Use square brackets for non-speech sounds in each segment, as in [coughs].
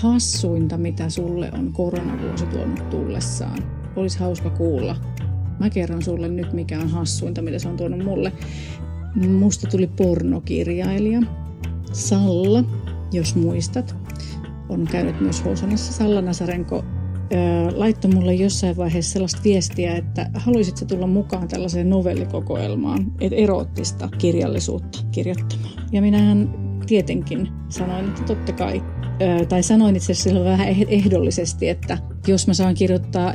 hassuinta, mitä sulle on koronavuosi tuonut tullessaan? Olisi hauska kuulla. Mä kerron sulle nyt, mikä on hassuinta, mitä se on tuonut mulle. Musta tuli pornokirjailija. Salla, jos muistat, on käynyt myös Housonissa. Salla Nasarenko laittoi mulle jossain vaiheessa sellaista viestiä, että haluaisitko tulla mukaan tällaiseen novellikokoelmaan, että eroottista kirjallisuutta kirjoittamaan. Ja minähän tietenkin sanoin, että totta kai. Tai sanoin itse asiassa vähän eh-, ehdollisesti, että jos mä saan kirjoittaa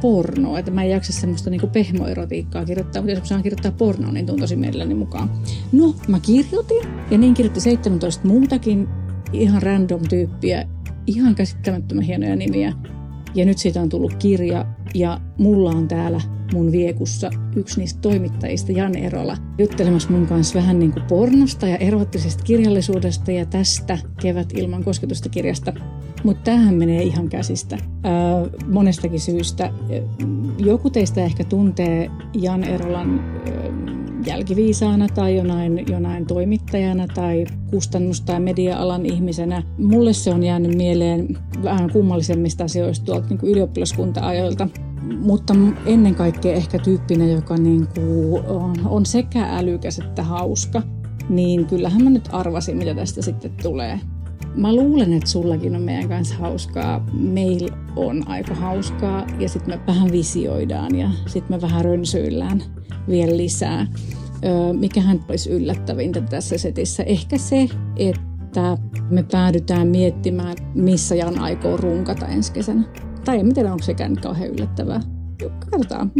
pornoa, että mä en jaksa semmoista niinku pehmoerotiikkaa kirjoittaa, mutta jos mä saan kirjoittaa pornoa, niin tuun tosi mielelläni mukaan. No, mä kirjoitin ja niin kirjoitti 17 muutakin ihan random tyyppiä, ihan käsittämättömän hienoja nimiä. Ja nyt siitä on tullut kirja ja mulla on täällä mun viekussa yksi niistä toimittajista, Jan Erola, juttelemassa mun kanssa vähän niin kuin pornosta ja erottisesta kirjallisuudesta ja tästä Kevät ilman kosketusta kirjasta. Mutta tämähän menee ihan käsistä ää, monestakin syystä. Joku teistä ehkä tuntee Jan Erolan ää, jälkiviisaana tai jonain, jonain toimittajana tai kustannus- tai media-alan ihmisenä. Mulle se on jäänyt mieleen vähän kummallisemmista asioista tuolta niin ylioppilaskunta-ajoilta mutta ennen kaikkea ehkä tyyppinen, joka niin kuin on, on sekä älykäs että hauska, niin kyllähän mä nyt arvasin, mitä tästä sitten tulee. Mä luulen, että sullakin on meidän kanssa hauskaa. Meillä on aika hauskaa ja sitten me vähän visioidaan ja sitten me vähän rönsyillään vielä lisää. Öö, mikähän olisi yllättävintä tässä setissä? Ehkä se, että me päädytään miettimään, missä Jan aikoo runkata ensi kesänä. Tai en tiedä, onko sekään kauhean yllättävää. Katsotaan.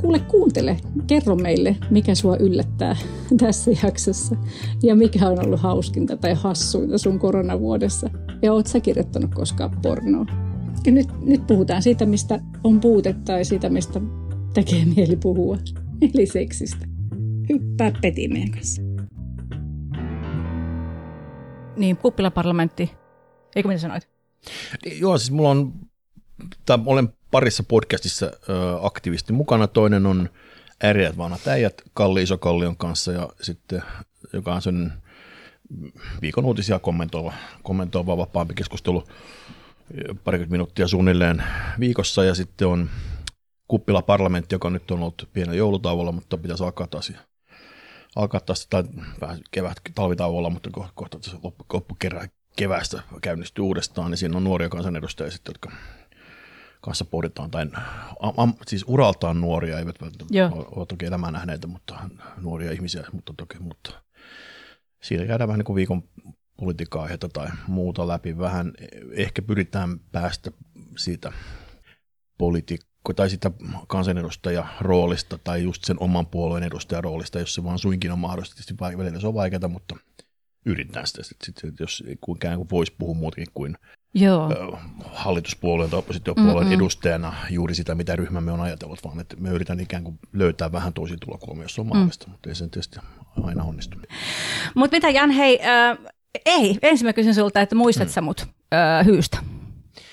Kuule, kuuntele. Kerro meille, mikä sua yllättää [laughs] tässä jaksossa. Ja mikä on ollut hauskinta tai hassuinta sun koronavuodessa. Ja oot sä kirjoittanut koskaan pornoa. Ja nyt, nyt puhutaan siitä, mistä on puutetta tai siitä, mistä tekee [laughs] mieli puhua. Eli seksistä. Hyppää Peti meidän kanssa. Niin, kuppilaparlamentti. Eikö mitä sanoit? Joo, siis mulla on tai olen parissa podcastissa aktiivisesti mukana. Toinen on Äreät vanhat äijät Kalli Isokallion kanssa ja sitten, joka on sen viikon uutisia kommentoiva, kommentoiva vapaampi keskustelu parikymmentä minuuttia suunnilleen viikossa ja sitten on Kuppila parlamentti, joka nyt on ollut pienen joulutauolla, mutta pitäisi alkaa taas alkaa taas tai vähän kevät talvitauolla, mutta kohta, kohta loppu, loppu kerran kevästä käynnistyy uudestaan, niin siinä on nuoria kansanedustajia jotka kanssa pohditaan, tai am, siis uraltaan nuoria, eivät ole toki elämää nähneitä, mutta nuoria ihmisiä, mutta toki, mutta siinä käydään vähän niin kuin viikon politiikka-aiheita tai muuta läpi. Vähän ehkä pyritään päästä siitä politiikko tai sitä kansanedustajan roolista tai just sen oman puolueen edustajan roolista, jos se vaan suinkin on mahdollisesti. Välillä se on vaikeaa, mutta yritetään sitä, sitten, jos ikään kuin voisi puhua muutakin kuin Joo. hallituspuolueen tai oppositiopuolueen Mm-mm. edustajana juuri sitä, mitä ryhmämme on ajatellut, vaan että me yritän ikään kuin löytää vähän toisia tulokulmia, jos on mahdollista, mm. mutta ei se tietysti aina onnistu. Mutta mitä Jan, hei, äh, ei, ensin mä kysyn sulta, että muistat mm. sä mut äh, hyystä?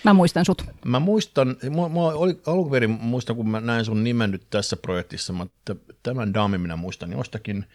Mä muistan sut. Mä muistan, mä, mä oli, alun perin muistan, kun mä näin sun nimen nyt tässä projektissa, että tämän daamin minä muistan jostakin,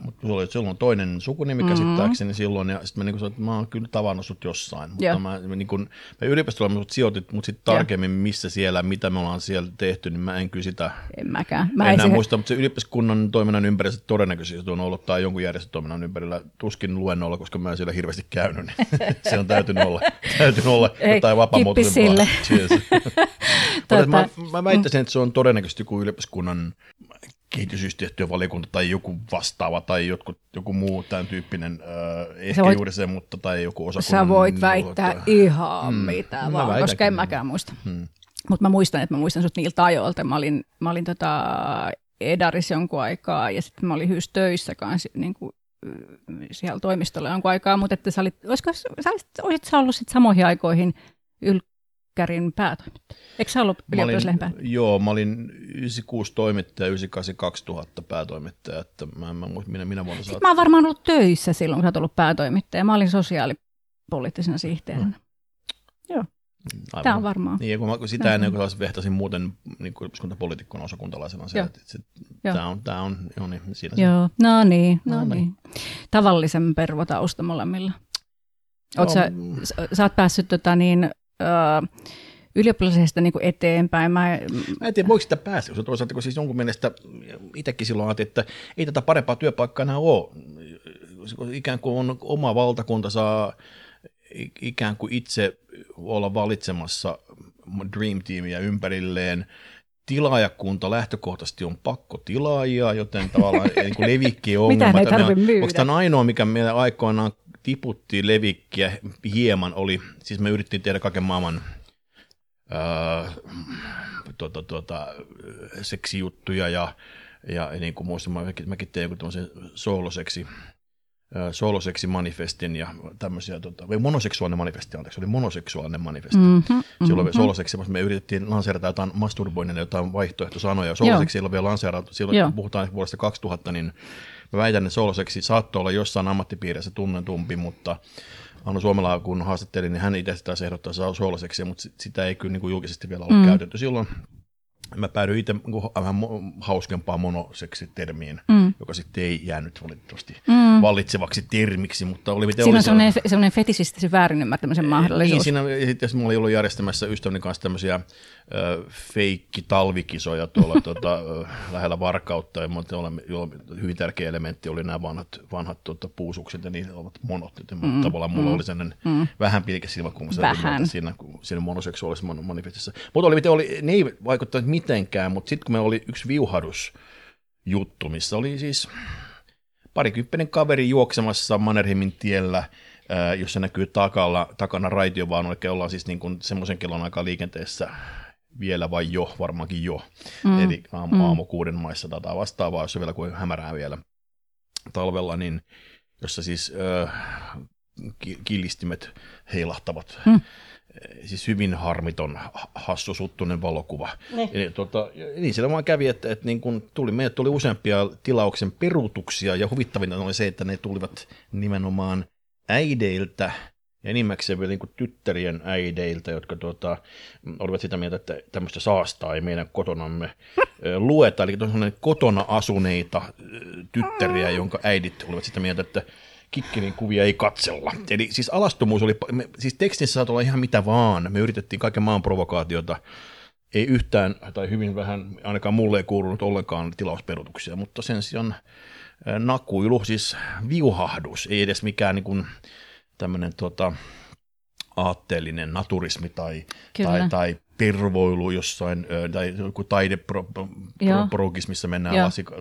mutta sulla oli silloin toinen sukunimi mm-hmm. käsittääkseni silloin, ja sitten mä niin sanoin, että mä oon kyllä tavannut sut jossain, mutta yeah. mä, niin kuin, mä yliopistolla mut sijoitit, mutta sitten tarkemmin, yeah. missä siellä, mitä me ollaan siellä tehty, niin mä en kyllä sitä en mäkään. Mä enää en muista, mutta se ylioppilaskunnan toiminnan ympärillä todennäköisesti on ollut tai jonkun järjestötoiminnan ympärillä tuskin luennolla, koska mä en siellä hirveästi käynyt, niin [laughs] se on täytynyt olla, täytynyt olla Ei, jotain vapaamuotoisempaa. [laughs] tota, mä, mä väittäisin, että se on todennäköisesti joku ylioppilaskunnan kehitysyhteistyövaliokunta tai joku vastaava tai jotkut, joku muu tämän tyyppinen, äh, ehkä voit, juuri se, mutta tai joku osa. Sä voit väittää että, ihan mm, mitä vaan, koska en mäkään muista. Hmm. Mutta mä muistan, että mä muistan sut niiltä ajoilta. Mä olin, mä olin tota Edaris jonkun aikaa ja sitten mä olin hyys töissä kanssa niin kuin, siellä toimistolla jonkun aikaa, mutta että sä olit, olisiko, sä olisit, olisit sä ollut sit samoihin aikoihin yl, Ykkärin päätoimittaja. Eikö sä ollut ylioppilaslehden päätoimittaja? Joo, mä olin 96 toimittaja, 98 2000 päätoimittaja, että mä en muista, minä, minä vuonna saat... Mä oon varmaan ollut töissä silloin, kun sä oot ollut päätoimittaja. Mä olin sosiaalipoliittisena sihteerinä. Hmm. Joo. Aivan. Tämä on varmaan. Niin, kun, mä, sitä ennen kuin vehtasin muuten niin poliitikkona osakuntalaisena, se, että, että Tämä on, tämä on, joo niin, siinä Joo, no niin, no, no niin. niin. Tavallisen pervotausta molemmilla. Oot no, sä, sä oot päässyt tota niin, ylioppilaisesta niin eteenpäin. Mä, mä en tiedä, voiko sitä päästä, koska toisaalta kun siis jonkun mielestä itsekin silloin ajattelin, että ei tätä parempaa työpaikkaa enää ole. Ikään kuin on oma valtakunta saa ikään kuin itse olla valitsemassa Dream Teamia ympärilleen, tilaajakunta lähtökohtaisesti on pakko tilaajia, joten tavallaan niin levikki [laughs] on ongelma. Mitä ei myydä? Onko tämä ainoa, mikä meillä aikoinaan tiputtiin levikkiä hieman, oli, siis me yritettiin tehdä kaiken maailman ää, tuota, tuota, seksijuttuja ja, ja niin kuin muista, mäkin, mäkin tein joku tämmöisen sooloseksi sooloseksi manifestin ja tämmöisiä, tota, vai monoseksuaalinen manifesti, anteeksi, oli monoseksuaalinen manifesti. Mm-hmm, silloin mm-hmm. sooloseksi me yritettiin lanseerata jotain masturboinnin jotain vaihtoehtosanoja. Sooloseksi ole vielä lanseerattu, silloin Joo. puhutaan vuodesta 2000, niin mä väitän, että sooloseksi saattoi olla jossain ammattipiirissä tunnetumpi, mutta Anno Suomela, kun haastattelin, niin hän itse taas ehdottaa sooloseksi, mutta sitä ei kyllä niin kuin julkisesti vielä ole mm. käytetty silloin mä päädyin itse niin vähän hauskempaan monoseksitermiin, mm. joka sitten ei jäänyt valitettavasti mm. vallitsevaksi termiksi, mutta oli miten Siinä oli on sellainen, se... sellainen fetisistisen väärinymmärtämisen mahdollisuus. Niin, siinä sitten mulla oli ollut järjestämässä ystäväni kanssa tämmöisiä äh, feikki talvikisoja tuolla [laughs] tuota, äh, lähellä Varkautta, ja hyvin tärkeä elementti oli nämä vanhat, vanhat tuota, puusukset, ja niillä ovat monot, joten mm. tavallaan mulla mm. oli sellainen mm. vähän pilke silmäkulma siinä, siinä monoseksuaalisessa manifestissa. Mutta oli miten oli, ne ei vaikuttanut mitenkään, mutta sitten kun me oli yksi viuhadus juttu, missä oli siis parikymppinen kaveri juoksemassa Mannerheimin tiellä, jossa näkyy takalla, takana raitiovaunu, eli ollaan siis niin kuin semmoisen kellon aikaa liikenteessä vielä vai jo, varmaankin jo, mm. eli aamu, mm. aamu kuuden maissa tai vastaavaa, jos on vielä kuin hämärää vielä talvella, niin jossa siis äh, kilistimet heilahtavat. Mm siis hyvin harmiton, hassusuttunen valokuva. Ne. Eli, tota, niin siellä vaan kävi, että, että niin kun tuli, meille tuli useampia tilauksen peruutuksia, ja huvittavinta oli se, että ne tulivat nimenomaan äideiltä, ja enimmäkseen vielä niin tyttärien äideiltä, jotka tuota, olivat sitä mieltä, että tämmöistä saastaa ei meidän kotonamme lueta. Eli kotona asuneita tyttäriä, jonka äidit olivat sitä mieltä, että Kikkelin kuvia ei katsella. Eli siis alastomuus oli, me, siis tekstissä saat olla ihan mitä vaan. Me yritettiin kaiken maan provokaatiota. Ei yhtään, tai hyvin vähän, ainakaan mulle ei kuulunut ollenkaan tilausperutuksia, mutta sen sijaan nakuilu, siis viuhahdus, ei edes mikään niin tämmöinen tota, aatteellinen naturismi tai, tai, tai pervoilu jossain, tai joku taideprogis, missä mennään lasika,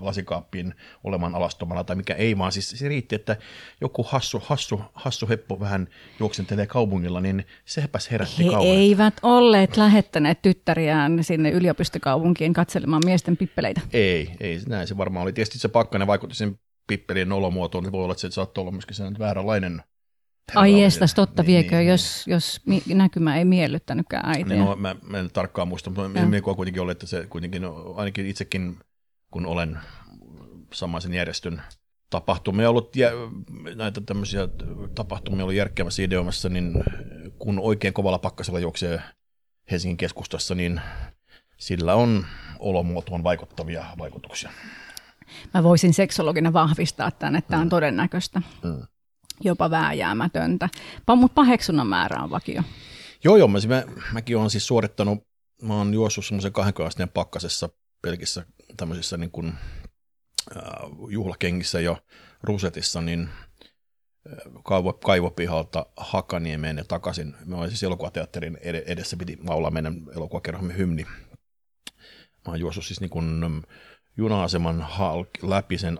lasikaappiin olemaan alastomana tai mikä ei, vaan siis se riitti, että joku hassu, hassu, hassu heppo vähän juoksentelee kaupungilla, niin sepäs herätti He kauan. eivät olleet lähettäneet tyttäriään sinne yliopistokaupunkiin katselemaan miesten pippeleitä. Ei, ei, näin se varmaan oli. Tietysti se pakkanen vaikutti sen pippelien olomuotoon, niin voi olla, että se saattoi olla myöskin vääränlainen Ai jestas, totta niin, viekö, niin, jos, niin. jos näkymä ei miellyttänytkään äitiä. Niin, no, mä, mä en tarkkaan muista, mutta mielikuva kuitenkin oli, että se kuitenkin, no, ainakin itsekin, kun olen samaisen järjestön tapahtumia ollut, ja näitä tämmöisiä tapahtumia ollut järkkäämässä ideoimassa, niin kun oikein kovalla pakkasella juoksee Helsingin keskustassa, niin sillä on olomuotoon vaikuttavia vaikutuksia. Mä voisin seksologina vahvistaa tämän, että tämä on mm. todennäköistä. Mm jopa vääjäämätöntä. Mutta paheksunnan määrä on vakio. Joo, joo. Mä, mä, mäkin olen siis suorittanut, mä oon juossut semmoisen 20 asteen pakkasessa pelkissä tämmöisissä niin kuin, äh, juhlakengissä jo rusetissa, niin kaivo, kaivopihalta Hakaniemeen ja takaisin. Me olin siis elokuvateatterin edessä, piti laulaa meidän elokuvakerhomme hymni. Mä oon juossut siis niin kuin juna-aseman läpi sen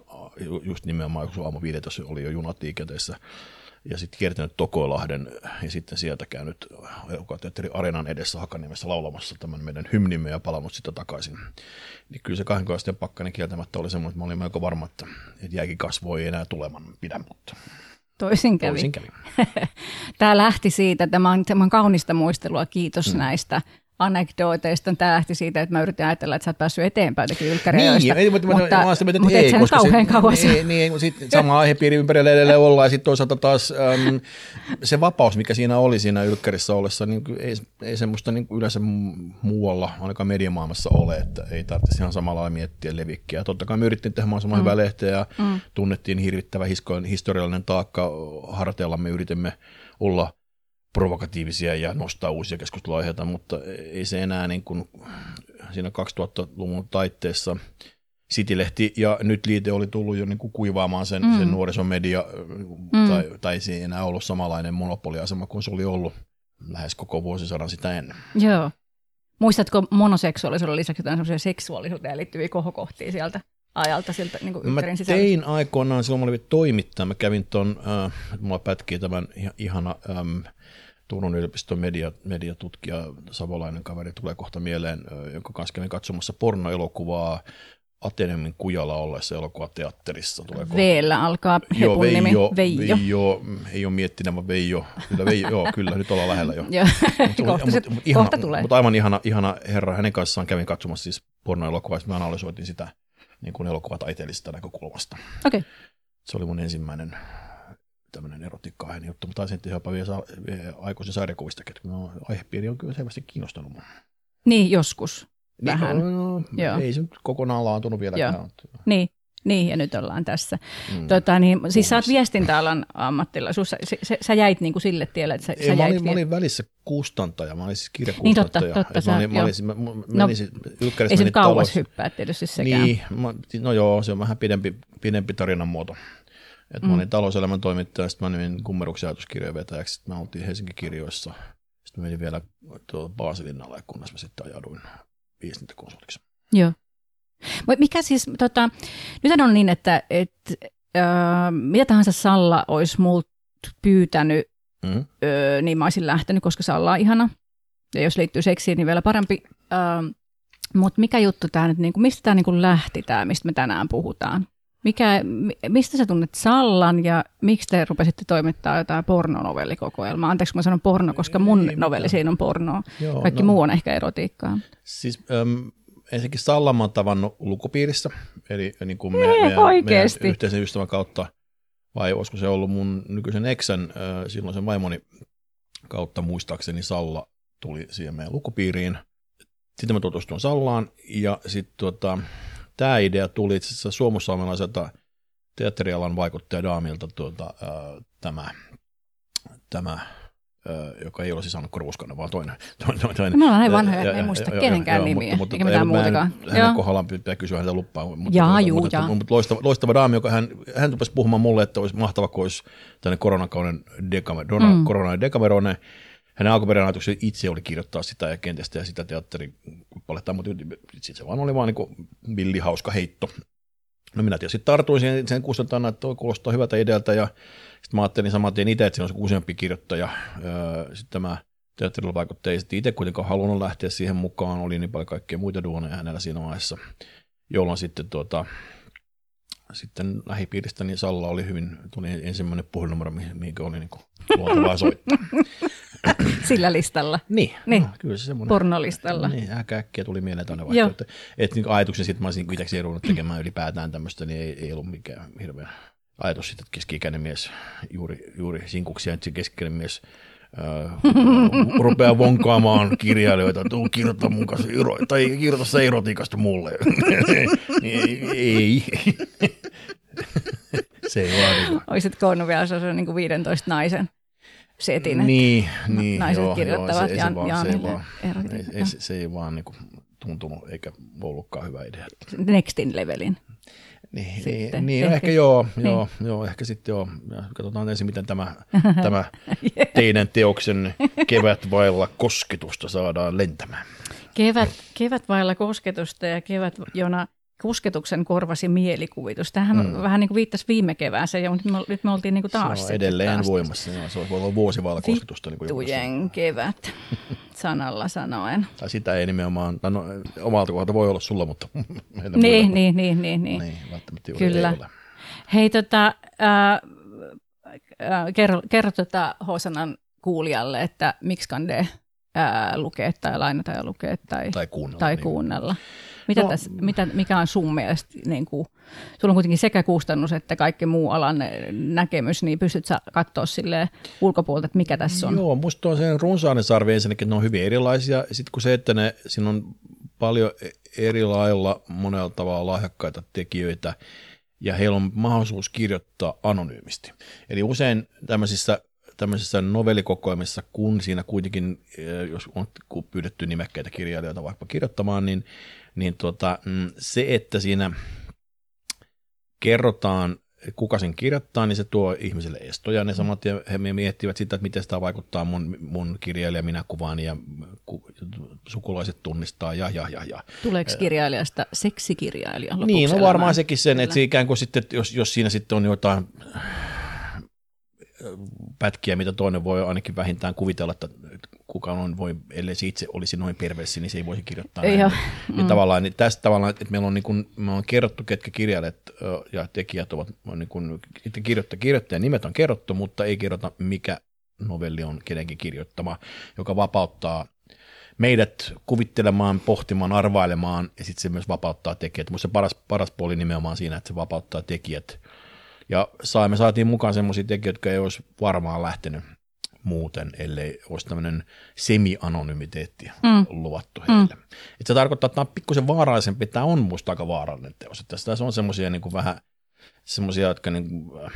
just nimenomaan, kun aamu 15 oli jo junat liikenteessä, ja sitten kiertänyt Tokolahden ja sitten sieltä käynyt elokuvateatterin Areenan edessä Hakaniemessä laulamassa tämän meidän hymnimme ja palannut sitä takaisin. Niin kyllä se kahden asteen pakkanen kieltämättä oli semmoinen, että mä olin melko varma, että, että jääkikasvu ei enää tuleman pidä, mutta Toisin kävi. Toisin kävi. [laughs] Tämä lähti siitä, että tämä on, tämä on kaunista muistelua, kiitos mm. näistä anekdooteista tämä lähti siitä, että mä yritin ajatella, että sä oot päässyt eteenpäin jotenkin ylkkäriöistä. Niin, mutta, mutta, mä, mä, mutta ei, koska kauhean kauas. Niin, niin sit sama aihepiiri ympärillä edelleen ollaan, ja sitten toisaalta taas äm, se vapaus, mikä siinä oli siinä ylkkärissä ollessa, niin ei, ei semmoista niin yleensä muualla, ainakaan mediamaailmassa ole, että ei tarvitse ihan samalla lailla miettiä levikkiä. Totta kai me yritettiin tehdä mahdollisimman mm. hyvää lehteä, ja mm. tunnettiin hirvittävä historiallinen taakka harteilla, me yritimme olla provokatiivisia ja nostaa uusia keskusteluaiheita, mutta ei se enää niin kuin siinä 2000-luvun taitteessa City-lehti ja nyt liite oli tullut jo niin kuin kuivaamaan sen, mm. sen nuorisomedia, mm. tai, tai se ei enää ollut samanlainen monopoliasema kuin se oli ollut lähes koko vuosisadan sitä ennen. Joo. Muistatko monoseksuaalisuuden lisäksi jotain sellaisia seksuaalisuuteen liittyviä kohokohtia sieltä ajalta siltä niin kuin Mä tein aikoinaan, silloin mä olin toimittaja, mä kävin ton, äh, mulla pätkii tämän ihana ähm, Turun yliopiston media, mediatutkija, savolainen kaveri tulee kohta mieleen, jonka kanssa kävin katsomassa pornoelokuvaa Ateneumin kujalla ollessa elokuvateatterissa. Tulee Veellä alkaa hepun joo, nimi, Veijo. Veijo. Veijo. Ei ole miettinyt, vaan Veijo. Kyllä, Veijo, joo, kyllä, nyt ollaan lähellä jo. [laughs] mutta, kohta, se, mut, ihana, kohta tulee. Mutta aivan ihana, ihana herra, hänen kanssaan kävin katsomassa siis pornoelokuvaa, mä analysoitin sitä niin kuin elokuvataiteellisesta näkökulmasta. Okay. Se oli mun ensimmäinen tämmöinen erotiikka juttu, mutta taisin tehdä jopa vielä, vielä aikuisen sarjakuvistakin, että no, aihepiiri on kyllä selvästi kiinnostanut mua. Niin, joskus. Niin, vähän. No, no, ei se nyt kokonaan laantunut vieläkään. Joo. Niin, niin, ja nyt ollaan tässä. Mm. Tota, niin, siis sä oot viestintäalan ammattilaisuus. Sä, sä, sä jäit niin kuin sille tielle, että sä, Ei, sä mä, olin, mä olin välissä kustantaja, mä olin siis kirjakustantaja. Niin totta, totta. Mä, olin, mä, olisin, mä, mä no, menisin, ei se kauas talous... hyppää tietysti sekään. Niin, mä, no joo, se on vähän pidempi, pidempi tarinan muoto. Et mm. Mä olin talouselämän toimittaja, sitten mä menin kummeruksen ajatuskirjojen vetäjäksi, sitten mä oltiin Helsingin kirjoissa. Sitten menin vielä tuolla Baasilinnalla, kunnes mä sitten ajaduin viestintäkonsultiksi. Joo. Mikä siis, tota, nyt on niin, että et, äh, mitä tahansa Salla olisi multa pyytänyt, mm. äh, niin mä olisin lähtenyt, koska Salla on ihana. Ja jos liittyy seksiin, niin vielä parempi. Äh, Mutta mikä juttu tämä nyt, niin kuin, mistä tämä niin lähti, tämä, mistä me tänään puhutaan? Mikä, mistä sä tunnet Sallan ja miksi te rupesitte toimittaa jotain pornonovellikokoelmaa? Anteeksi, kun mä sanon porno, koska mun ei, novelli siinä on pornoa. Joo, Kaikki no, muu on ehkä erotiikkaa. Siis äm, ensinnäkin Sallan mä oon tavannut lukupiirissä, eli niin kuin me, meidän, meidän yhteisen ystävän kautta, vai olisiko se ollut mun nykyisen eksän, äh, silloin sen vaimoni kautta muistaakseni Salla tuli siihen meidän lukupiiriin. Sitten mä tutustuin Sallaan ja sitten tuota, tämä idea tuli itse asiassa suomussalmelaiselta teatterialan vaikuttaja Daamilta tuota, ää, tämä, tämä joka ei ole siis Anna Ruuskanen, vaan toinen. toinen, toinen. Me ollaan näin vanhoja, ja, ei muista ja, kenenkään joo, nimiä, mutta, eikä mitään muutakaan. Hänen kohdallaan pitää kysyä häntä luppaa. Mutta, jaa, mutta, juu, mutta, mutta, mutta loistava, loistava daami, joka hän, hän tupesi puhumaan mulle, että olisi mahtava, kun olisi tänne koronakauden dekamerone, mm. korona dekamerone, hänen alkuperäinen ajatuksensa itse oli kirjoittaa sitä ja kenties ja sitä teatterikappaletta, mutta sitten se vaan oli vaan niin villi hauska heitto. No minä tietysti tartuin siihen sen kustantana, että toi kuulostaa hyvältä idealta ja sitten mä ajattelin saman tien itse, että siinä olisi useampi kirjoittaja. Sitten tämä teatterilla vaikuttaja ei itse kuitenkaan halunnut lähteä siihen mukaan, oli niin paljon kaikkea muita duoneja hänellä siinä vaiheessa, jolloin sitten tuota, sitten lähipiiristä niin Salla oli hyvin, tuli ensimmäinen puhelinnumero, mihin oli niin luontevaa soittaa. [laughs] [coughs] Sillä listalla. Niin, niin. No, kyllä se semmoinen. Pornolistalla. Niin, äkkiä tuli mieleen tuonne vaikka, että, että niin ajatuksen sitten mä olisin niinku itseksi ruvennut tekemään ylipäätään tämmöistä, niin ei, ei ollut mikään hirveä ajatus sitten, että keski-ikäinen mies, juuri, juuri sinkuksia, että se keski mies Uh, rupeaa vonkaamaan kirjailijoita, että kirjoita mun kanssa, tai kirjoita se erotiikasta mulle. [laughs] ei, ei. [laughs] se ei vaan niin. Olisit koonnut vielä se niin kuin 15 naisen setin, niin, niin, naiset joo, kirjoittavat joo, se, Jan, se, ei vaan, ei, ei, se, se ei vaan niin kuin tuntunut eikä ollutkaan hyvä idea. Nextin levelin. Niin, sitten, niin, niin ehkä joo, niin. joo, joo, ehkä sitten joo. Ja katsotaan ensin, miten tämä, [laughs] tämä teidän teoksen kevät vailla kosketusta saadaan lentämään. Kevät, kevät vailla kosketusta ja kevät, jona kosketuksen korvasi mielikuvitus. Tähän mm. vähän niin kuin viittasi viime kevääseen, ja nyt me, nyt me oltiin niin kuin taas. Se on edelleen taas voimassa, joo, se voi olla vuosi vailla kosketusta. Niin kuin kevät, [laughs] sanalla sanoen. Tai sitä ei nimenomaan, no, omalta kohdalta voi olla sulla, mutta [laughs] niin, niin, niin, niin, niin, niin. niin välttämättä Kyllä. ei ole. Hei, tota, äh, äh, kerro, kerro tota Hosanan kuulijalle, että miksi kande ää, lukea tai lainata ja lukea tai, tai kuunnella. Tai niin. kuunnella. Mitä no, tässä, mitä, mikä on sun mielestä, niin kuin, sulla on kuitenkin sekä kustannus että kaikki muu alan näkemys, niin pystyt sä katsoa sille ulkopuolelta, että mikä tässä on? Joo, musta on sen runsainen sarvi ensinnäkin, että ne on hyvin erilaisia. Sitten kun se, että ne, siinä on paljon eri lailla monella tavalla lahjakkaita tekijöitä, ja heillä on mahdollisuus kirjoittaa anonyymisti. Eli usein tämmöisissä tämmöisissä novellikokoelmissa, kun siinä kuitenkin, eh, jos on pyydetty nimekkäitä kirjailijoita vaikka kirjoittamaan, niin, niin mm, se, että siinä kerrotaan, kuka sen kirjoittaa, niin se tuo ihmisille estoja. Ne samat ja he miettivät sitä, että miten sitä vaikuttaa mun, mun kirjailija minä kuvaan ja ku, sukulaiset tunnistaa ja, ja, ja, ja. Tuleeko kirjailijasta seksikirjailija Niin, no varmaan sekin sen, että ikään kuin sitten, jos, jos siinä sitten on jotain pätkiä, mitä toinen voi ainakin vähintään kuvitella, että kuka on, voi, ellei se itse olisi noin perversi, niin se ei voisi kirjoittaa näin. Niin, mm. tavallaan, niin tästä tavallaan, että meillä on, niin kuin, me on kerrottu, ketkä kirjailijat ja tekijät ovat, niin kuin, kirjoittaja, kirjoittajan nimet on kerrottu, mutta ei kerrota, mikä novelli on kenenkin kirjoittama, joka vapauttaa meidät kuvittelemaan, pohtimaan, arvailemaan, ja sitten se myös vapauttaa tekijät. Minusta se paras, paras puoli nimenomaan siinä, että se vapauttaa tekijät ja saimme, saatiin mukaan semmoisia tekijöitä, jotka ei olisi varmaan lähtenyt muuten, ellei olisi tämmöinen semi-anonymiteetti mm. luvattu heille. Mm. Et se tarkoittaa, että tämä on pikkusen vaarallisempi, tämä on musta aika vaarallinen teos. Että tässä on semmoisia niin vähän semmoisia, jotka niin kuin, äh,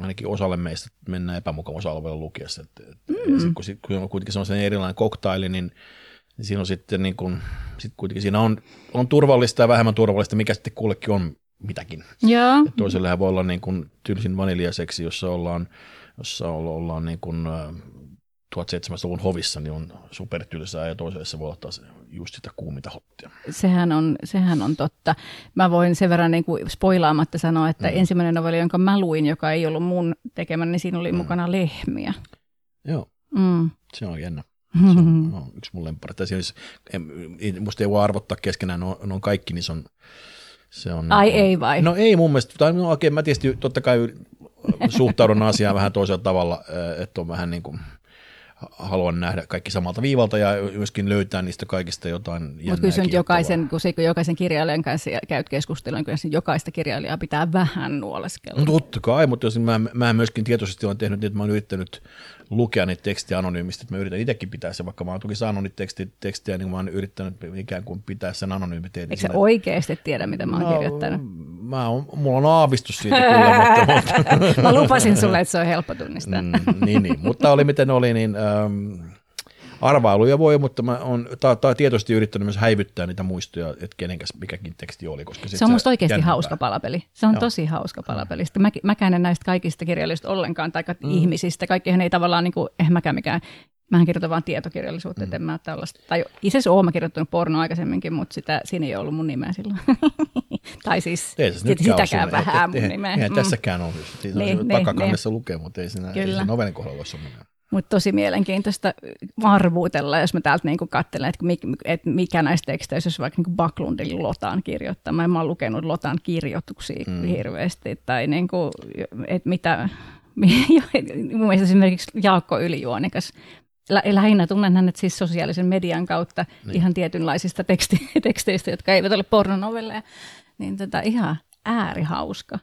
ainakin osalle meistä mennään epämukavuusalueella lukiessa. Että, että mm. sit, kun, sit, kun on kuitenkin semmoinen erilainen koktaili, niin, niin siinä on sitten niin kuin, sit kuitenkin siinä on, on turvallista ja vähemmän turvallista, mikä sitten kullekin on mitäkin. Joo. toisellehän voi olla niin kuin tylsin vaniljaseksi, jossa ollaan, jossa ollaan niin kuin, 1700-luvun hovissa, niin on supertylsää ja toiselle se voi olla taas just sitä kuumita hottia. Sehän on, sehän on totta. Mä voin sen verran niin kuin spoilaamatta sanoa, että mm. ensimmäinen novelli, jonka mä luin, joka ei ollut mun tekemä, niin siinä oli mm. mukana lehmiä. Joo, mm. se on jännä. Se on, no, yksi mun lempari. Siis, musta ei voi arvottaa keskenään, ne on, ne on kaikki, niin se on se on, Ai niin, ei vai? No ei mun mielestä, tai no oikein, mä tietysti totta kai suhtaudun asiaan vähän toisella tavalla, että on vähän niin kuin, haluan nähdä kaikki samalta viivalta ja myöskin löytää niistä kaikista jotain Mutta kyllä nyt jokaisen, kun, se, kun jokaisen kirjailijan kanssa käyt keskustelua, niin kyllä jokaista kirjailijaa pitää vähän nuoleskella. No totta kai, mutta jos mä, mä myöskin tietoisesti olen tehnyt niin, että mä olen yrittänyt lukea niitä tekstiä anonyymisti, että mä yritän itsekin pitää se, vaikka mä oon toki saanut niitä teksti, tekstiä, niin mä oon yrittänyt ikään kuin pitää sen anonyymiteetin. Eikö sä oikeasti tiedä, mitä mä oon no, kirjoittanut? Mä oon, mulla on aavistus siitä kyllä, mutta, mutta... [laughs] mä lupasin sulle, että se on helppo tunnistaa. mm, niin, niin, mutta oli miten oli, niin ähm, arvailuja voi, mutta mä oon ta, ta, tietoisesti yrittänyt myös häivyttää niitä muistoja, että kenenkäs mikäkin teksti oli. Koska se on musta oikeasti jännempää. hauska palapeli. Se on Joo. tosi hauska palapeli. Sitten mä, mäkään en näistä kaikista kirjallisista ollenkaan, tai mm. ihmisistä. Kaikkihan ei tavallaan, niin kuin, eh mäkään mikään Mähän kirjoitan vain tietokirjallisuutta, mm. että en mä tällaista. Tai itse asiassa olen kirjoittanut pornoa aikaisemmin, mutta sitä, siinä ei ollut mun nimeä silloin. [laughs] tai siis ei se sitäkään vähän mun nimeä. Eihän mm. tässäkään ole. Siinä niin, on niin, takakannessa niin. lukee, mutta ei siinä, ei siinä novelin kohdalla ole semmoinen. Mutta tosi mielenkiintoista arvuutella, jos mä täältä niinku katselen, että mikä, et mikä näistä teksteistä, jos vaikka niinku Backlundin Lotan kirjoittama. Mä oon lukenut Lotan kirjoituksia mm. hirveästi, tai niinku, että mitä, [laughs] mun mielestä esimerkiksi Jaakko Ylijuonikas, lä- lähinnä tunnen hänet siis sosiaalisen median kautta niin. ihan tietynlaisista teksti- [laughs] teksteistä, jotka eivät ole pornonovelleja, niin tota, ihan äärihauska.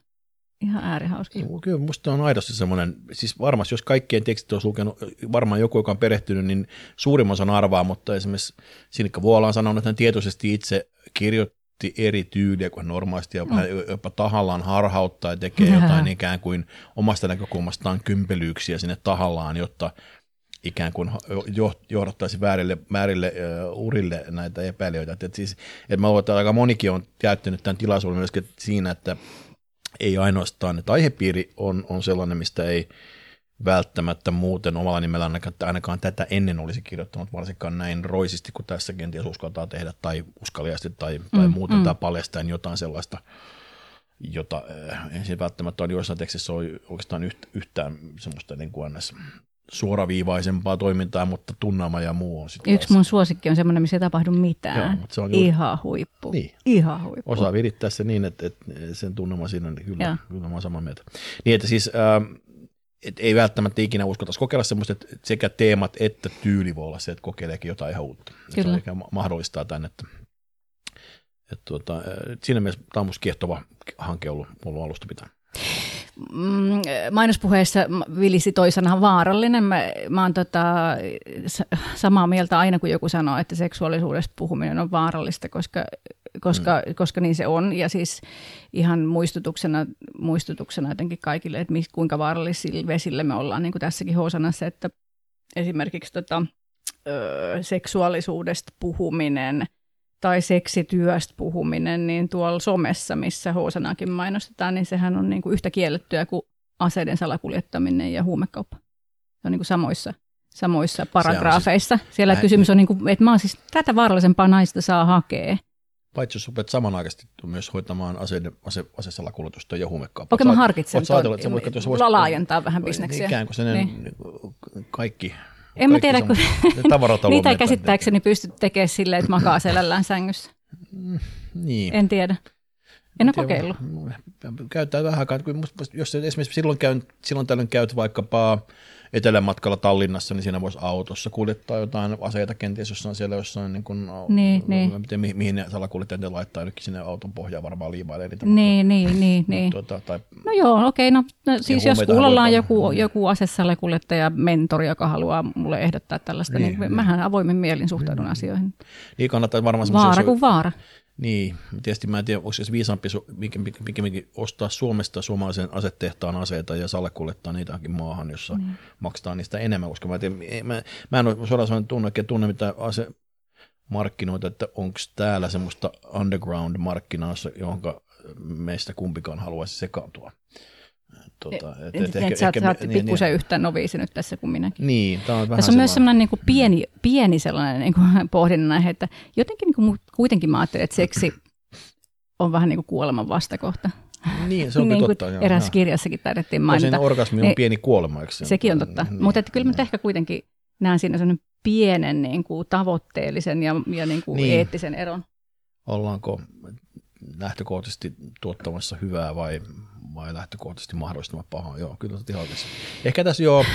Ihan äärihauska. Joo, kyllä musta on aidosti semmoinen, siis varmasti jos kaikkien tekstit olisi lukenut, varmaan joku, joka on perehtynyt, niin suurimman osan arvaa, mutta esimerkiksi Sinikka Vuola on sanonut, että hän tietoisesti itse kirjoitti eri tyyliä kuin normaalisti ja mm. jopa tahallaan harhauttaa ja tekee jotain ikään kuin omasta näkökulmastaan kympelyyksiä sinne tahallaan, jotta ikään kuin johdattaisi väärille, väärille uh, urille näitä epäilijöitä. Että, että siis, että mä luulen, että aika monikin on käyttänyt tämän tilaisuuden myöskin siinä, että ei ainoastaan, että aihepiiri on, on sellainen, mistä ei välttämättä muuten omalla nimellä ainakaan, ainakaan tätä ennen olisi kirjoittanut, varsinkaan näin roisisti kuin tässä kenties uskaltaa tehdä, tai uskaliasti, tai, mm, tai muuten, mm. tai paljastaen jotain sellaista, jota ensin välttämättä on joissain tekstissä oikeastaan yhtään semmoista niin kuin suoraviivaisempaa toimintaa, mutta tunnelma ja muu on sitten Yksi mun suosikki on semmoinen, missä ei tapahdu mitään. Joo, se on juuri... Ihan huippu. Niin. Ihan huippu. Osaa virittää se niin, että, että sen tunnelma siinä on kyllä, kyllä mä samaa mieltä. Niin, että siis äh, et ei välttämättä ikinä uskaltaisi kokeilla semmoista, että sekä teemat että tyyli voi olla se, että kokeileekin jotain ihan uutta. Kyllä. Se mahdollistaa tämän, että, että tuota, siinä mielessä tämä on kiehtova hanke ollut, ollut alusta pitää. Mm, mainospuheessa vilisi toisena vaarallinen. Mä, mä oon tota, samaa mieltä aina, kun joku sanoo, että seksuaalisuudesta puhuminen on vaarallista, koska, koska, mm. koska niin se on. Ja siis ihan muistutuksena, muistutuksena jotenkin kaikille, että kuinka vaarallisilla vesillä me ollaan, niin kuin tässäkin Hosanassa, että esimerkiksi tota, ö, seksuaalisuudesta puhuminen – tai seksityöstä puhuminen, niin tuolla somessa, missä Hoosanakin mainostetaan, niin sehän on niin kuin yhtä kiellettyä kuin aseiden salakuljettaminen ja huumekauppa. Se on niin kuin samoissa, samoissa paragraafeissa. Siis, Siellä kysymys on, niin kuin, että mä oon siis tätä vaarallisempaa naista saa hakea. Paitsi jos rupeat samanaikaisesti myös hoitamaan aseiden, ase, asesalakuljetusta ja huumekauppaa. Okei, mä harkitsen tuon, että voit, laajentaa vähän bisneksiä. Ikään kuin niin. kaikki en mä tiedä, kun [laughs] niitä ei käsittääkseni pysty tekemään silleen, että makaa selällään sängyssä. Mm, niin. En tiedä. En ole kokeillut. Käyttää vähän aikaa. Jos esimerkiksi silloin, käyn, silloin tällöin käyt vaikkapa etelämatkalla Tallinnassa, niin siinä voisi autossa kuljettaa jotain aseita kenties jossain siellä jossain, niin kuin, niin, niin. Miten, mihin, mihin ne salakuljettajat laittaa jonnekin sinne auton pohjaan varmaan liimailee niitä. Niin, mutta, niin, niin, [laughs] niin. Tuota, tai, no joo, okei, no, no siis jos kuulolla on joku, niin. joku asesalakuljettaja, mentori, joka haluaa mulle ehdottaa tällaista, niin, niin, niin. mähän avoimen mielin suhtaudun niin, asioihin. Niin kannattaa varmaan Vaara kuin vaara. Niin, tietysti mä en tiedä, onko se viisaampi pikemminkin ostaa Suomesta suomalaisen asetehtaan aseita ja salakuljettaa niitäkin maahan, jossa mm. maksetaan niistä enemmän, koska mä, tiedän, mä, mä en ole suoraan sanoen tunne, tunne mitä ase markkinoita, että onko täällä semmoista underground-markkinaa, johon meistä kumpikaan haluaisi sekaantua. Tuota, et, et, et, ehkä, sä, ehkä, sä oot niin, pikkusen niin, yhtä noviisi nyt tässä kuin minäkin. Niin, tämä on vähän Tässä on myös sellainen niin kuin pieni, pieni sellainen niin kuin [laughs] pohdinnan aihe, että jotenkin niin kuin, kuitenkin mä ajattelen, että seksi on vähän niin kuin kuoleman vastakohta. Niin, se on [laughs] niin totta. Joo, erässä joo. kirjassakin taidettiin mainita. Tosin orgasmi on niin, pieni kuolema, eikö se? Sekin on totta, niin, mutta että kyllä mä niin. ehkä kuitenkin näen siinä sellainen pienen niin kuin, tavoitteellisen ja, ja niin kuin niin. eettisen eron. Ollaanko lähtökohtaisesti tuottamassa hyvää vai vai lähtökohtaisesti mahdollistamaan pahaa. Joo, kyllä ihan oikeassa. Ehkä tässä joo,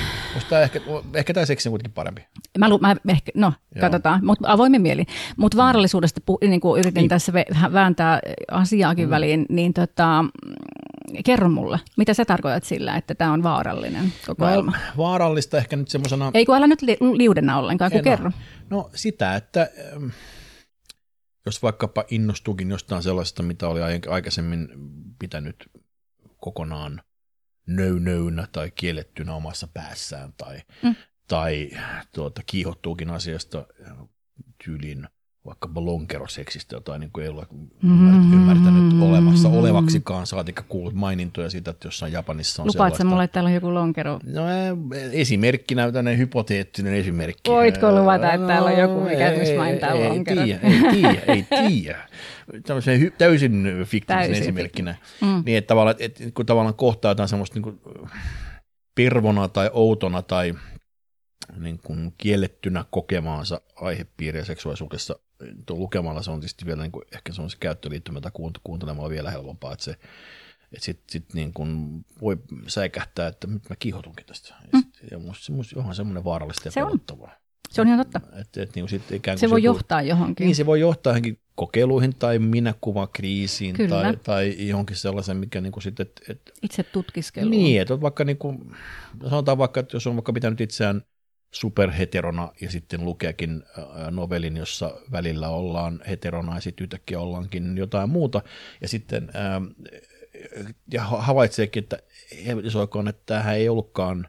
tämä ehkä, ehkä tämä seksi on kuitenkin parempi. Mä, lu, mä ehkä, no, joo. katsotaan, mutta avoimen mieli. Mutta mm. vaarallisuudesta pu, niin kuin yritin niin. tässä vääntää asiaakin mm. väliin, niin tota, kerro mulle, mitä sä tarkoitat sillä, että tämä on vaarallinen kokoelma? No, vaarallista ehkä nyt semmoisena... Ei kun älä nyt li, liudenna ollenkaan, kun no, kerro. No sitä, että jos vaikkapa innostuukin jostain sellaista, mitä oli aikaisemmin pitänyt kokonaan nöynöynä tai kiellettynä omassa päässään tai, mm. tai tuota, kiihottuukin asiasta tyyliin vaikkapa lonkeroseksistä, jota niin kuin ei ole mm-hmm. ymmärtänyt olemassa olevaksikaan, saatika kuullut mainintoja siitä, että jossain Japanissa on Lupaat sellaista. mulle, että täällä on joku lonkero? No esimerkkinä, tämmöinen hypoteettinen esimerkki. Voitko luvata, että täällä on joku, mikä esimerkiksi mainittaa lonkerot? Ei tiedä, ei tiedä. Tämmöisen hy- täysin fiktiivisen esimerkkinä. Mm. Niin, että tavallaan, että, kun tavallaan kohtaa jotain semmoista niin kuin pirvona tai outona tai niin kuin kiellettynä kokemaansa aihepiiriä seksuaalisuudessa lukemalla se on tietysti vielä niin kuin, ehkä se on se käyttöliittymä tai kuuntelemalla vielä helpompaa, että se että sitten sit niin kun voi säikähtää, että nyt mä kiihotunkin tästä. Mm. Ja musta, musta onhan semmoinen vaarallista ja se pelottavaa. On. Se on ihan totta. Et, et, niin sit ikään kuin se voi johtaa johonkin. Niin, se voi johtaa johonkin kokeiluihin tai minäkuvakriisiin tai, tai johonkin sellaisen, mikä niin kuin sitten... Et, et, Itse tutkiskeluun. Niin, että vaikka niin kuin, sanotaan vaikka, että jos on vaikka pitänyt itseään superheterona ja sitten lukeekin novelin, jossa välillä ollaan heterona ja sitten yhtäkkiä ollaankin jotain muuta. Ja sitten ää, ja havaitseekin, että helvetisoikoon, että tämähän ei ollutkaan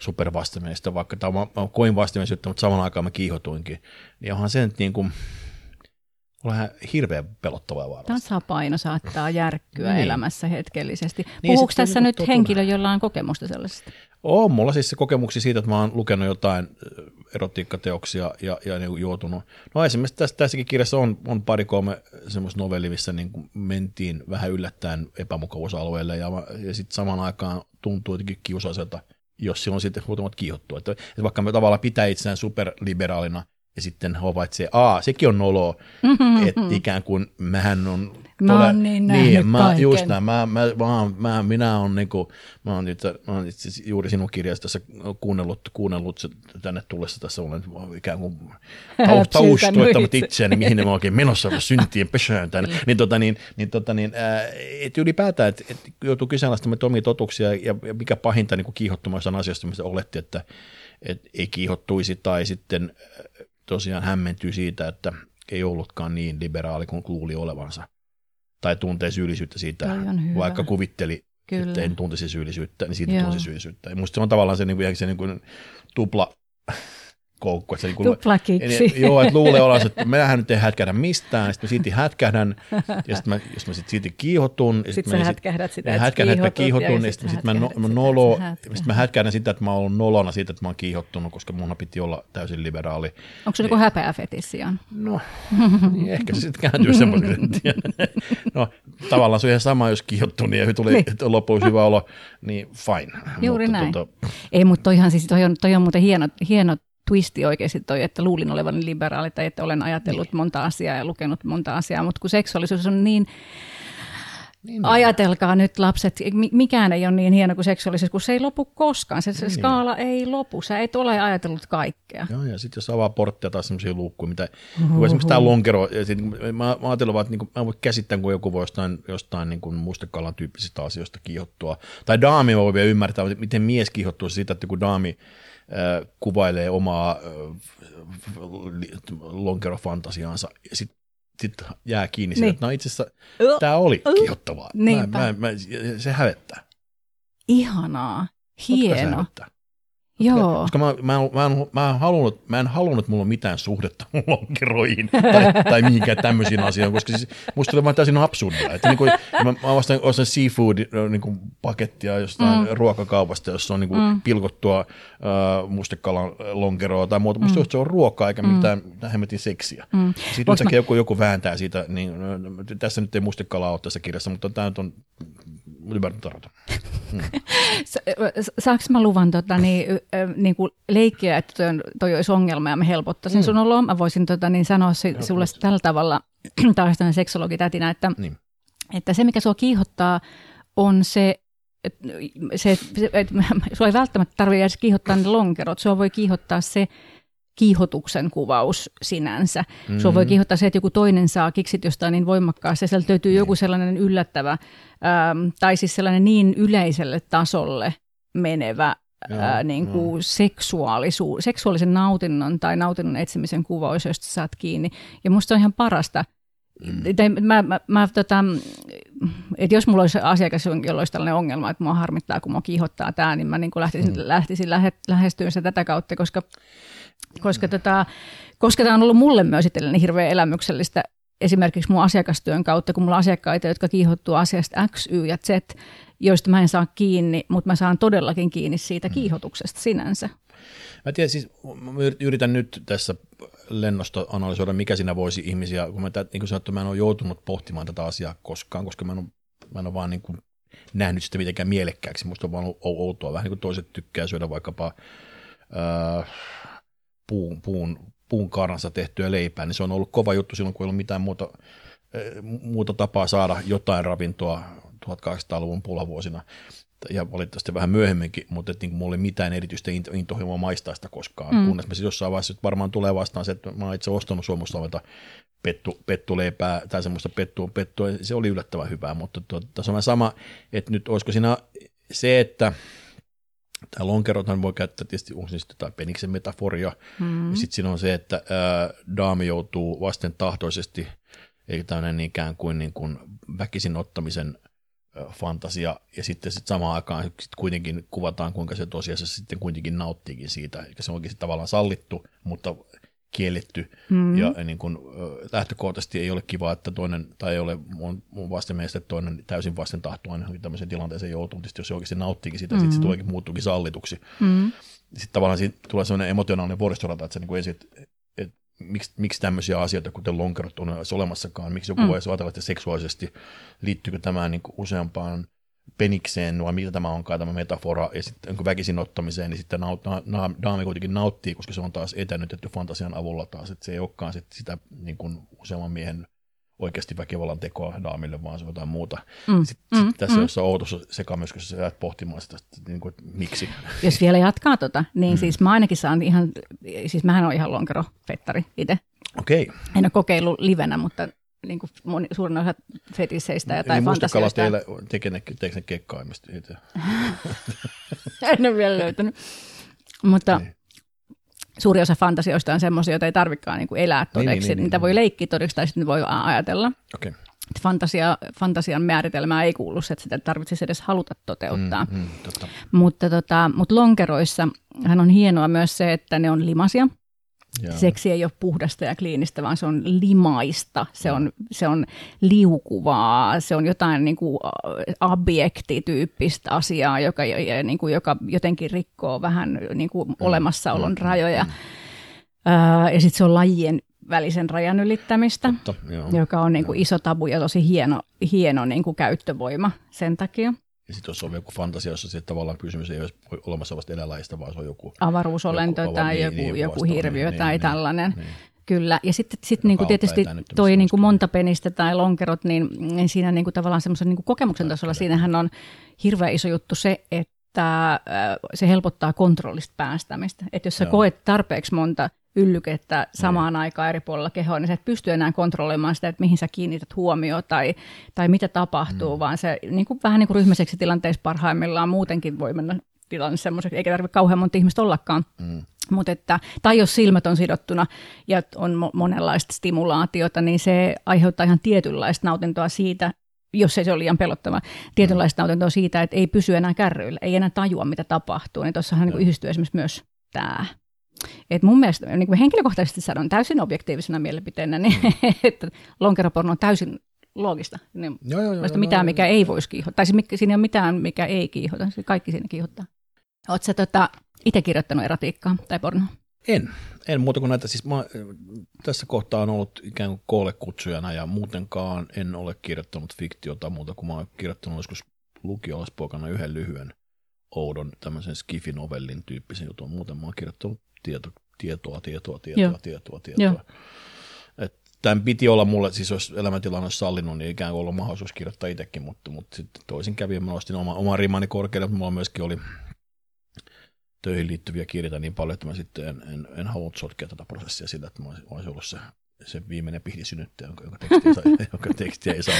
supervastamielistä, vaikka tämä on, on koin vastamielisyyttä, mutta saman aikaan mä kiihotuinkin. Niin onhan se nyt niin kuin, vähän hirveän pelottavaa vaarallista. Tasapaino saattaa järkkyä niin. elämässä hetkellisesti. Niin, tässä nyt totuna. henkilö, jolla on kokemusta sellaisesta? On mulla siis se kokemuksia siitä, että mä oon lukenut jotain erotiikkateoksia ja, ja niin juotunut. No esimerkiksi tässä, tässäkin kirjassa on, on pari kolme semmoista novellia, missä niin kuin mentiin vähän yllättäen epämukavuusalueelle ja, ja sitten samaan aikaan tuntuu jotenkin kiusaiselta, jos silloin sitten muutamat kiihottua. Että, että vaikka me tavallaan pitää itseään superliberaalina ja sitten havaitsee, aa, sekin on noloa, mm-hmm. [laughs] että ikään kuin mähän on Mä oon niin niin mä, kaiken. just näin, mä, mä, mä, mä, minä on niinku, mä oon itse, mä oon itse juuri sinun kirjasta tässä kuunnellut, kuunnellut tänne tullessa tässä olen ikään kuin [laughs] taustoittanut itseäni, mihin ne oikein menossa syntien pesään tänne, niin, tota, niin, niin, tota, niin ää, et ylipäätään, että et joutuu kyseenalaistamaan omia totuksia ja, ja mikä pahinta niin kiihottumaan asiasta, mistä oletti, että et ei kiihottuisi tai sitten tosiaan hämmentyy siitä, että ei ollutkaan niin liberaali kuin luuli olevansa. Tai tuntee syyllisyyttä siitä, vaikka kuvitteli, Kyllä. että en tuntisi syyllisyyttä, niin siitä tuntisi syyllisyyttä. Ja musta se on tavallaan se, niin kuin, se niin kuin tupla koukku. Että se, niin Tuplakiksi. Niin, joo, että luulee olla, että mehän nyt ei hätkähdä mistään, sitten mä siitä hätkähdän, ja sitten mä, jos mä sit siitä kiihotun, ja sitten sit sä hätkähdät sitä, että hätkähdän, että kiihotun, ja sitten sit mä, no, mä, nolo, sit mä hätkähdän sitä, että mä oon nolona siitä, että mä oon kiihottunut, koska mun piti olla täysin liberaali. Onko se joku niin, häpeä fetissiaan? No, niin ehkä se sitten kääntyy semmoisen, No, tavallaan se on ihan sama, jos kiihottuu, niin tuli niin. lopuksi hyvä olo, niin fine. Juuri mutta, näin. Tuota, ei, mutta toihan siis, toi on, toi on muuten hieno, hieno twisti oikeasti toi, että luulin olevani liberaali tai että olen ajatellut niin. monta asiaa ja lukenut monta asiaa, mutta kun seksuaalisuus on niin, niin, Ajatelkaa nyt lapset, mikään ei ole niin hieno kuin seksuaalisuus, kun se ei lopu koskaan. Se, se niin. skaala ei lopu, sä et ole ajatellut kaikkea. Joo, ja sitten jos avaa porttia taas sellaisia luukkuja, mitä uhuh. esimerkiksi tämä lonkero, ja sit, mä, mä ajattelen että niin kuin, mä voin käsittää, kun joku voi jostain, jostain niin kuin mustekalan tyyppisistä asioista kiihottua. Tai daami voi vielä ymmärtää, miten mies kiihottuu siitä, että kun daami kuvailee omaa lonkerofantasiaansa ja sitten sit jää kiinni niin. että no itse asiassa tämä oli kiihottavaa. Mä, mä, mä, se hävettää. Ihanaa. Hieno. Joo. Koska mä, mä, mä, en, mä, en halunnut, mä en halunnut, että mulla on mitään suhdetta [laughs] lonkeroihin tai, tai mihinkään tämmöisiin asioihin, koska siis musta oli vaan täysin absurdia. Että niin kuin, mä, mä ostan, ostan seafood niin kuin pakettia jostain mm. ruokakaupasta, jossa on niin kuin mm. pilkottua uh, mustekalan lonkeroa tai muuta. Musta mm. se on ruokaa eikä mm. mitään, mitään hemmetin seksiä. Mm. Sitten yhtäkkiä mä... joku, joku vääntää siitä, niin tässä nyt ei mustekalaa ole tässä kirjassa, mutta tämä on ymmärtänyt hmm. Saanko mä luvan tota, niin, niin kuin leikkiä, että toi, on, toi olisi ongelma ja mä helpottaisin mm. sun oloa. Mä voisin tota, niin sanoa si, sulle tällä tavalla, [clears throat] taas seksologitätinä, että, niin. että se mikä sua kiihottaa on se, se, se että [laughs] sua ei välttämättä tarvitse edes kiihottaa ne lonkerot, sua voi kiihottaa se, kiihotuksen kuvaus sinänsä. Mm-hmm. Sua voi kiihottaa se, että joku toinen saa kiksit jostain niin voimakkaasti, ja sieltä löytyy joku sellainen yllättävä, ähm, tai siis sellainen niin yleiselle tasolle menevä Joo, ää, niin kuin seksuaalisuus, seksuaalisen nautinnon tai nautinnon etsimisen kuvaus, josta saat kiinni. Ja musta on ihan parasta. Mm. Mä, mä, mä, tota, että jos mulla olisi asiakas, jolla olisi tällainen ongelma, että mua harmittaa, kun mua kiihottaa tämä, niin mä niin kuin lähtisin, mm. lähtisin lähe, lähestyä se tätä kautta, koska koska, tota, koska tämä on ollut mulle myös itselleni hirveän elämyksellistä esimerkiksi mun asiakastyön kautta, kun mulla on asiakkaita, jotka kiihottuu asiasta X, Y ja Z, joista mä en saa kiinni, mutta mä saan todellakin kiinni siitä mm. kiihotuksesta sinänsä. Mä tiedän, siis mä yritän nyt tässä lennosta analysoida, mikä siinä voisi ihmisiä, kun mä, niin kuin sanottu, mä en ole joutunut pohtimaan tätä asiaa koskaan, koska mä en ole, mä en ole vaan niin kuin nähnyt sitä mitenkään mielekkääksi. Musta on vaan outoa, vähän niin kuin toiset tykkää syödä vaikkapa äh, puun, puun, puun karansa tehtyä leipää, niin se on ollut kova juttu silloin, kun ei ollut mitään muuta, eh, muuta tapaa saada jotain ravintoa 1800-luvun pulavuosina ja valitettavasti vähän myöhemminkin, mutta että niin mulla ei mitään erityistä intohimoa maistaa sitä koskaan, mm. kunnes mä siis jossain vaiheessa varmaan tulee vastaan se, että mä oon itse ostanut Suomussalmelta pettu, pettuleipää tai semmoista pettua, pettua, se oli yllättävän hyvää, mutta tuota, tässä on sama, että nyt olisiko siinä se, että Tämä lonkerothan voi käyttää tietysti onko se sitten peniksen metaforia. Mm. Ja sitten siinä on se, että ää, daami joutuu vasten tahtoisesti, eli tämmöinen ikään kuin, niin kuin väkisin ottamisen fantasia, ja sitten sit samaan aikaan sit kuitenkin kuvataan, kuinka se tosiasiassa sitten kuitenkin nauttiikin siitä, eli se onkin tavallaan sallittu, mutta kielletty, mm-hmm. ja niin kun, lähtökohtaisesti ei ole kiva, että toinen, tai ei ole mun, mun vastenmielestä, että toinen täysin vasten tahtoinen tämmöiseen tilanteeseen joutuu, tietysti jos se oikeasti nauttiikin sitä, mm-hmm. sitten se tuleekin, muuttuukin sallituksi. Mm-hmm. Sitten tavallaan siitä tulee sellainen emotionaalinen vuoristorata, että se niin ensin, että, että miksi, miksi tämmöisiä asioita, kuten lonkerot on olemassakaan, miksi joku mm. voi ajatella, että seksuaalisesti liittyykö tämä niin useampaan penikseen, vai mitä tämä onkaan tämä metafora, ja sitten väkisin ottamiseen, niin sitten naut, na, na, daami kuitenkin nauttii, koska se on taas etänytetty fantasian avulla taas, että se ei olekaan sit sitä niin kuin useamman miehen oikeasti väkivallan tekoa daamille, vaan se on jotain muuta. Mm. Sitten, mm. sit tässä mm. jossain outossa sekamyskyssä sä jäät pohtimaan sitä, että, niin kuin, että miksi. Jos vielä jatkaa tota, niin mm. siis mä ainakin saan ihan, siis mähän on ihan lonkerofettari itse. Okei. Okay. En ole kokeillut livenä, mutta niin kuin moni, suurin osa fetisseistä ja tai fantasioista. teille tekee ne, kekkaimista itse? [laughs] en ole vielä löytänyt. Mutta niin. suuri osa fantasioista on semmoisia, joita ei tarvitsekaan niin kuin elää todeksi. Niin, niin, niin, Niitä niin, voi leikkiä todeksi tai sitten voi ajatella. Okay. Fantasia, fantasian määritelmää ei kuulu että sitä tarvitsisi edes haluta toteuttaa. Mm, mm, totta. Mutta, tota, mutta lonkeroissa hän on hienoa myös se, että ne on limasia. Joo. Seksi ei ole puhdasta ja kliinistä, vaan se on limaista, se on, se on liukuvaa, se on jotain niin kuin abjektityyppistä asiaa, joka, niin kuin, joka jotenkin rikkoo vähän niin kuin mm. olemassaolon mm. rajoja. Mm. Uh, ja sitten se on lajien välisen rajan ylittämistä, Totta, joka on niin kuin iso tabu ja tosi hieno, hieno niin kuin käyttövoima sen takia. Ja sitten jos on joku fantasia, jossa se tavallaan kysymys ei ole olemassa vasta eläinlajista, vaan se on joku... Avaruusolento joku, tai niin, joku, niin, joku hirviö niin, tai niin, tällainen. Niin. Kyllä, ja sitten sit niinku tietysti toi niinku montapenistä tai lonkerot, niin, niin siinä niinku tavallaan semmoisen niinku kokemuksen tasolla, siinähän on hirveän iso juttu se, että se helpottaa kontrollista päästämistä. Että jos sä Joo. koet tarpeeksi monta yllykettä samaan mm. aikaan eri puolilla kehoa, niin sä et pysty enää kontrolloimaan sitä, että mihin sä kiinnität huomioon tai, tai mitä tapahtuu, mm. vaan se niin kuin, vähän niin kuin ryhmäiseksi tilanteessa parhaimmillaan muutenkin voi mennä tilanne semmoiseksi, eikä tarvitse kauhean monta ihmistä ollakaan. Mm. Mut että, tai jos silmät on sidottuna ja on mo- monenlaista stimulaatiota, niin se aiheuttaa ihan tietynlaista nautintoa siitä, jos ei se ole liian pelottava, tietynlaista nautintoa siitä, että ei pysy enää kärryillä, ei enää tajua, mitä tapahtuu. Niin tuossahan niin yhdistyy esimerkiksi myös tämä et mun mielestä niin kuin henkilökohtaisesti sanon täysin objektiivisena mielipiteenä, niin, mm. [laughs] että lonkeroporno on täysin loogista. Niin joo, joo, joo, mitään, mikä ei voisi kiihottaa. Tai siinä ei ole mitään, mikä ei kiihota. Se kaikki siinä kiihottaa. Oletko tota, itse kirjoittanut erotiikkaa tai pornoa? En. En muuta kuin näitä. Siis mä, tässä kohtaa on ollut ikään kuin koolekutsujana ja muutenkaan en ole kirjoittanut fiktiota muuta kuin mä oon kirjoittanut joskus lukio yhden lyhyen oudon tämmöisen skifinovellin tyyppisen jutun. Muuten mä oon kirjoittanut tieto, tietoa, tietoa, tietoa, Joo. tietoa, tietoa. Joo. tämän piti olla mulle, siis jos elämäntilanne olisi sallinut, niin ikään kuin ollut mahdollisuus kirjoittaa itsekin, mutta, mutta sitten toisin kävi, mä nostin oma, oma rimani korkealle, mutta mulla myöskin oli töihin liittyviä kirjoita niin paljon, että mä sitten en, en, en halunnut sotkea tätä prosessia sillä, että mä olisin ollut se, se viimeinen pihdisynnyttäjä, jonka, jonka, tekstiä, [laughs] jonka tekstiä ei saa,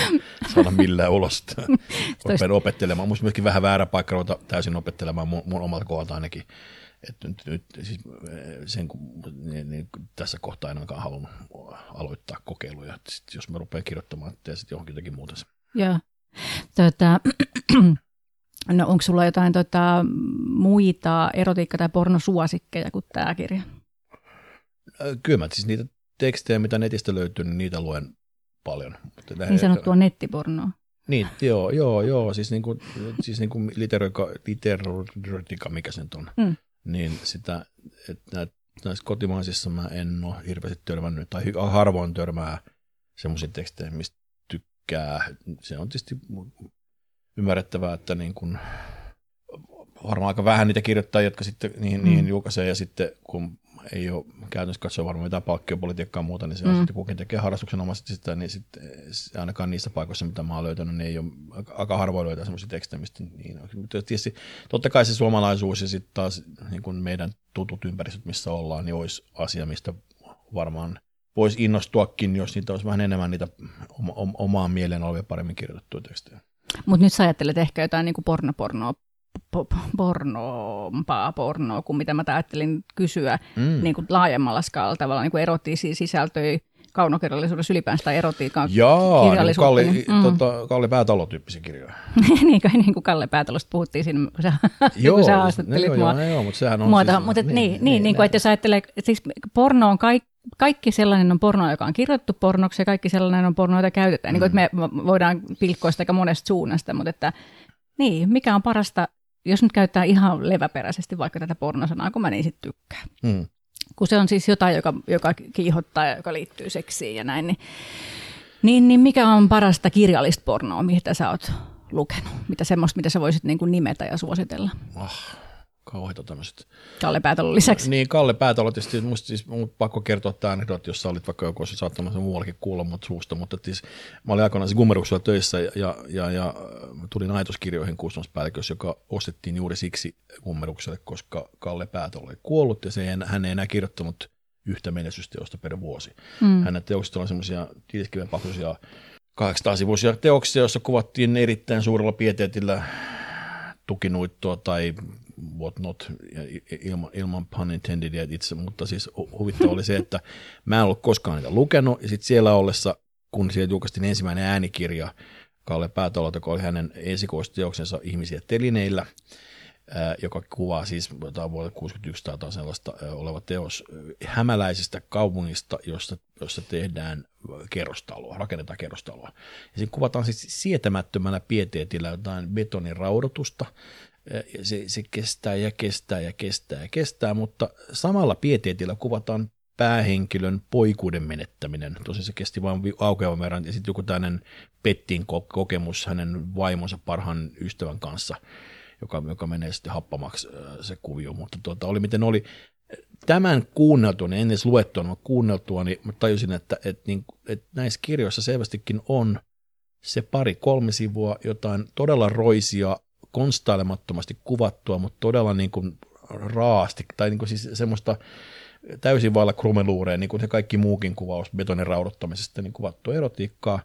saada millään ulos. [laughs] Rupean opettelemaan. Musta myöskin vähän väärä paikka ruveta täysin opettelemaan mun, mun omalta kohdalta ainakin että nyt, nyt siis eh, sen, niin, niin, tässä kohtaa en ainakaan halunnut aloittaa kokeiluja. Sitten jos mä rupean kirjoittamaan, teen sitten johonkin jotenkin muuta. Joo. Tota, [clears throat] no onko sulla jotain tota, muita erotiikka- tai pornosuosikkeja kuin tämä kirja? Kyllä mä siis niitä tekstejä, mitä netistä löytyy, niin niitä luen paljon. Niin sanottua nettipornoa. Niin, joo, joo, joo, siis niin kuin, siis niin kuin literotika, mikä se nyt on. Mm niin sitä, että näissä kotimaisissa mä en ole hirveästi törmännyt, tai harvoin törmää semmoisiin teksteihin, mistä tykkää. Se on tietysti ymmärrettävää, että niin kun, varmaan aika vähän niitä kirjoittajia, jotka sitten niihin, mm. niihin julkaisee, ja sitten kun ei ole käytännössä katsoa varmaan mitään palkkiopolitiikkaa muuta, niin se on mm. sitten kukin tekee harrastuksen omasti sitä, niin sitten ainakaan niissä paikoissa, mitä mä oon löytänyt, niin ei ole aika harvoin löytää semmoisia tekstejä, mistä niin on. Mutta tietysti totta kai se suomalaisuus ja sitten taas niin kuin meidän tutut ympäristöt, missä ollaan, niin olisi asia, mistä varmaan voisi innostuakin, jos niitä olisi vähän enemmän niitä oma, omaan mieleen olevia paremmin kirjoitettuja tekstejä. Mutta nyt sä ajattelet ehkä jotain niin pornopornoa pornompaa pornoa kuin mitä mä ajattelin kysyä mm. niin kuin laajemmalla skaalalla tavalla niin kuin erottisia sisältöjä kaunokirjallisuudessa ylipäänsä tai erotiikan Jaa, kirjallisuutta. Niin Kalli, mm. tota, Kalle Päätalo-tyyppisiä kirjoja. [laughs] niin, kuin, niin kuin Kalle Päätalosta puhuttiin siinä, kun sä, joo, [laughs] kun sä haastattelit mua. Joo, joo, mutta sehän on muota, siis, mutta, niin, niin, niin, niin, niin kuin, että jos ajattelee, siis porno on kaikki, kaikki sellainen on porno, joka on kirjoittu pornoksi ja kaikki sellainen on porno, jota käytetään. Mm. Niin kuin, että me voidaan pilkkoa sitä aika monesta suunnasta, mutta että niin, mikä on parasta jos nyt käyttää ihan leväperäisesti vaikka tätä pornosanaa, kun mä niin sitten tykkään. Mm. Kun se on siis jotain, joka, joka kiihottaa ja joka liittyy seksiin ja näin, niin, niin, niin mikä on parasta kirjallista pornoa, mitä sä oot lukenut? Mitä semmoista, mitä sä voisit niin kuin nimetä ja suositella? Oh, kauheita tämmöiset. Kalle Päätalon lisäksi. Niin, Kalle Päätalo tietysti, musta siis mun pakko kertoa tämä anekdootti, jos sä olit vaikka joku, olisi saattanut sen muuallakin kuulla mut suusta, mutta siis, mä olin aikoinaan Gummeruksella töissä ja, ja, ja, ja tulin aitoskirjoihin kustannuspäällikössä, joka ostettiin juuri siksi Gummerukselle, koska Kalle Päätalo oli kuollut ja se ei, hän ei enää kirjoittanut yhtä menestysteosta per vuosi. Mm. Hänen teokset on semmoisia tiiliskiven paksuisia 800-sivuisia teoksia, joissa kuvattiin erittäin suurella pieteetillä tukinuittoa tai what not, ilman, ilman pun intended itse, mutta siis huvittava oli se, että mä en ollut koskaan niitä lukenut, ja sitten siellä ollessa, kun siellä julkaistiin ensimmäinen äänikirja, Kalle Päätalo, joka oli hänen esikoisteoksensa Ihmisiä telineillä, joka kuvaa siis jotain vuodelta 61 tai jotain sellaista oleva teos hämäläisestä kaupungista, jossa, jossa tehdään kerrostaloa, rakennetaan kerrostaloa. Ja siinä kuvataan siis sietämättömällä pieteetillä jotain betonin raudotusta, se, se kestää ja kestää ja kestää ja kestää, mutta samalla pieteetillä kuvataan päähenkilön poikuuden menettäminen. Tosin se kesti vain aukeavan verran ja sitten joku tämmöinen Pettin kokemus hänen vaimonsa parhaan ystävän kanssa – joka, joka menee sitten happamaksi se kuvio, mutta tuota, oli miten oli. Tämän kuunneltua, en edes luettua, mutta kuunneltua, niin mä tajusin, että, että, niin, että näissä kirjoissa selvästikin on se pari kolme sivua jotain todella roisia, konstailemattomasti kuvattua, mutta todella niin kuin raasti, tai niin kuin siis semmoista täysin vailla krumeluureja, niin kuin se kaikki muukin kuvaus betonin raudottamisesta, niin kuvattua erotiikkaa,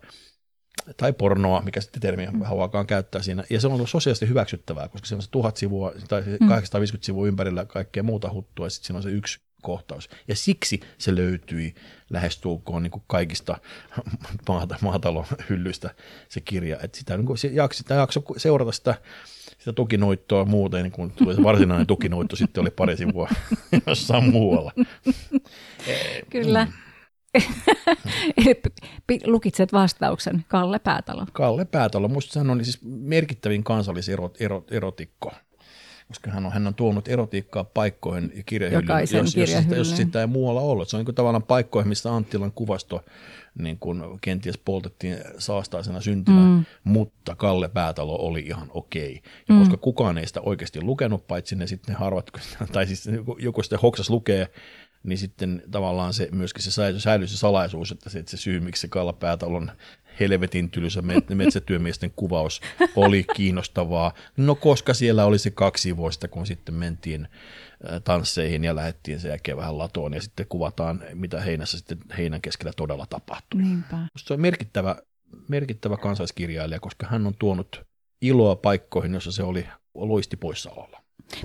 tai pornoa, mikä sitten termiä mm. haluakaan käyttää siinä. Ja se on ollut sosiaalisesti hyväksyttävää, koska se on se tuhat sivua tai 850 mm. sivua ympärillä kaikkea muuta huttua, ja sitten siinä on se yksi kohtaus. Ja siksi se löytyi lähestulkoon niin kuin kaikista [laughs] maata, maatalon hyllyistä se kirja. Että sitä, niin kuin, se jakso, sitä jakso seurata sitä, sitä tukinoittoa muuten, kun tuli se varsinainen tukinoitto, sitten oli pari sivua [laughs] jossain muualla. Kyllä. Mm. Lukitset vastauksen, Kalle Päätalo. Kalle Päätalo, musta hän on siis merkittävin kansalliserotikko, koska hän on, hän on tuonut erotiikkaa paikkoihin ja kirjahyllyyn, jos, jos, jos sitä ei muualla ollut. Se on niin tavallaan paikkoihin, missä Anttilan kuvasto niin kuin kenties poltettiin saastaisena syntinä, mm. mutta Kalle Päätalo oli ihan okei. Ja mm. koska kukaan ei sitä oikeasti lukenut, paitsi ne sitten harvat, tai siis joku sitten hoksas lukee, niin sitten tavallaan se myöskin se säilyi se salaisuus, että se, että se syy, miksi se Kallapäätalon helvetin tylsä [laughs] metsätyömiesten kuvaus oli kiinnostavaa. No koska siellä oli se kaksi vuosta, kun sitten mentiin tansseihin ja lähdettiin sen jälkeen vähän latoon ja sitten kuvataan, mitä heinässä sitten heinän keskellä todella tapahtui. Niinpä. Se on merkittävä, merkittävä kansaiskirjailija, koska hän on tuonut iloa paikkoihin, jossa se oli loisti poissaololla.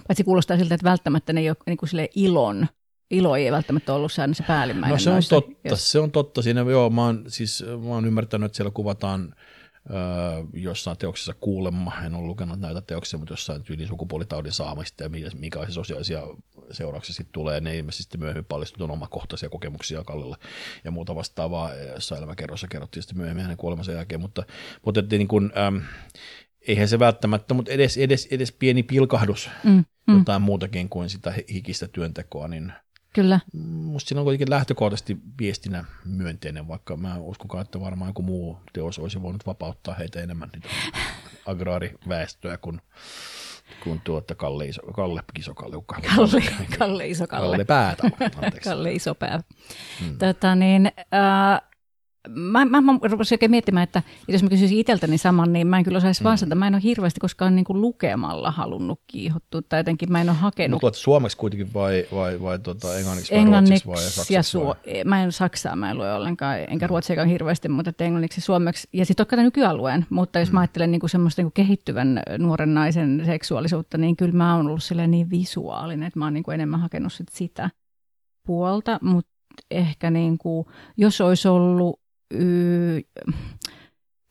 Paitsi kuulostaa siltä, että välttämättä ne ei ole niin kuin ilon ilo ei välttämättä ollut se, se päällimmäinen. No se on noissa, totta, jos... se on totta. Siinä, joo, mä oon, siis, mä oon ymmärtänyt, että siellä kuvataan jossain teoksessa kuulemma, en ole lukenut näitä teoksia, mutta jossain tyyli sukupuolitaudin saamista ja mikä se sosiaalisia seurauksia sitten tulee, ne ilmeisesti myöhemmin paljastui omakohtaisia kokemuksia Kallella ja muuta vastaavaa, jossa elämäkerrossa kerrottiin sitten myöhemmin hänen kuolemansa jälkeen, mutta, mutta että niin kuin, ähm, eihän se välttämättä, mutta edes, edes, edes pieni pilkahdus, mm, mm. jotain muutakin kuin sitä hikistä työntekoa, niin – Kyllä. Musta siinä on kuitenkin lähtökohtaisesti viestinä myönteinen, vaikka mä uskon, että varmaan joku muu teos olisi voinut vapauttaa heitä enemmän niitä agraariväestöä kuin, kuin tuota Kalle, iso, Kalle Isokalle. Kalle, Kalle Isokalle. Kalle Päätä. Kalle Isopää. Hmm. Tota niin, äh, mä, mä, mä rupesin oikein miettimään, että jos mä kysyisin itseltäni saman, niin mä en kyllä osaisi mm. vastata. Mä en ole hirveästi koskaan niin kuin lukemalla halunnut kiihottua, tai jotenkin mä en ole hakenut. Mutta suomeksi kuitenkin vai, vai, vai tuota, englanniksi vai englanniksi vai ja suo- vai? Mä en saksaa, mä en lue ollenkaan, enkä mm. ruotsiakaan hirveästi, mutta englanniksi ja suomeksi. Ja sitten totta nykyalueen, mutta jos mm. mä ajattelen niin kuin semmoista niin kuin kehittyvän nuoren naisen seksuaalisuutta, niin kyllä mä oon ollut niin visuaalinen, että mä oon niin kuin enemmän hakenut sit sitä puolta, mutta ehkä niin kuin, jos olisi ollut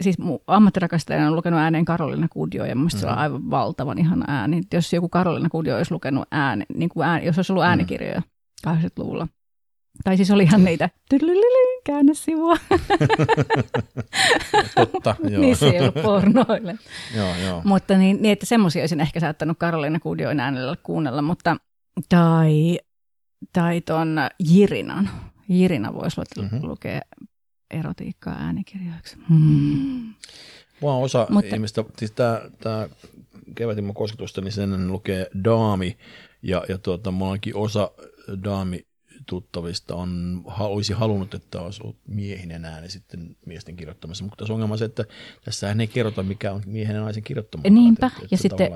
Siis ammattirakastajana on lukenut ääneen Karolina Kudio ja musta mm-hmm. se on mhm. aivan valtavan ihan ääni. Jos joku Karolina Kudio olisi lukenut ääni, niin kuin ääni jos olisi ollut mm. äänikirjoja mm. 80-luvulla. Tai siis oli ihan niitä käännä sivua. [laughs] Totta, joo. Niissä ei ollut pornoille. [laughs] joo, joo. Mutta niin, niin että semmoisia olisin ehkä saattanut Karolina Kudioin äänellä kuunnella, mutta tai, tai ton Jirinan. Jirina voisi mm-hmm. lukea erotiikkaa äänikirjoiksi. Hmm. Mua osa Mutta, ihmistä, siis tämä, tämä kevätimman kosketusta, niin sen lukee daami, ja, ja tuota, mullakin osa daami tuttavista on, olisi halunnut, että olisi ollut miehinen ääni sitten miesten kirjoittamassa, mutta tässä ongelma on se, että tässä ei kerrota, mikä on miehen ja naisen kirjoittama. Niinpä, että, ja sitten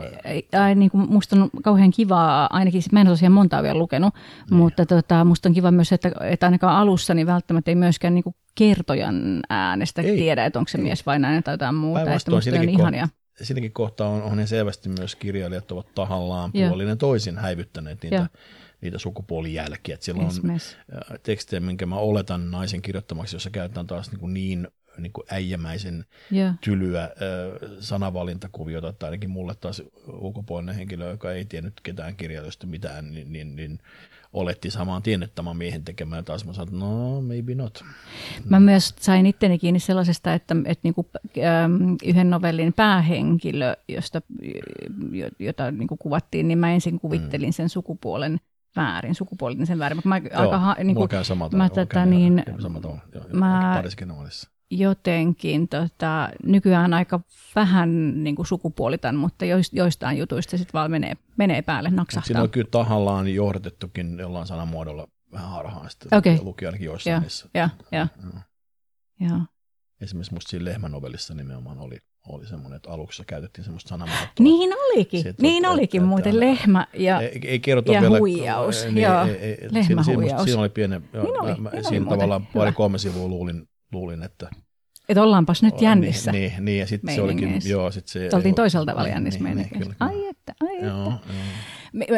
ai, niin kuin musta on kauhean kivaa, ainakin mä en tosiaan montaa vielä lukenut, niin. mutta tota, musta on kiva myös, että, että ainakaan alussa niin välttämättä ei myöskään niin kuin kertojan äänestä ei, tiedä, että onko se ei. mies vai nainen tai jotain muuta. Päinvastoin on ihania. Siinäkin kohtaa on, on selvästi myös kirjailijat ovat tahallaan puolinen toisin häivyttäneet niitä niitä sukupuolijälkiä. Että siellä on tekstejä, minkä mä oletan naisen kirjoittamaksi, jossa käytetään taas niin, kuin niin niin kuin äijämäisen yeah. tylyä äh, sanavalintakuviota, tai ainakin mulle taas ulkopuolinen henkilö, joka ei tiennyt ketään kirjailijoista mitään, niin, niin, niin oletti samaan tien, että tämä miehen tekemään, ja taas mä sanoin, no maybe not. Mä mm. myös sain itteni kiinni sellaisesta, että, että niin kuin, ähm, yhden novellin päähenkilö, josta, jota niin kuin kuvattiin, niin mä ensin kuvittelin mm. sen sukupuolen väärin, sukupuolinen sen väärin. Mä Joo, aika, ha, niin kuin, käy sama mä, tätä, niin, mä jotenkin tota, nykyään aika vähän niin kuin sukupuolitan, mutta joistain jutuista sitten vaan menee, menee päälle, naksahtaa. Siinä on kyllä tahallaan johdatettukin jollain sanamuodolla vähän harhaan, sitten okay. luki ainakin joissain ja, niissä. Ja, ja. Ja. Esimerkiksi musta siinä lehmänovellissa nimenomaan oli oli semmoinen, että aluksi käytettiin semmoista sanamuotoa. Niin olikin, Sieltä, niin että, olikin että, muuten lehmä ja, ei, ei ja vielä, huijaus. Niin, joo, ei, ei, lehmähuijaus. Siinä, siinä oli pieni, joo, niin oli, mä, niin siinä oli tavallaan muuten. pari kolme sivua luulin, luulin että että ollaanpas nyt jännissä. Niin, niin, niin ja sitten se olikin, joo, sit se... Oltiin toisella tavalla niin, jännissä niin, niin, Ai että, ai että. Joo, joo.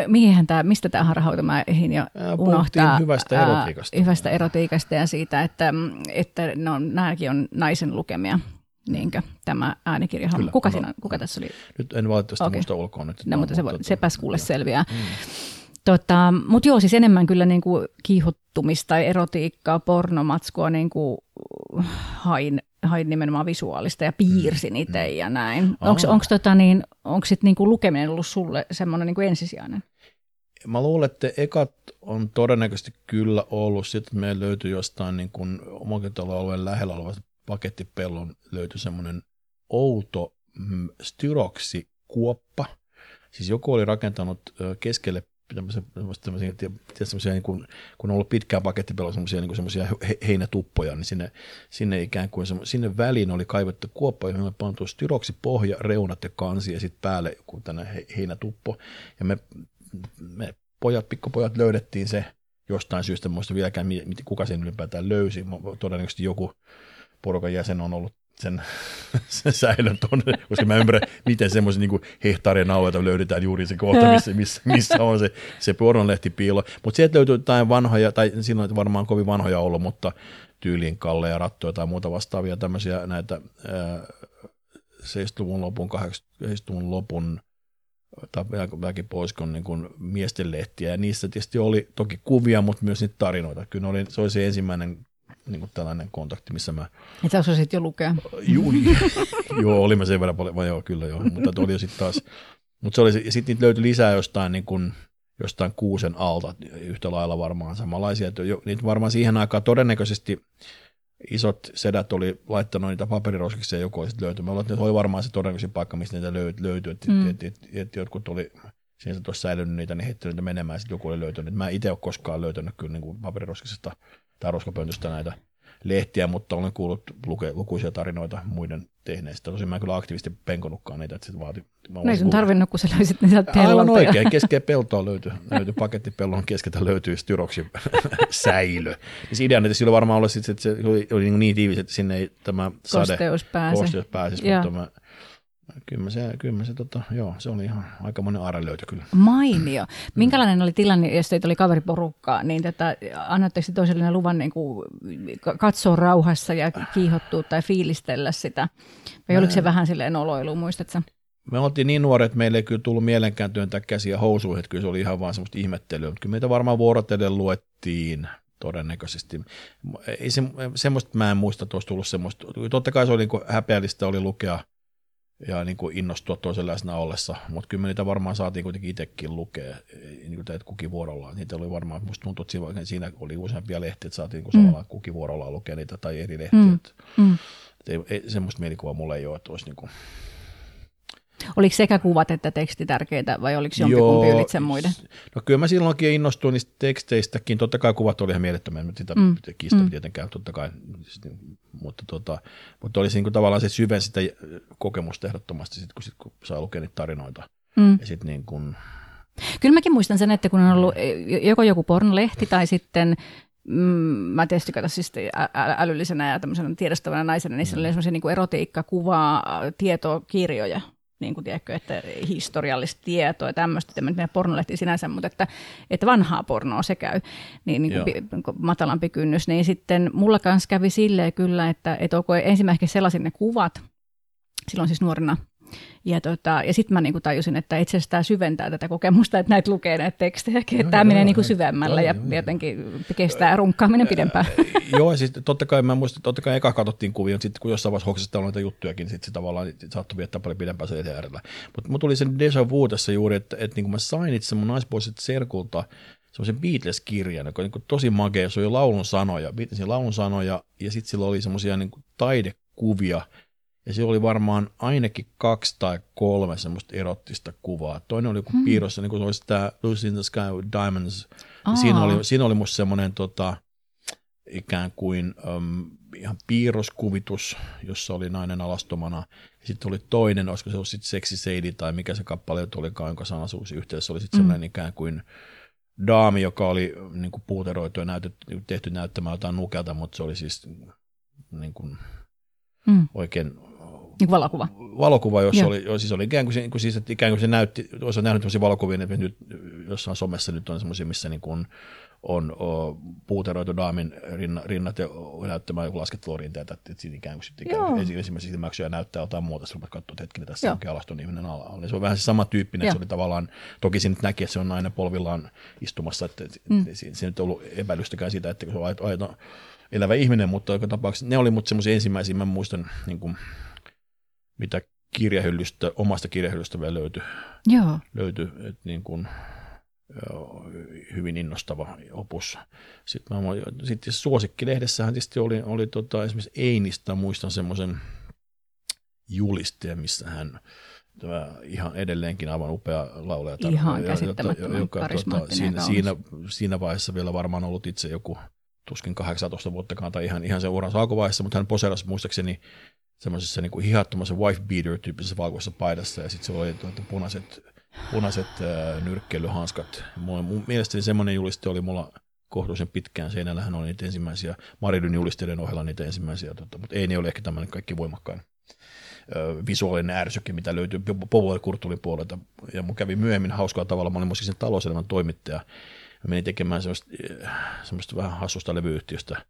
Mihin tämä, mistä tämä harhauta, mä ehdin jo unohtaa. hyvästä erotiikasta. Hyvästä erotiikasta ja siitä, että, että no, nämäkin on naisen lukemia niinkö, tämä äänikirja. Kyllä, kuka, siinä, kuka tässä oli? Nyt en valitettavasti okay. muista ulkoa nyt. No, mutta se, voi, sepäs kuule selviää. Mm. Tota, mutta joo, siis enemmän kyllä niin kuin kiihottumista tai erotiikkaa, pornomatskua niin kuin hain, hain nimenomaan visuaalista ja piirsin mm. itse mm. ja näin. Onko tota niin, sit niin kuin lukeminen ollut sulle semmoinen niin kuin ensisijainen? Mä luulen, että ekat on todennäköisesti kyllä ollut. Sitten meillä löytyy jostain niin kuin omakotitaloalueen lähellä olevasta pakettipellon löytyi semmoinen outo mm, styroksi kuoppa. Siis joku oli rakentanut keskelle tämmöisiä, tämmöisiä, tämmöisiä niin kuin, kun on ollut pitkään pakettipelloa semmoisia, niin semmoisia heinätuppoja, niin sinne, sinne ikään kuin sinne väliin oli kaivettu kuoppa, johon oli pantu styroksi pohja, reunat ja kansi ja sitten päälle joku tänne heinätuppo. Ja me, me pojat, pikkupojat löydettiin se jostain syystä, muista vieläkään kuka sen ylipäätään löysi, todennäköisesti joku porukan jäsen on ollut sen, [laughs] sen säilön tuonne, koska mä ymmärrän, miten semmoisen niin hehtaarien alueelta löydetään juuri se kohta, missä, missä, missä on se, se pornolehti piilo. Mutta sieltä löytyy jotain vanhoja, tai siinä on varmaan kovin vanhoja ollut, mutta tyyliin kalleja rattoja tai muuta vastaavia tämmöisiä näitä ää, 70-luvun lopun, 80-luvun lopun tai väkipoiskon niin kuin miesten lehtiä, ja niissä tietysti oli toki kuvia, mutta myös niitä tarinoita. Kyllä oli, se oli se ensimmäinen niin kuin tällainen kontakti, missä mä... Mitä osasit jo lukea? Juu, [laughs] joo, oli mä sen verran paljon, vai joo, kyllä joo, mutta oli jo sitten taas, mutta se oli, sitten niitä löytyi lisää jostain niin kuin, jostain kuusen alta, yhtä lailla varmaan samanlaisia, että jo, niitä varmaan siihen aikaan todennäköisesti isot sedät oli laittanut niitä paperiroskiksi ja joku olisi löytynyt. Mä että oli varmaan se todennäköisin paikka, mistä niitä löytyi, että mm. et, et, et, et jotkut oli siinä tuossa säilynyt niitä, niin heittänyt niitä menemään, ja sitten joku oli löytänyt. Mä itse ole koskaan löytänyt kyllä niin paperiroskisesta tai roskapöntöstä näitä lehtiä, mutta olen kuullut luke, lukuisia tarinoita muiden tehneistä. Tosin mä en kyllä aktiivisesti penkonutkaan niitä, että sit vaati. No ei sun tarvinnut, kun sä löysit ne sieltä pellolta. Aivan oikein, keskellä [laughs] peltoa löytyi, löytyi pakettipellon keskeltä löytyy styroksi [laughs] säilö. Siis ideana että sillä varmaan ollut, että se oli, oli niin, niin tiivis, että sinne ei tämä sade, kosteus, pääse. kosteus pääsisi, mutta mä Kyllä se, kyllä se, tota, joo, se oli ihan aikamoinen aarelöytö kyllä. Mainio. Minkälainen oli tilanne, jos teitä oli kaveriporukkaa, niin tätä, annatteko toisellinen luvan niin kuin, katsoa rauhassa ja kiihottua tai fiilistellä sitä? Vai oliko se vähän silleen oloilu, muistatko? Me oltiin niin nuoret, että meille ei kyllä tullut mielenkään työntää käsiä housuihin, että kyllä se oli ihan vaan semmoista ihmettelyä, mutta kyllä meitä varmaan vuorotellen luettiin todennäköisesti. Ei se, semmoista mä en muista, että olisi tullut semmoista. Totta kai se oli niin häpeällistä oli lukea – ja niin kuin innostua toisen läsnä ollessa, mutta kyllä me niitä varmaan saatiin kuitenkin itsekin lukea, niin kuin teet kukin vuorollaan. Niitä oli varmaan, musta tuntuu, että siinä oli useampia lehtiä, että saatiin niin mm. kukin vuorollaan lukea niitä tai eri lehtiä. Mm. Mm. ei, ei, semmoista mielikuvaa mulle ei ole, että olisi niin kuin... Oliko sekä kuvat että teksti tärkeitä vai oliko jompikumpi ylitse muiden? No kyllä mä silloinkin innostuin niistä teksteistäkin. Totta kai kuvat oli ihan mielettömiä, mutta sitä mm. kiistä mm. tietenkään totta kai. Mutta, tota, mutta oli niin kuin tavallaan se syven sitä kokemusta ehdottomasti, sit, kun, sit, kun saa lukea niitä tarinoita. Mm. Ja sit niin kun... Kyllä mäkin muistan sen, että kun on ollut joko joku pornolehti tai sitten mm, mä tietysti katson siis älyllisenä ja tämmöisenä tiedostavana naisena, niin mm. oli semmoisia niin erotiikkakuvaa, tietokirjoja, niin kuin tiedätkö, että historiallista tietoa ja tämmöistä, tämä pornolehti sinänsä, mutta että, että vanhaa pornoa se käy, niin, niin kuin pi, matalampi kynnys, niin sitten mulla kanssa kävi silleen kyllä, että, että onko ensimmäisenkin sellaisin ne kuvat, silloin siis nuorena ja, tota, ja sitten mä niinku tajusin, että itse asiassa tämä syventää tätä kokemusta, että näitä lukee näitä tekstejä, että tämä menee niinku syvemmällä joo, ja joo, jotenkin kestää runkkaaminen pidempään. [laughs] joo, ja siis totta kai mä muistan, totta kai eka katsottiin kuvia, sitten kun jossain vaiheessa hoksasta on noita juttujakin, sitten se tavallaan saattoi viettää paljon pidempään se äärellä. Mutta mut tuli sen deja vu tässä juuri, että, että niin kuin mä sain itse mun naispuoliset serkulta semmoisen Beatles-kirjan, joka on niin tosi makea, se oli laulun sanoja, Beatlesin laulun sanoja, ja sitten sillä oli semmoisia niin taidekuvia, ja se oli varmaan ainakin kaksi tai kolme semmoista erottista kuvaa. Toinen oli joku hmm. piirrossa, niin kuin se olisi tämä Lucy in the Sky with Diamonds. Siinä oli, siinä oli musta semmoinen tota, ikään kuin um, ihan piirroskuvitus, jossa oli nainen alastomana. Sitten oli toinen, olisiko se ollut sitten Sexy Sadie tai mikä se kappale olikaan, jonka sanasuusi yhteydessä oli sitten semmoinen mm. ikään kuin daami, joka oli niin kuin puuteroitu ja näytetty, tehty näyttämään jotain nukelta, mutta se oli siis niin kuin, mm. oikein niin valokuva. Valokuva, jossa oli, siis oli ikään kuin, se, siis, että ikään kuin se näytti, olisi nähnyt sellaisia valokuvia, että nyt jossain somessa nyt on semmoisia, missä niin kuin on o, puuteroitu daamin rinna, rinnat ja näyttämään joku laskettelua rinteitä, että, siinä ikään kuin sitten ikään, esimerkiksi silmäksyä näyttää jotain muuta, sitten katsoa, että hetkinen, tässä onkin alaston ihminen alla. Niin se on vähän se sama tyyppinen, että se oli tavallaan, toki siinä näki, että se on nainen polvillaan istumassa, että mm. siinä, siinä nyt ollut epäilystäkään siitä, että se on aito elävä ihminen, mutta joka tapauksessa ne oli mut semmoisia ensimmäisiä, mä muistan niin kuin, mitä kirjahyllystä, omasta kirjahyllystä vielä löytyi. Joo. Löytyi, että niin kuin, hyvin innostava opus. Sitten, mä, sitten suosikkilehdessähän tietysti oli, oli tota, esimerkiksi Einistä, muistan semmoisen julisteen, missä hän tämä ihan edelleenkin aivan upea laulaja. Ihan käsittämättömän joka, tota, siinä, siinä, siinä, vaiheessa vielä varmaan ollut itse joku tuskin 18 vuottakaan tai ihan, ihan sen uransa alkuvaiheessa, mutta hän poserasi muistaakseni semmoisessa niin kuin hihattomassa wife beater tyyppisessä valkoisessa paidassa ja sitten se oli tuota, punaiset, punaiset äh, nyrkkeilyhanskat. Mun, mun mielestäni semmoinen juliste oli mulla kohtuullisen pitkään. Seinällähän oli niitä ensimmäisiä, Maridyn julisteiden ohella niitä ensimmäisiä, tota, mutta ei ne ole ehkä tämmöinen kaikki voimakkain visuaalinen ärsyke, mitä löytyy Kurtulin puolelta. Ja mun kävi myöhemmin hauskaa tavalla, mä olin musiikisen talouselämän toimittaja. Mä menin tekemään semmoista, semmoista vähän hassusta levyyhtiöstä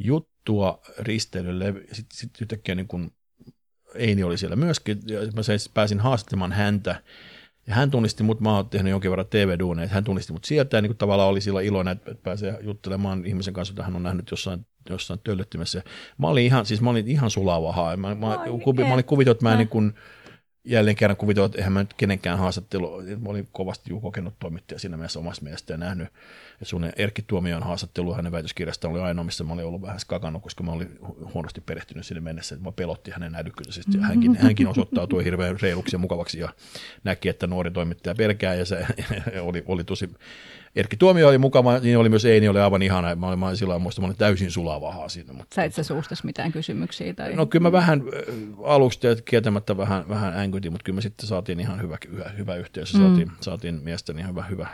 juttua risteilylle. Sitten sit yhtäkkiä niin kun Eini oli siellä myöskin, ja mä pääsin haastattelemaan häntä, ja hän tunnisti mut, mä oon tehnyt jonkin verran TV-duuneja, hän tunnisti mut sieltä, ja niin tavallaan oli sillä iloinen, että pääsee juttelemaan ihmisen kanssa, jota hän on nähnyt jossain, jossain töllöttimessä. Mä olin ihan, siis mä olin ihan sulavahaa. Mä, mä, mä, mä olin kuvitellut, että mä en niin kuin, jälleen kerran kuvitellut, että eihän mä nyt kenenkään haastattelu, mä olin kovasti kokenut toimittaja siinä mielessä omassa mielestä ja nähnyt ja sun Erkki Tuomion haastattelu hänen väitöskirjasta oli ainoa, missä mä olin ollut vähän skakannut, koska mä olin huonosti perehtynyt sinne mennessä, että mä pelotti hänen älykkyyttä. Ja hänkin, [laughs] hänkin osoittautui hirveän reiluksi ja mukavaksi ja näki, että nuori toimittaja pelkää ja se [laughs] oli, oli tosi Erkki Tuomio oli mukava, niin oli myös Eini, oli aivan ihana. Mä olin, mä olin silloin muista, mä olin täysin sulavaa siinä. Mutta, Sä et sä suustas mitään kysymyksiä? Tai... No kyllä mä vähän aluksi kieltämättä vähän, vähän änkytin, mutta kyllä me sitten saatiin ihan hyvä, hyvä, hyvä yhteys mm. saatiin, saatiin miestäni hyvä, hyvä,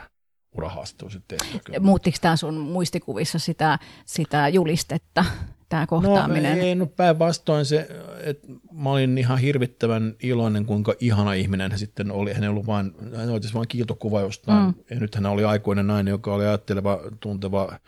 urahaastattelu sitten. Muuttiko tämä sun muistikuvissa sitä, sitä julistetta, tämä kohtaaminen? No ei, no päinvastoin se, että mä olin ihan hirvittävän iloinen, kuinka ihana ihminen hän sitten oli. Hän ei ollut vain, hän oli vain kiiltokuva jostain. Mm. Ja nyt hän oli aikuinen nainen, joka oli ajatteleva, tunteva,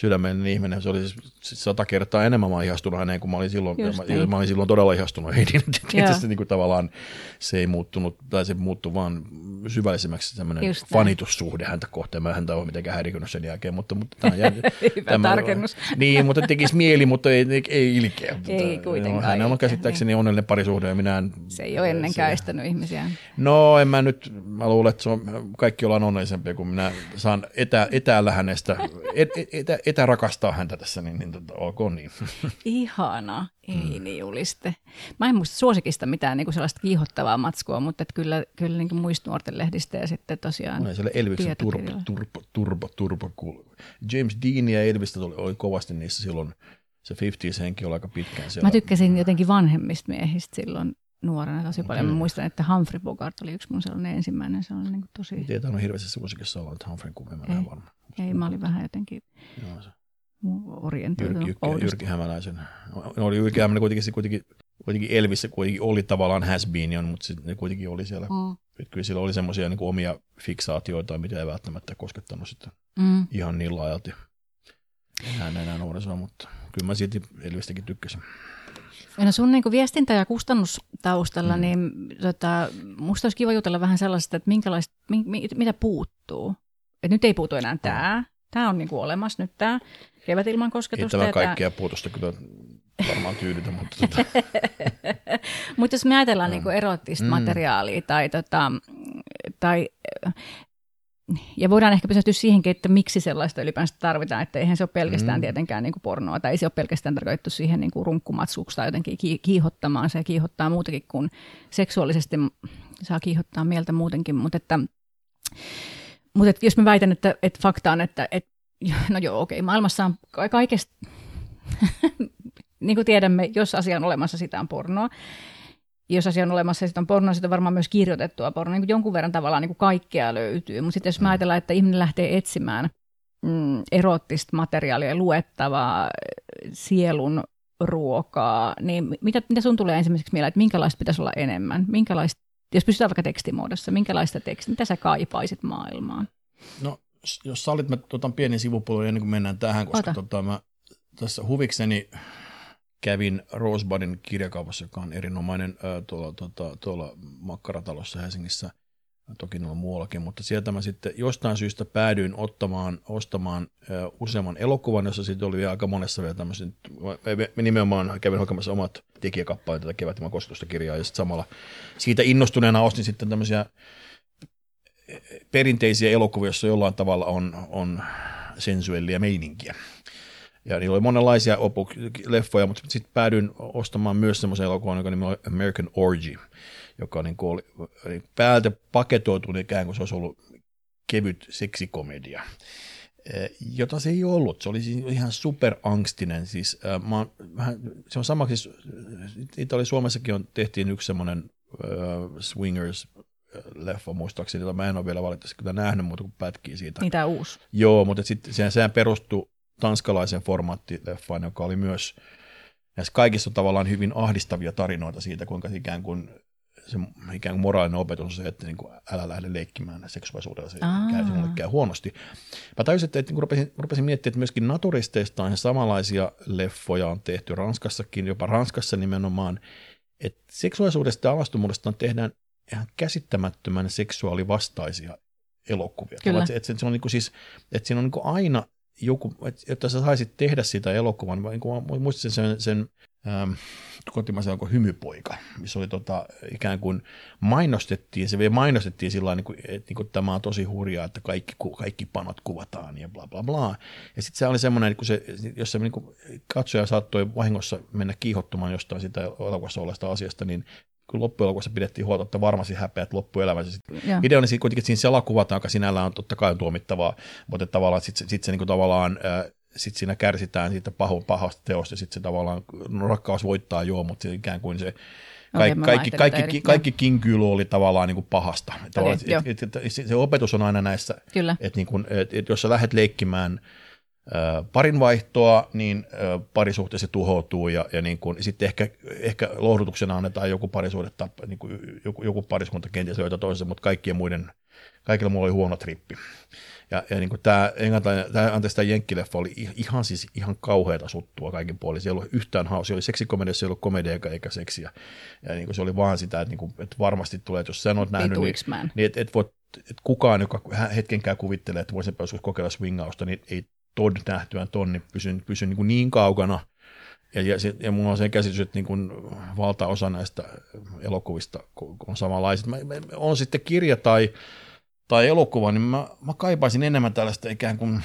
sydämellinen ihminen. Se oli siis sata kertaa enemmän mä ihastunut häneen kuin mä olin silloin. Just mä, niin. mä olin silloin todella ihastunut heihin. [laughs] Tietysti niin kuin tavallaan se ei muuttunut, tai se muuttui vaan syvällisemmäksi tämmöinen fanitussuhde häntä kohtaan. Mä häntä ole mitenkään häirikönyt sen jälkeen, mutta, mutta tämä jää, [laughs] Hyvä tämä, tarkennus. Niin, mutta tekisi mieli, mutta ei, ei, ei ilkeä. Ei kuitenkaan. Hän on käsittääkseni onnellinen parisuhde ja minä en, Se ei ole ennenkään estänyt ihmisiä. No en mä nyt, mä luulen, että se on, kaikki ollaan onnellisempia, kun minä saan etä, etäällä hänestä, et, et, etä, etärakastaa häntä tässä, niin, niin tota, olkoon niin. [laughs] Ihana, ei mm. niin juliste. Mä en muista suosikista mitään niin kuin sellaista kiihottavaa matskua, mutta että kyllä, kyllä niin muista nuorten lehdistä ja sitten tosiaan Olen siellä Elviksen turbo, turbo, turbo, turbo, cool. James Dean ja Elvistä oli, oli kovasti niissä silloin, se 50s henki oli aika pitkään siellä. Mä tykkäsin jotenkin vanhemmista miehistä silloin nuorena tosi paljon. Mä muistan, että Humphrey Bogart oli yksi mun sellainen ensimmäinen. Se on niin tosi... Ei tainnut hirveästi musiikissa olla, että Humphrey kuvia, mä ei, varma. Ei, mä olin vähän jotenkin Joo, se. orientoitunut. Jyrki, Jyrki, Jyrki Hämäläisen. No, oli Jyrki Hämäläinen kuitenkin, kuitenkin, kuitenkin Elvissä kuitenkin oli tavallaan has been, mutta sitten ne kuitenkin oli siellä. Mm. Että kyllä sillä oli semmoisia niin omia fiksaatioita, mitä ei välttämättä koskettanut sitten mm. ihan niin laajalti enää enää nuorisoa, mutta kyllä mä silti Elvistäkin tykkäsin. No sun niin viestintä- ja kustannustaustalla, mm. niin tota, musta olisi kiva jutella vähän sellaista, että minkälaista, mi, mi, mitä puuttuu. Et nyt ei puutu enää tämä. Tämä on niin kuin olemassa nyt tämä kevät ilman kosketusta. Ei tämä kaikkea puutosta kyllä varmaan tyydytä, mutta... Tota. [laughs] mutta jos me ajatellaan niin kuin erottista mm. materiaalia tai, tota, tai ja voidaan ehkä pysähtyä siihenkin, että miksi sellaista ylipäänsä tarvitaan, että eihän se ole pelkästään mm. tietenkään niin kuin pornoa, tai ei se ole pelkästään tarkoitettu siihen niin kuin runkkumatsuksi tai jotenkin kiihottamaan, se kiihottaa muutakin kuin seksuaalisesti, saa kiihottaa mieltä muutenkin, mutta että, mutta jos mä väitän, että, että fakta on, että, että no joo, okei, maailmassa on kaikesta, [laughs] niin kuin tiedämme, jos asia on olemassa, sitä on pornoa, jos asia on olemassa, sitten on porno, sitten on varmaan myös kirjoitettua pornoa. Niin jonkun verran tavallaan niin kuin kaikkea löytyy. Mutta sitten jos mä mm. ajatellaan, että ihminen lähtee etsimään mm, erottista materiaalia, luettavaa, sielun ruokaa, niin mitä, mitä sun tulee ensimmäiseksi mieleen, että minkälaista pitäisi olla enemmän? Minkälaista, jos pysytään vaikka tekstimuodossa, minkälaista tekstiä, mitä sä kaipaisit maailmaan? No, jos sallit, mä otan pienen sivupolun ennen kuin mennään tähän, koska tota, mä tässä huvikseni kävin Rosebudin kirjakaupassa, joka on erinomainen ää, tuolla, tuolla, tuolla Makkaratalossa Helsingissä, toki on muuallakin, mutta sieltä mä sitten jostain syystä päädyin ottamaan, ostamaan useamman elokuvan, jossa sitten oli vielä aika monessa vielä tämmöisen, mä nimenomaan kävin hakemassa omat tekijäkappaleet tätä kevätimän kosketusta kirjaa, ja sitten samalla siitä innostuneena ostin sitten tämmöisiä perinteisiä elokuvia, joissa jollain tavalla on, on sensuellia meininkiä. Ja niillä oli monenlaisia opu- leffoja, mutta sitten päädyin ostamaan myös semmoisen elokuvan, joka nimi oli American Orgy, joka niin oli, oli päältä paketoitu ikään kuin se olisi ollut kevyt seksikomedia eh, jota se ei ollut. Se oli siis ihan superangstinen. Siis, äh, mä vähän, se on sama, siis oli Suomessakin on, tehtiin yksi semmoinen äh, Swingers leffa muistaakseni, jota mä en ole vielä valitettavasti kyllä nähnyt, mutta kun pätkii siitä. Niitä uusi. Joo, mutta sitten sehän, sehän perustui tanskalaisen formaattileffaan, joka oli myös näissä kaikissa tavallaan hyvin ahdistavia tarinoita siitä, kuinka ikään kuin se ikään kuin moraalinen opetus on se, että niin kuin, älä lähde leikkimään seksuaalisuudella, se käy, sinulle käy huonosti. Mä täysin, että, että niin rupesin, rupesin miettimään, että myöskin naturisteista on samanlaisia leffoja on tehty Ranskassakin, jopa Ranskassa nimenomaan, että seksuaalisuudesta ja alastomuudesta tehdään ihan käsittämättömän seksuaalivastaisia elokuvia. Kyllä. Että, että, se on niin kuin siis, että siinä on niin kuin aina joku, että sä saisit tehdä sitä elokuvan, niin kuin muistin sen, sen ähm, kotimaisen alkoi Hymypoika, missä oli tota, ikään kuin mainostettiin, se vielä mainostettiin sillä niin että niin kuin, tämä on tosi hurjaa, että kaikki, kaikki panot kuvataan ja bla bla bla. Ja sitten se oli semmoinen, kun se, jos se niin katsoja saattoi vahingossa mennä kiihottumaan jostain sitä elokuvassa olleesta asiasta, niin kun loppuelokuvassa pidettiin huolta, että varmasti häpeät loppuelämänsä. Idea on kuitenkin, että siinä siellä kuvataan, joka sinällään on totta kai tuomittavaa, mutta tavallaan sitten sit se niin kuin tavallaan sitten siinä kärsitään siitä paho, pahasta teosta, ja sitten se tavallaan, no rakkaus voittaa joo, mutta se ikään kuin se kaikki, kaikki, kaikki, kaikki, kaikki kinkyily oli tavallaan niin kuin pahasta. Okay, et, et, et, se opetus on aina näissä, että niin kuin, et, et jos sä lähdet leikkimään parin vaihtoa, niin parisuhteessa tuhoutuu ja, ja niin kuin, sitten ehkä, ehkä lohdutuksena annetaan joku parisuhde, niin kuin joku, joku pariskunta kenties löytää toisensa, mutta kaikkien muiden, kaikilla muilla oli huono trippi. Ja, ja niin kuin tämä, tämä, anteeksi, tämä Jenkkileffa oli ihan siis ihan kauheata suttua kaikin puolin. Siellä ei ollut yhtään hauska. oli seksikomedia, se ei ollut komedia eikä, eikä seksiä. Ja niin kuin se oli vaan sitä, että, niin kuin, että varmasti tulee, että jos sä oot nähnyt, niin, niin että et, et, et kukaan, joka hetkenkään kuvittelee, että voisi joskus kokeilla swingausta, niin ei Todd nähtyään ton, niin pysyn, pysyn niin, kuin niin kaukana. Ja, ja, ja mulla on se käsitys, että niin kuin valtaosa näistä elokuvista on samanlaiset. Mä, mä, on sitten kirja tai, tai elokuva, niin mä, mä kaipaisin enemmän tällaista ikään kuin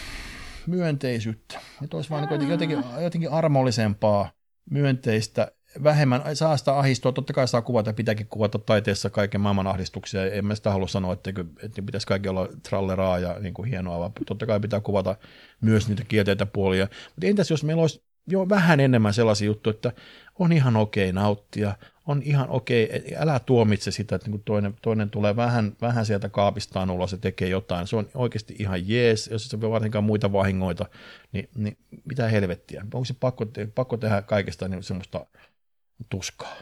myönteisyyttä. Että olisi vaan niin jotenkin, jotenkin armollisempaa, myönteistä, vähemmän, saa sitä ahistoa, totta kai saa kuvata, pitääkin kuvata taiteessa kaiken maailman ahdistuksia, en mä sitä halua sanoa, että, että pitäisi kaikki olla tralleraa ja niin kuin hienoa, vaan totta kai pitää kuvata myös niitä kielteitä puolia, mutta entäs jos meillä olisi jo vähän enemmän sellaisia juttuja, että on ihan okei nauttia, on ihan okei, älä tuomitse sitä, että niin toinen, toinen tulee vähän, vähän sieltä kaapistaan ulos ja tekee jotain, se on oikeasti ihan jees, jos se varsinkaan muita vahingoita, niin, niin mitä helvettiä, onko se pakko, pakko tehdä kaikesta niin semmoista tuskaa?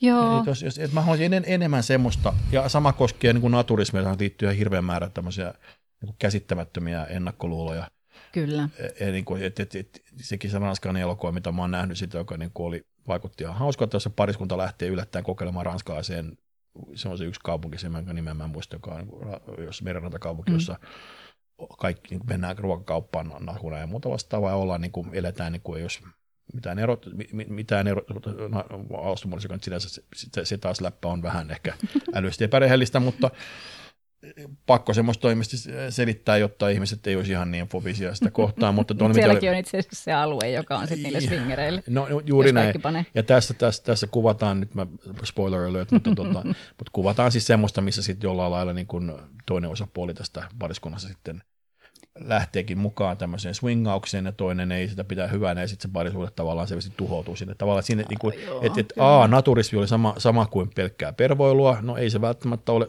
Joo. Eli jos, jos, että mä haluaisin en, enemmän semmoista, ja sama koskee niin naturismia, johon liittyy hirveän määrä tämmöisiä niin käsittämättömiä ennakkoluuloja. Kyllä. Ja, ja niin kuin, et, et, et, sekin se ranskalainen elokuva, mitä mä oon nähnyt sitä, joka niin kuin oli, vaikutti ihan hauskaa, että jos pariskunta lähtee yllättäen kokeilemaan ranskalaiseen, se on se yksi kaupunki, se jonka nimen mä en muista, joka on jos merenrantakaupunki, mm. jossa kaikki niin mennään ruokakauppaan nahuna ja muuta vastaavaa ja ollaan, niin kuin, eletään, niin kuin, jos mitään erot, mitään erot, alustumallisia, joka sinänsä se, se, se, taas läppä on vähän ehkä [laughs] älyllisesti epärehellistä, mutta pakko semmoista toimista selittää, jotta ihmiset ei olisi ihan niin fobisia sitä [laughs] kohtaan. Mutta tuonne, Sielläkin mitä... on itse asiassa se alue, joka on sitten niille swingereille. No, no juuri näin. Ja tässä, tässä, tässä, kuvataan, nyt mä spoiler alert, mutta, tota, [laughs] mutta kuvataan siis semmoista, missä sitten jollain lailla niin kuin toinen osapuoli tästä pariskunnassa sitten lähteekin mukaan tämmöiseen swingaukseen ja toinen ei sitä pitää hyvänä ja sitten se parisuhde tavallaan se tuhoutuu sinne. Tavallaan sinne, niin kuin, että et, A, naturismi oli sama, sama kuin pelkkää pervoilua, no ei se välttämättä ole,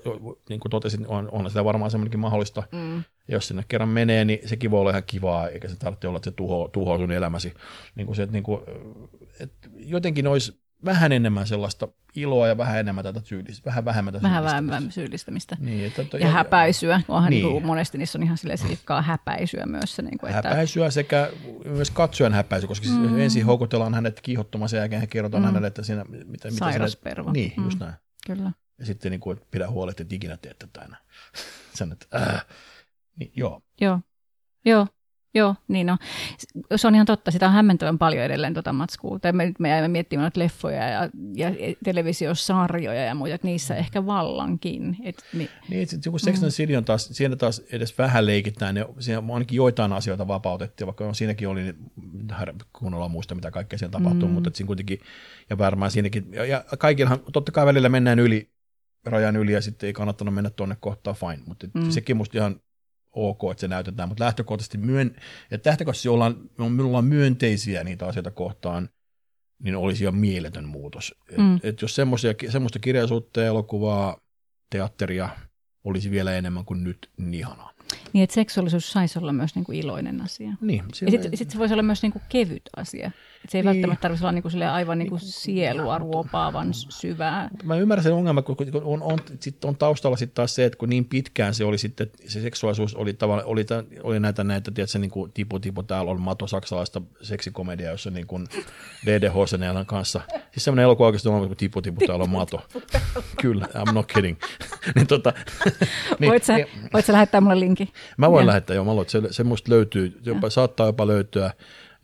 niin kuin totesin, on, on sitä varmaan semmoinenkin mahdollista. Mm. Jos sinne kerran menee, niin sekin voi olla ihan kivaa, eikä se tarvitse olla, että se tuho, tuhoaa sun elämäsi. Niin kuin se, että, niin kuin, että jotenkin olisi vähän enemmän sellaista iloa ja vähän enemmän tätä syyllistä, vähän vähemmän tätä Vähän vähemmän syyllistämistä. Niin, että ja, ja häpäisyä. Onhan niin. Niin monesti niissä on ihan sille silkkaa häpäisyä myös. Niin kuin, että... Häpäisyä sekä myös katsojan häpäisy, koska siis mm. ensin houkutellaan hänet kiihottomaan, sen jälkeen kerrotaan mm. hänelle, että siinä... Mitä, mitä Sairaspervo. Niin, mm. just näin. Kyllä. Ja sitten niin kuin, pidä huoli, että ikinä teet tätä enää. [laughs] Sen, että, äh. niin, joo. Joo. Joo, Joo, niin on. Se on ihan totta, sitä on hämmentävän paljon edelleen tuota matskua. Tai me, me jäimme miettimään noita leffoja ja, ja televisiosarjoja ja muita, että niissä ehkä vallankin. Et, mi- niin, että joku Sex and City on taas, siinä taas edes vähän leikitään, ja siinä ainakin joitain asioita vapautettiin, vaikka siinäkin oli, kun ollaan muista, mitä kaikkea siellä tapahtuu, mm. mutta siinä kuitenkin, ja varmaan siinäkin, ja, ja kaikillahan, totta kai välillä mennään yli, rajan yli, ja sitten ei kannattanut mennä tuonne kohtaan, fine, mutta mm. sekin musta ihan ok, että se näytetään, mutta lähtökohtaisesti, myön, että lähtökohtaisesti ollaan, minulla on myönteisiä niitä asioita kohtaan, niin olisi jo mieletön muutos. Mm. Et, et jos semmoista kirjallisuutta ja elokuvaa, teatteria olisi vielä enemmän kuin nyt, niin ihanaa. Niin, että seksuaalisuus saisi olla myös niin kuin iloinen asia. Niin. Ja sitten sit se voisi olla myös niin kuin kevyt asia. Se ei niin. välttämättä tarvitse olla niin kuin aivan niin kuin sielua ruopaavan syvää. Mä ymmärrän sen ongelman, kun on, on, sit on taustalla sitten taas se, että kun niin pitkään se oli sitten, se seksuaalisuus oli, tavallaan, oli, oli näitä, näitä tiedätkö, niin kuin tipo, tipo, täällä on mato saksalaista seksikomedia, jossa niin kuin D.D. Hosenelan kanssa. Siis semmoinen elokuva oikeasti on kuin tipo, tipo, täällä on mato. Kyllä, I'm not kidding. [laughs] niin, tota, [laughs] niin, voit, sä, voit sä lähettää mulle linkin? Mä voin ja. lähettää, joo, mä että se, se musta löytyy, jopa, saattaa jopa löytyä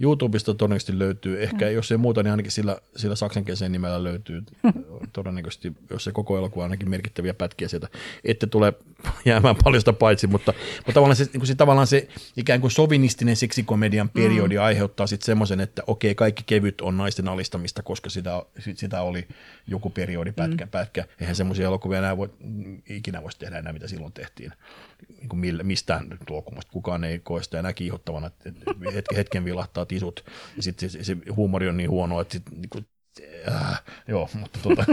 YouTubesta todennäköisesti löytyy, ehkä mm. jos ei muuta, niin ainakin sillä, sillä saksankielisen nimellä löytyy [laughs] todennäköisesti, jos se koko elokuva ainakin merkittäviä pätkiä sieltä, ette tule [laughs] jäämään paljon sitä paitsi, mutta, mutta tavallaan, se, niin se, tavallaan se ikään kuin sovinistinen seksikomedian periodi mm. aiheuttaa sitten semmoisen, että okei, kaikki kevyt on naisten alistamista, koska sitä, sitä oli joku periodi pätkä, mm. pätkä. Eihän semmoisia elokuvia enää voi, ikinä voisi tehdä enää, mitä silloin tehtiin niin kuin mistään tuokumasta. Kukaan ei koe sitä enää kiihottavana, että hetken vilahtaa tisut ja sitten se, se, huumori on niin huono, että sit, niin kuin, äh, joo, mutta tuota,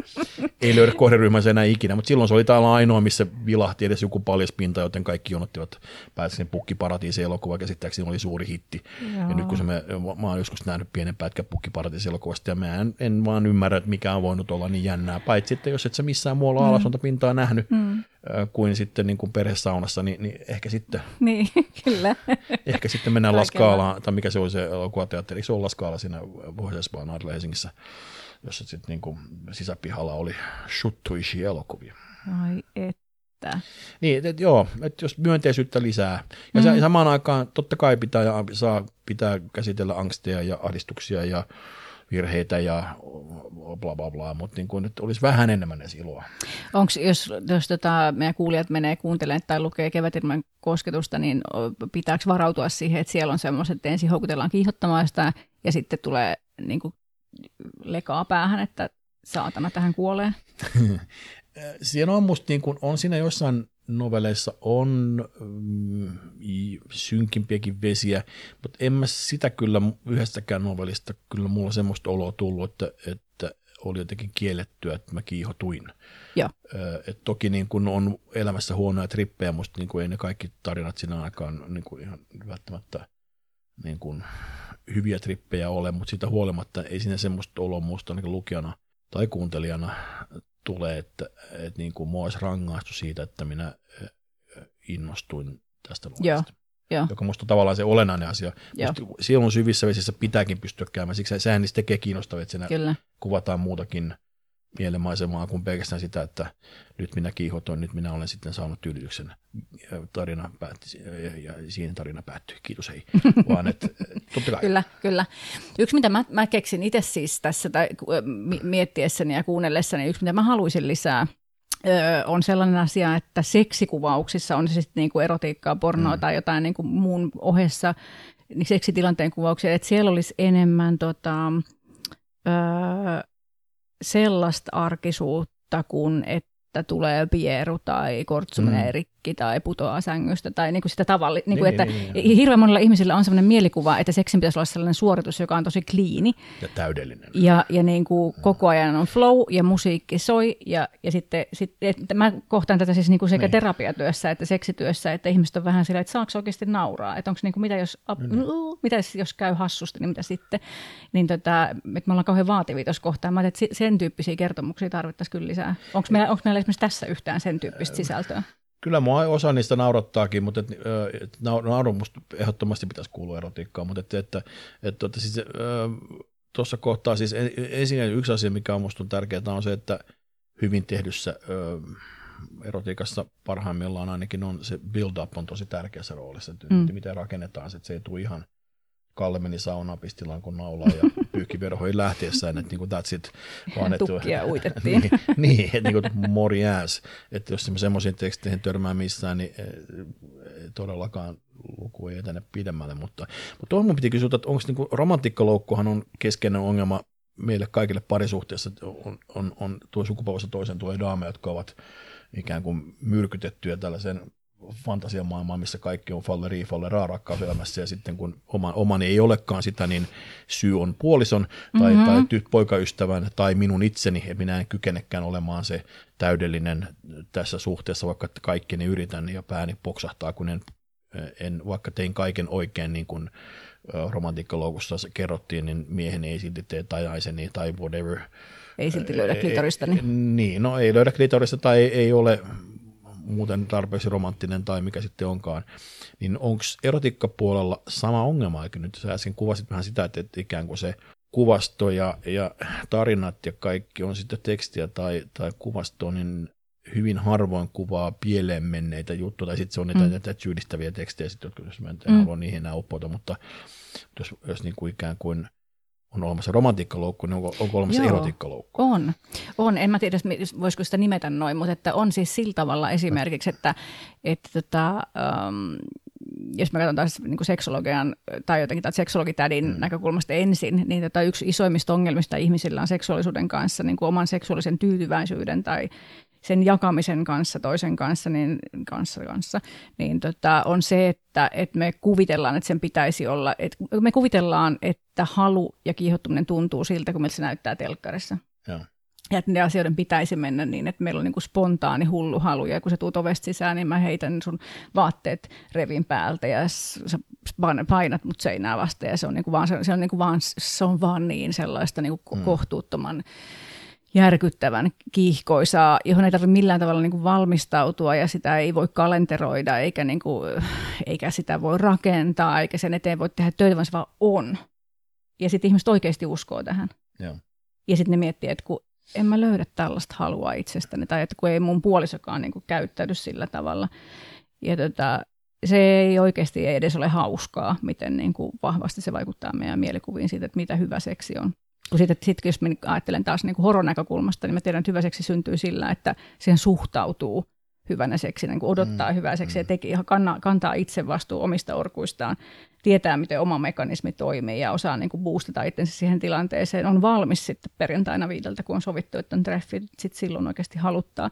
[laughs] ei löydä kohderyhmänsä enää ikinä, mutta silloin se oli täällä ainoa, missä vilahti edes joku paljaspinta, joten kaikki jonottivat pääsevät Pukkiparatiisin elokuva, käsittääkseni oli suuri hitti. Joo. Ja nyt kun se me, mä oon joskus nähnyt pienen pätkän Pukkiparatiisin elokuvasta, ja mä en, en, vaan ymmärrä, että mikä on voinut olla niin jännää, paitsi että jos et sä missään muualla mm. alasonta pintaa nähnyt, mm kuin sitten niin kuin perhesaunassa, niin, niin ehkä sitten. Niin, [laughs] kyllä. Ehkä sitten mennään Laskaalaan, tai mikä se oli se elokuvateatteri, se on Laskaala siinä Pohjois-Espoon Helsingissä, jossa sitten niin kuin sisäpihalla oli shuttuisi elokuvia. Ai että. Niin, et, joo, että jos myönteisyyttä lisää. Ja mm-hmm. samaan aikaan totta kai pitää, ja saa, pitää käsitellä angsteja ja ahdistuksia ja virheitä ja bla bla bla, mutta niin kuin nyt olisi vähän enemmän edes iloa. Onko, jos, jos tota, meidän kuulijat menee kuuntelemaan tai lukee kevätilman kosketusta, niin pitääkö varautua siihen, että siellä on semmoiset, että ensin houkutellaan kiihottamaan sitä ja sitten tulee niin kuin, lekaa päähän, että saatana tähän kuolee? [laughs] Siinä on musta niin kuin, on siinä jossain novelleissa on mm, synkimpiäkin vesiä, mutta en mä sitä kyllä yhdestäkään novellista kyllä mulla semmoista oloa tullut, että, että oli jotenkin kiellettyä, että mä kiihotuin. Joo. Et toki niin kun on elämässä huonoja trippejä, musta niin ei ne kaikki tarinat siinä aikaan niin kuin ihan välttämättä niin kuin hyviä trippejä ole, mutta siitä huolimatta ei siinä semmoista oloa musta niin lukijana tai kuuntelijana tulee, että, että niin kuin mua olisi rangaistu siitä, että minä innostuin tästä luonnosta. Joo. joka minusta on tavallaan se olennainen asia. Sielun syvissä vesissä pitääkin pystyä käymään, siksi sehän niistä tekee kiinnostavia, että siinä Kyllä. kuvataan muutakin mielenmaisemaa kuin pelkästään sitä, että nyt minä kiihotoin, nyt minä olen sitten saanut tyydytyksen. Tarina päätti, ja siinä tarina päättyi. Kiitos, hei. [laughs] Vaan että, totta kai. Kyllä, kyllä. Yksi, mitä mä, mä keksin itse siis tässä tai miettiessäni ja kuunnellessani, yksi, mitä mä haluaisin lisää, on sellainen asia, että seksikuvauksissa on se sitten niinku erotiikkaa, pornoa mm. tai jotain niinku muun ohessa, niin seksitilanteen kuvauksia, että siellä olisi enemmän tota, öö, sellaista arkisuutta kuin, että tulee pieru tai kortsu menee mm. Rikki tai putoaa sängystä tai niin kuin sitä tavalli, niin kuin, niin, että niin, niin, hirveän monilla ihmisillä on sellainen mielikuva, että seksin pitäisi olla sellainen suoritus, joka on tosi kliini. Ja täydellinen. Ja, ja niin kuin koko ajan on flow ja musiikki soi ja, ja sitten, sitten että mä kohtaan tätä siis niin kuin sekä niin. terapiatyössä että seksityössä, että ihmiset on vähän sillä, että saako oikeasti nauraa, että onko niin kuin mitä jos, niin. mitä jos käy hassusti, niin mitä sitten, niin tota, että me ollaan kauhean vaativia tuossa kohtaa. Mä että sen tyyppisiä kertomuksia tarvittaisiin kyllä lisää. Onko meillä, onko meillä esimerkiksi tässä yhtään sen tyyppistä sisältöä? Kyllä mua osa niistä naurattaakin, mutta et, et, naurun musta ehdottomasti pitäisi kuulua erotiikkaan, mutta että, että, että, että siis, tuossa kohtaa siis ensin yksi asia, mikä on musta tärkeää, on se, että hyvin tehdyssä ö, erotiikassa parhaimmillaan ainakin on se build-up on tosi tärkeässä roolissa, että mm. miten rakennetaan se, että se ei tule ihan Kalle meni saunaan, pisti lankun naulaa ja pyyhki verhoihin lähtiessään, että niin that's it. Vaan, että, Tukkia uitettiin. [laughs] niin, niin, että niin kuin mori ass. Että jos semmoisiin teksteihin törmää missään, niin eh, todellakaan luku ei etene pidemmälle. Mutta, mutta tuohon mun piti kysyä, että onko niin romantikkaloukkuhan on keskeinen ongelma meille kaikille parisuhteessa, on, on, on tuo sukupolvessa toisen tulee daameja, jotka ovat ikään kuin myrkytettyjä tällaisen fantasiamaailmaa, missä kaikki on falle riifalle raarakkauselämässä ja sitten kun oma, omani ei olekaan sitä, niin syy on puolison tai, mm-hmm. tai tyt, poikaystävän tai minun itseni, että minä en kykenekään olemaan se täydellinen tässä suhteessa, vaikka kaikkeni yritän ja pääni poksahtaa, kun en, en vaikka tein kaiken oikein niin kuin romantiikkaloukussa kerrottiin, niin miehen ei silti tee tai naiseni tai whatever. Ei silti löydä klitorista. Niin, niin no ei löydä klitorista tai ei, ei ole muuten tarpeeksi romanttinen tai mikä sitten onkaan, niin onko erotiikkapuolella sama ongelma, eikö nyt sä äsken kuvasit vähän sitä, että, että ikään kuin se kuvasto ja, ja tarinat ja kaikki on sitten tekstiä tai, tai kuvasto, niin hyvin harvoin kuvaa pieleen menneitä juttuja, tai sitten se on niitä, mm. niitä syydistäviä tekstejä, sit, jotka jos mä en mm. halua niihin enää uppoutua, mutta jos, jos niin kuin ikään kuin on olemassa romantiikkaloukku, niin onko, onko olemassa Joo, erotiikkaloukku? On. on. En mä tiedä, voisiko sitä nimetä noin, mutta että on siis sillä tavalla esimerkiksi, että, että tota, um, jos mä katson taas niin kuin seksologian tai jotenkin tai seksologitädin mm. näkökulmasta ensin, niin tota yksi isoimmista ongelmista ihmisillä on seksuaalisuuden kanssa niin kuin oman seksuaalisen tyytyväisyyden tai sen jakamisen kanssa toisen kanssa, niin, kanssa, kanssa, niin tota, on se, että, että me kuvitellaan, että sen pitäisi olla, että me kuvitellaan, että halu ja kiihottuminen tuntuu siltä, kun meiltä se näyttää telkkarissa. Ja. Ja että ne asioiden pitäisi mennä niin, että meillä on niin kuin spontaani hullu halu, ja kun sä tuut ovesta sisään, niin mä heitän sun vaatteet revin päältä, ja sä painat mut seinää vasta, ja se on, niin kuin vaan, se on, niin kuin vaan, se on vaan niin sellaista niin kuin mm. kohtuuttoman järkyttävän kiihkoisaa, johon ei tarvitse millään tavalla niin kuin valmistautua ja sitä ei voi kalenteroida eikä, niin kuin, eikä sitä voi rakentaa eikä sen eteen voi tehdä töitä, vaan se vaan on. Ja sitten ihmiset oikeasti uskoo tähän. Joo. Ja sitten ne miettii, että kun en mä löydä tällaista halua itsestäni tai että kun ei mun puolisokaan niin kuin käyttäydy sillä tavalla. Ja tota, se ei oikeasti edes ole hauskaa, miten niin kuin vahvasti se vaikuttaa meidän mielikuviin siitä, että mitä hyvä seksi on. Kun sitten sit, jos minä ajattelen taas niin kuin horonäkökulmasta, niin mä tiedän, että hyvä seksi syntyy sillä, että siihen suhtautuu hyvänä seksi, niin kuin odottaa mm. hyvää seksiä ja teki, ihan kanna, kantaa itse vastuu omista orkuistaan, tietää, miten oma mekanismi toimii ja osaa niin kuin boostata itsensä siihen tilanteeseen, on valmis sitten perjantaina viideltä, kun on sovittu, että on treffi, sitten silloin oikeasti haluttaa.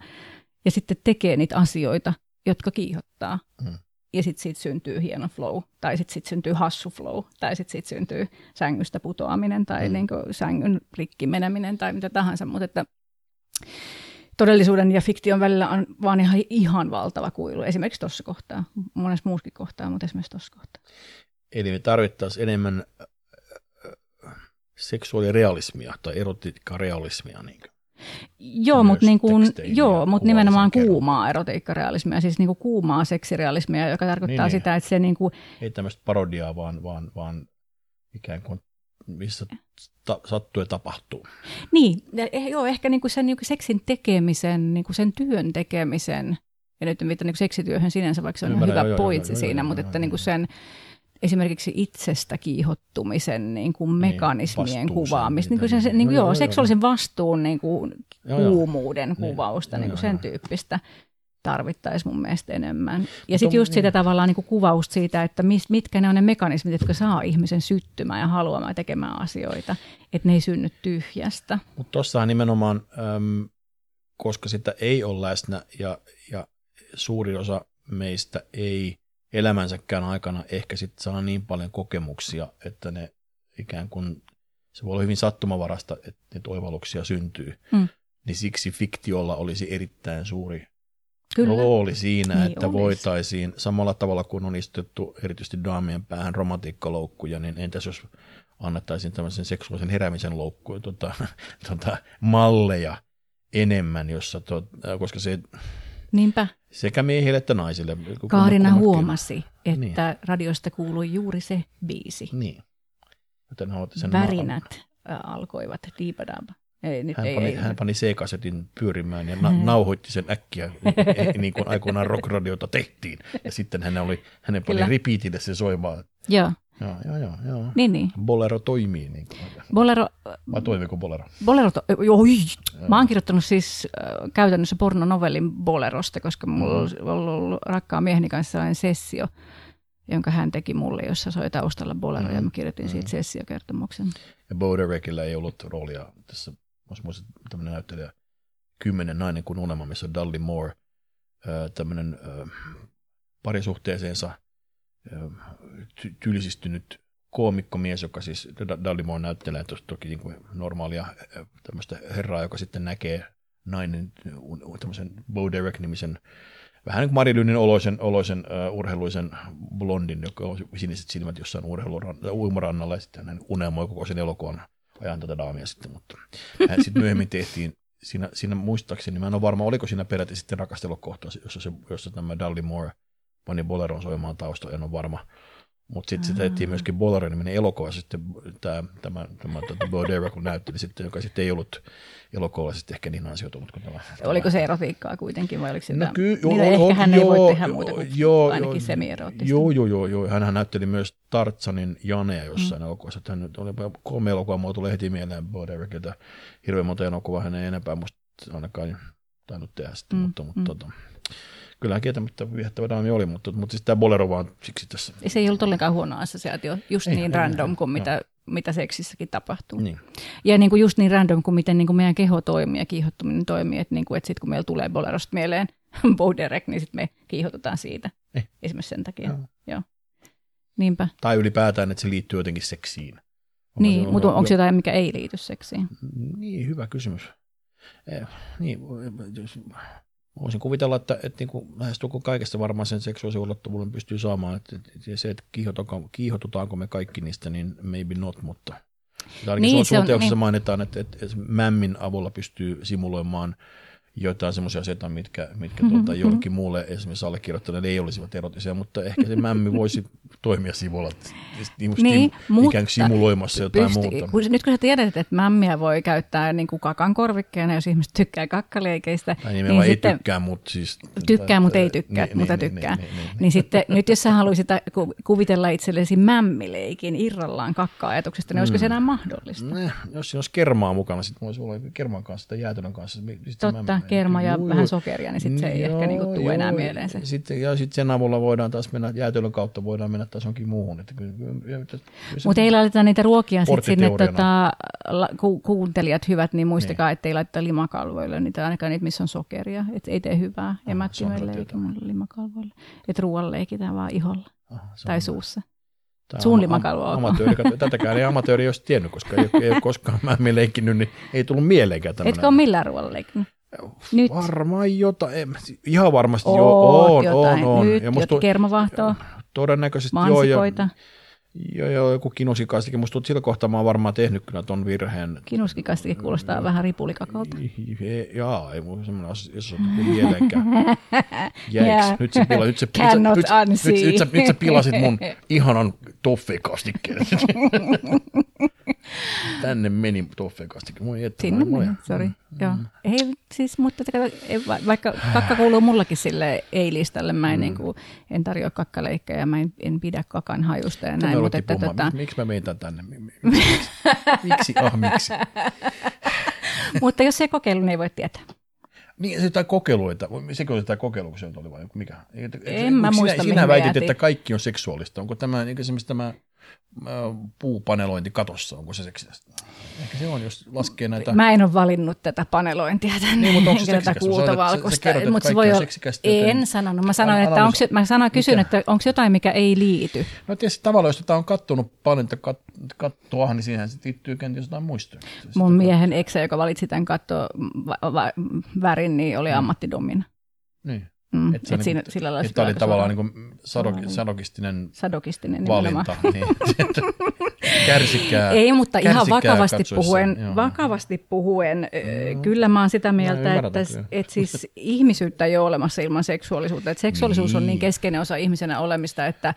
Ja sitten tekee niitä asioita, jotka kiihottaa. Mm. Ja sitten siitä syntyy hieno flow, tai sitten sit syntyy hassu flow, tai sitten sit syntyy sängystä putoaminen, tai mm. niin sängyn rikki meneminen, tai mitä tahansa. Mutta että todellisuuden ja fiktion välillä on vaan ihan, ihan valtava kuilu. Esimerkiksi tuossa kohtaa, monessa muuskin kohtaa, mutta esimerkiksi tuossa kohtaa. Eli me tarvittaisiin enemmän seksuaalirealismia tai erotiikkarealismia. Niin Joo, mutta niin kuin, joo, mut nimenomaan kerran. kuumaa erotiikkarealismia, siis niin kuin kuumaa seksirealismia, joka tarkoittaa niin, sitä, että se... Niin kuin... Ei tämmöistä parodiaa, vaan, vaan, vaan ikään kuin missä ta- sattuu ja tapahtuu. Niin, ja, eh, joo, ehkä niin kuin sen niin kuin seksin tekemisen, niin kuin sen työn tekemisen, ja nyt viittaan niin seksityöhön sinänsä, vaikka se on Ymmärrän, hyvä joo, pointsi joo, siinä, joo, mutta joo, että joo, niin kuin sen esimerkiksi itsestä kiihottumisen niin kuin niin, mekanismien niin, kuvaamista, niin kuin sen, niin kuin, joo, joo, seksuaalisen vastuun niin kuin, joo, kuumuuden joo. Niin, kuvausta, joo, niin kuin sen joo. tyyppistä tarvittaisiin mun mielestä enemmän. Ja sitten just sitä niin. tavallaan niin kuin kuvausta siitä, että mis, mitkä ne on ne mekanismit, jotka saa ihmisen syttymään ja haluamaan tekemään asioita, että ne ei synny tyhjästä. Mutta tuossahan nimenomaan, äm, koska sitä ei ole läsnä ja, ja suurin osa meistä ei elämänsäkään aikana ehkä sitten saa niin paljon kokemuksia, että ne ikään kuin, se voi olla hyvin sattumavarasta, että niitä oivalluksia syntyy. Mm. Niin siksi fiktiolla olisi erittäin suuri Kyllä. rooli siinä, niin että olisi. voitaisiin samalla tavalla kuin on istettu erityisesti daamien päähän romantiikkaloukkuja, niin entäs jos annettaisiin tämmöisen seksuaalisen heräämisen loukkuja, tota, [laughs] tota, malleja enemmän, jossa, to, koska se Niinpä. Sekä miehille että naisille. Kaarina huomasi, että niin. radiosta kuului juuri se biisi. Niin. Joten sen Värinät ma- alkoivat. Ei, nyt hän, ei, pani, ei, hän pani C-kasetin pyörimään ja na- nauhoitti sen äkkiä, [laughs] niin kuin aikoinaan rockradiota tehtiin. Ja sitten hän oli, hänen pani repeatille se soimaan. Joo. Joo, joo, joo. joo. Niin, niin. Bolero toimii. Niin kuin. Bolero... Vai toimiiko Bolero? Bolero, to, joo, Mä oon kirjoittanut siis äh, käytännössä pornonovellin Bolerosta, koska mulla mm. on ollut rakkaan mieheni kanssa sellainen sessio, jonka hän teki mulle, jossa soi taustalla Bolero, mm. ja mä kirjoitin mm. siitä sessiokertomuksen. Ja Boderekillä ei ollut roolia tässä, jos muistat, tämmöinen näyttelijä, Kymmenen nainen kuin unelma, missä on Dudley Moore, äh, tämmöinen äh, parisuhteeseensa tylsistynyt koomikkomies, joka siis Dallimore näyttelee tuossa toki niin kuin normaalia tämmöistä herraa, joka sitten näkee nainen, tämmöisen Bo Derek-nimisen, vähän niin kuin Marilynin oloisen, oloisen uh, urheiluisen blondin, joka on siniset silmät jossain uimorannalla, ja sitten hän unelmoi koko sen elokuvan ajan tätä daamia sitten, mutta sitten myöhemmin tehtiin siinä, siinä muistaakseni, mä en ole varma, oliko siinä peräti sitten rakastelukohtaus, jossa, se, jossa tämä Dudley Moore pani Boleron soimaan taustalla, en ole varma. Mutta sitten se tehtiin myöskin Bolero-niminen elokuva, sitten tämä, tämä, tämä tuota, Bodera, kun näytteli sitten, joka sitten ei ollut elokuvallisesti ehkä niin ansioitunut kuin tämä. Oliko se erotiikkaa kuitenkin vai oliko sitä? No, ky- joo, niin, ehkä hän joo, ei voi tehdä muuta kuin joo, ainakin semi Joo, joo, joo, joo. Hän näytteli myös Tartsanin Janea jossain mm. elokuvassa. Hän oli kolme elokuvaa, mulla tuli heti mieleen Boderekilta. Hirveän monta elokuvaa hän ei enempää musta ainakaan tainnut tehdä sitten, mm. mutta, mutta mm. tota, kyllähän kieltämättä viehättävä daami oli, mutta, mutta siis tämä bolero vaan siksi tässä. Se ei ollut ollenkaan huono assosiaatio, just ei, niin ei, random ei, kuin mitä, no. mitä seksissäkin tapahtuu. Niin. Ja niin kuin just niin random kuin miten niin kuin meidän keho toimii ja kiihottuminen toimii, että, niin kuin, että sitten kun meillä tulee bolerosta mieleen [laughs] Boderek, niin sitten me kiihotutaan siitä. Ei. Esimerkiksi sen takia. Joo. Joo. Niinpä. Tai ylipäätään, että se liittyy jotenkin seksiin. Onko niin, se, mutta onko jo... jotain, mikä ei liity seksiin? Niin, hyvä kysymys. Eh, niin, voisin kuvitella, että, että niin kuin lähestulkoon kaikesta varmaan sen seksuaalisen ulottuvuuden pystyy saamaan. Että, että se, että kiihotutaanko, kiihotutaanko me kaikki niistä, niin maybe not, mutta ainakin niin, se on, se on niin. mainitaan, että, että, että mämmin avulla pystyy simuloimaan jotain semmoisia asioita, mitkä, mitkä mm-hmm. tuota, jollekin muulle esimerkiksi allekirjoittaneelle ei olisivat erotisia, mutta ehkä se mämmi voisi toimia sivulla niin, niin, ikään kuin simuloimassa jotain pysty, muuta. Kun, nyt kun sä tiedät, että mämmiä voi käyttää niin kuin kakan korvikkeena, jos ihmiset tykkää kakkaleikeistä. Tai niin ei sitten, tykkää, mutta siis... Tykkää, mutta ei tykkää, niin, mutta niin, tykkää. Niin, niin, niin, niin sitten nyt jos sä haluaisit kuvitella itsellesi mämmileikin irrallaan kakka-ajatuksesta, niin olisiko se enää mahdollista? Ne, jos siinä olisi kermaa mukana, sitten voisi olla kerman kanssa tai jäätelön kanssa. Totta, kerma ja joo, vähän sokeria, niin sitten se ei joo, ehkä niinku tule enää mieleen se. Sitten, ja sitten sen avulla voidaan taas mennä, jäätelön kautta voidaan mennä taas onkin muuhun. Mutta ei laiteta niitä ruokia sitten sinne, tota, ku, kuuntelijat hyvät, niin muistakaa, niin. että ei laiteta limakalvoille niitä, ainakaan niitä, missä on sokeria. Et ei tee hyvää emättimelle eikä limakalvoille. Että ruoalle leikitään vaan iholla Aha, tai suussa. Tämä Suun limakalvo am- amatööri, Tätäkään ei amatööri olisi tiennyt, koska ei, ei ole koskaan mä leikkinyt, niin ei tullut mieleenkään [laughs] tämmöinen. Etkö ole millään ruoalla leikkinyt? Nyt. Varmaan jotain, ihan varmasti Oot jo, on, jotain. on, on. Nyt, ja musta, kermavahtoa, todennäköisesti joo. Joo, joo, joku kinuskikastikin. Musta sillä kohtaa mä oon varmaan tehnyt kyllä ton virheen. Kinuskikastikin kuulostaa mm, vähän ripulikakalta. Jaa, ei mun semmoinen jos on mieleenkään. [laughs] Jäiks, yeah. nyt, sä pila, nyt, sä, nyt, nyt, nyt, nyt, nyt, sä, nyt sä pilasit mun ihanan toffekastikkeen. [laughs] [laughs] Tänne meni toffekastike. Moi, että Sinne meni, sori. Mm, Joo. Mm. Ei, siis, mutta vaikka kakka kuuluu mullakin sille ei-listalle, mä en, mm. niin kuin, en tarjoa kakkaleikkejä, mä en, en pidä kakan hajusta ja näin. Mutta että, tota... Miksi mä meitän tänne? miksi? Ah, miksi? [laughs] mutta jos se kokeilu, niin ei voi tietää. Niin, se jotain kokeilu, että, sekö oli jotain kokeilu, kun se oli vai mikä? En et, mä sinä, muista, Sinä väitit, että kaikki on seksuaalista. Onko tämä esimerkiksi tämä puupanelointi katossa, onko se seksikästä? Ehkä se on, jos laskee näitä... Mä en ole valinnut tätä panelointia tänne. Niin, mutta onko se sä kerrot, mutta se voi olla... En sanonut. Mä sanoin, että onko, mä sanoin, kysyn, mikä? että onko jotain, mikä ei liity. No tietysti tavallaan, jos tätä on kattonut paljon kat, kattoa, niin siihen se liittyy kenties jotain muistoja. Mun miehen eksä, joka valitsi tämän katto värin, niin oli mm. ammattidomina. Niin. Mm, et, et niin, siinä, sillä lailla että oli tavallaan niin sadok, sadokistinen, sadokistinen valinta. Niin, [laughs] kärsikää, Ei, mutta ihan vakavasti puhuen, vakavasti puhuen no. kyllä mä oon sitä mieltä, no, että, että siis [laughs] ihmisyyttä ei ole olemassa ilman seksuaalisuutta. Että seksuaalisuus niin. on niin keskeinen osa ihmisenä olemista, että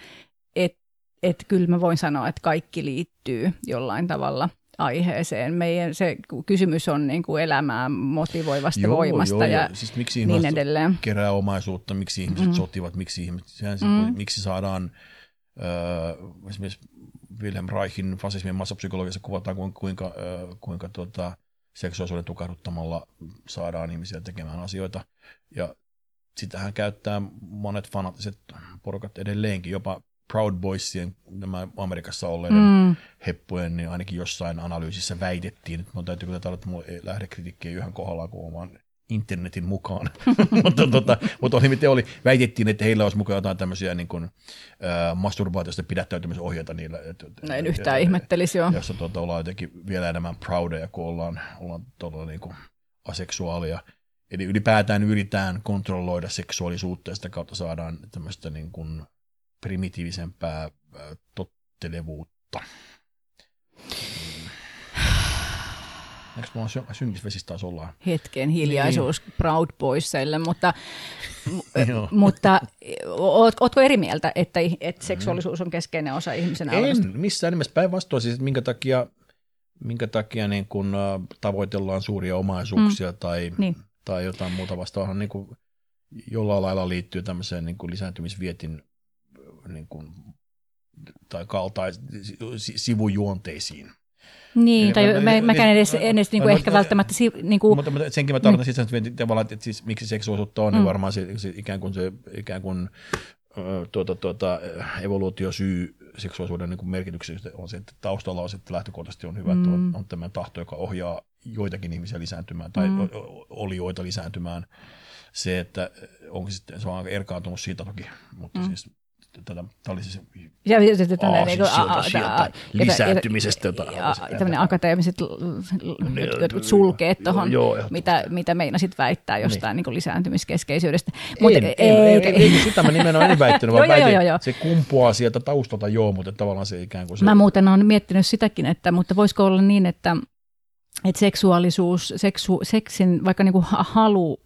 et, et kyllä mä voin sanoa, että kaikki liittyy jollain tavalla – aiheeseen. Meidän se kysymys on niin kuin elämää motivoivasta joo, voimasta joo, ja siis miksi niin edelleen. kerää omaisuutta, miksi ihmiset mm. sotivat, miksi, ihmiset, sehän mm. miksi saadaan äh, esimerkiksi Wilhelm Reichin fasismin massapsykologiassa kuvataan, kuinka, kuinka, äh, kuinka tuota, seksuaalisuuden tukahduttamalla saadaan ihmisiä tekemään asioita. Ja sitähän käyttää monet fanatiset porukat edelleenkin, jopa Proud Boysien, nämä Amerikassa olleiden mm. heppujen, niin ainakin jossain analyysissä väitettiin, että mun täytyy kyllä todeta, että mulla lähdekritiikkiä yhden kohdalla, kun oman internetin mukaan. [laughs] mutta, tota, mutta oli miten oli, väitettiin, että heillä olisi mukaan jotain tämmöisiä niin kuin, äh, masturbaatiosta pidättäytymisohjeita niillä. Et, Näin yhtään ja, ihmettelisi jo. Jossa tota, ollaan jotenkin vielä enemmän proudeja, kun ollaan, ollaan todella niin kuin aseksuaalia. Eli ylipäätään yritetään kontrolloida seksuaalisuutta ja sitä kautta saadaan tämmöistä niin kuin, primitiivisempää tottelevuutta. Eikö mulla synkisvesissä taas ollaan? Hetken hiljaisuus niin. Proud Boysille, mutta, [laughs] mutta oot, ootko eri mieltä, että, että seksuaalisuus on keskeinen osa ihmisen En elämästä? missään nimessä päinvastoin, siis minkä takia, minkä takia niin kun, tavoitellaan suuria omaisuuksia mm. tai, niin. tai jotain muuta vastaan, niin kuin jollain lailla liittyy tämmöiseen niin kuin lisääntymisvietin niin kuin, tai kaltais, sivujuonteisiin. Niin, tai mä, mäkään edes, edes niin kuin ehkä no, välttämättä... Niin kuin, mutta, mutta senkin mä tarkoitan mm. siis, että tavallaan, että siis, miksi seksuaalisuutta on, niin mm. varmaan se, se, ikään kuin se ikään kuin, tuota, tuota, evoluutiosyy seksuaalisuuden niin merkityksestä on se, että taustalla on se, että lähtökohtaisesti on hyvä, mm. että on, mm. on tämmöinen tahto, joka ohjaa joitakin ihmisiä lisääntymään tai mm. olioita lisääntymään. Se, että onko sitten, se on erkaantunut siitä toki, mutta mm. siis tätä, tämä oli siis ja, sitten tämmöinen niin sieltä, lisääntymisestä. Tämmöinen akateemiset jotkut sulkeet tuohon, mitä, mitä meinasit väittää jostain niin. Niin lisääntymiskeskeisyydestä. Mut en, ei, en, ei, sitä mä nimenomaan en väittänyt, vaan väitin, se kumpuaa sieltä taustalta joo, mutta tavallaan se ikään kuin se... Mä muuten olen miettinyt sitäkin, että mutta voisiko olla niin, että että seksuaalisuus, seksu, seksin, vaikka niinku halu,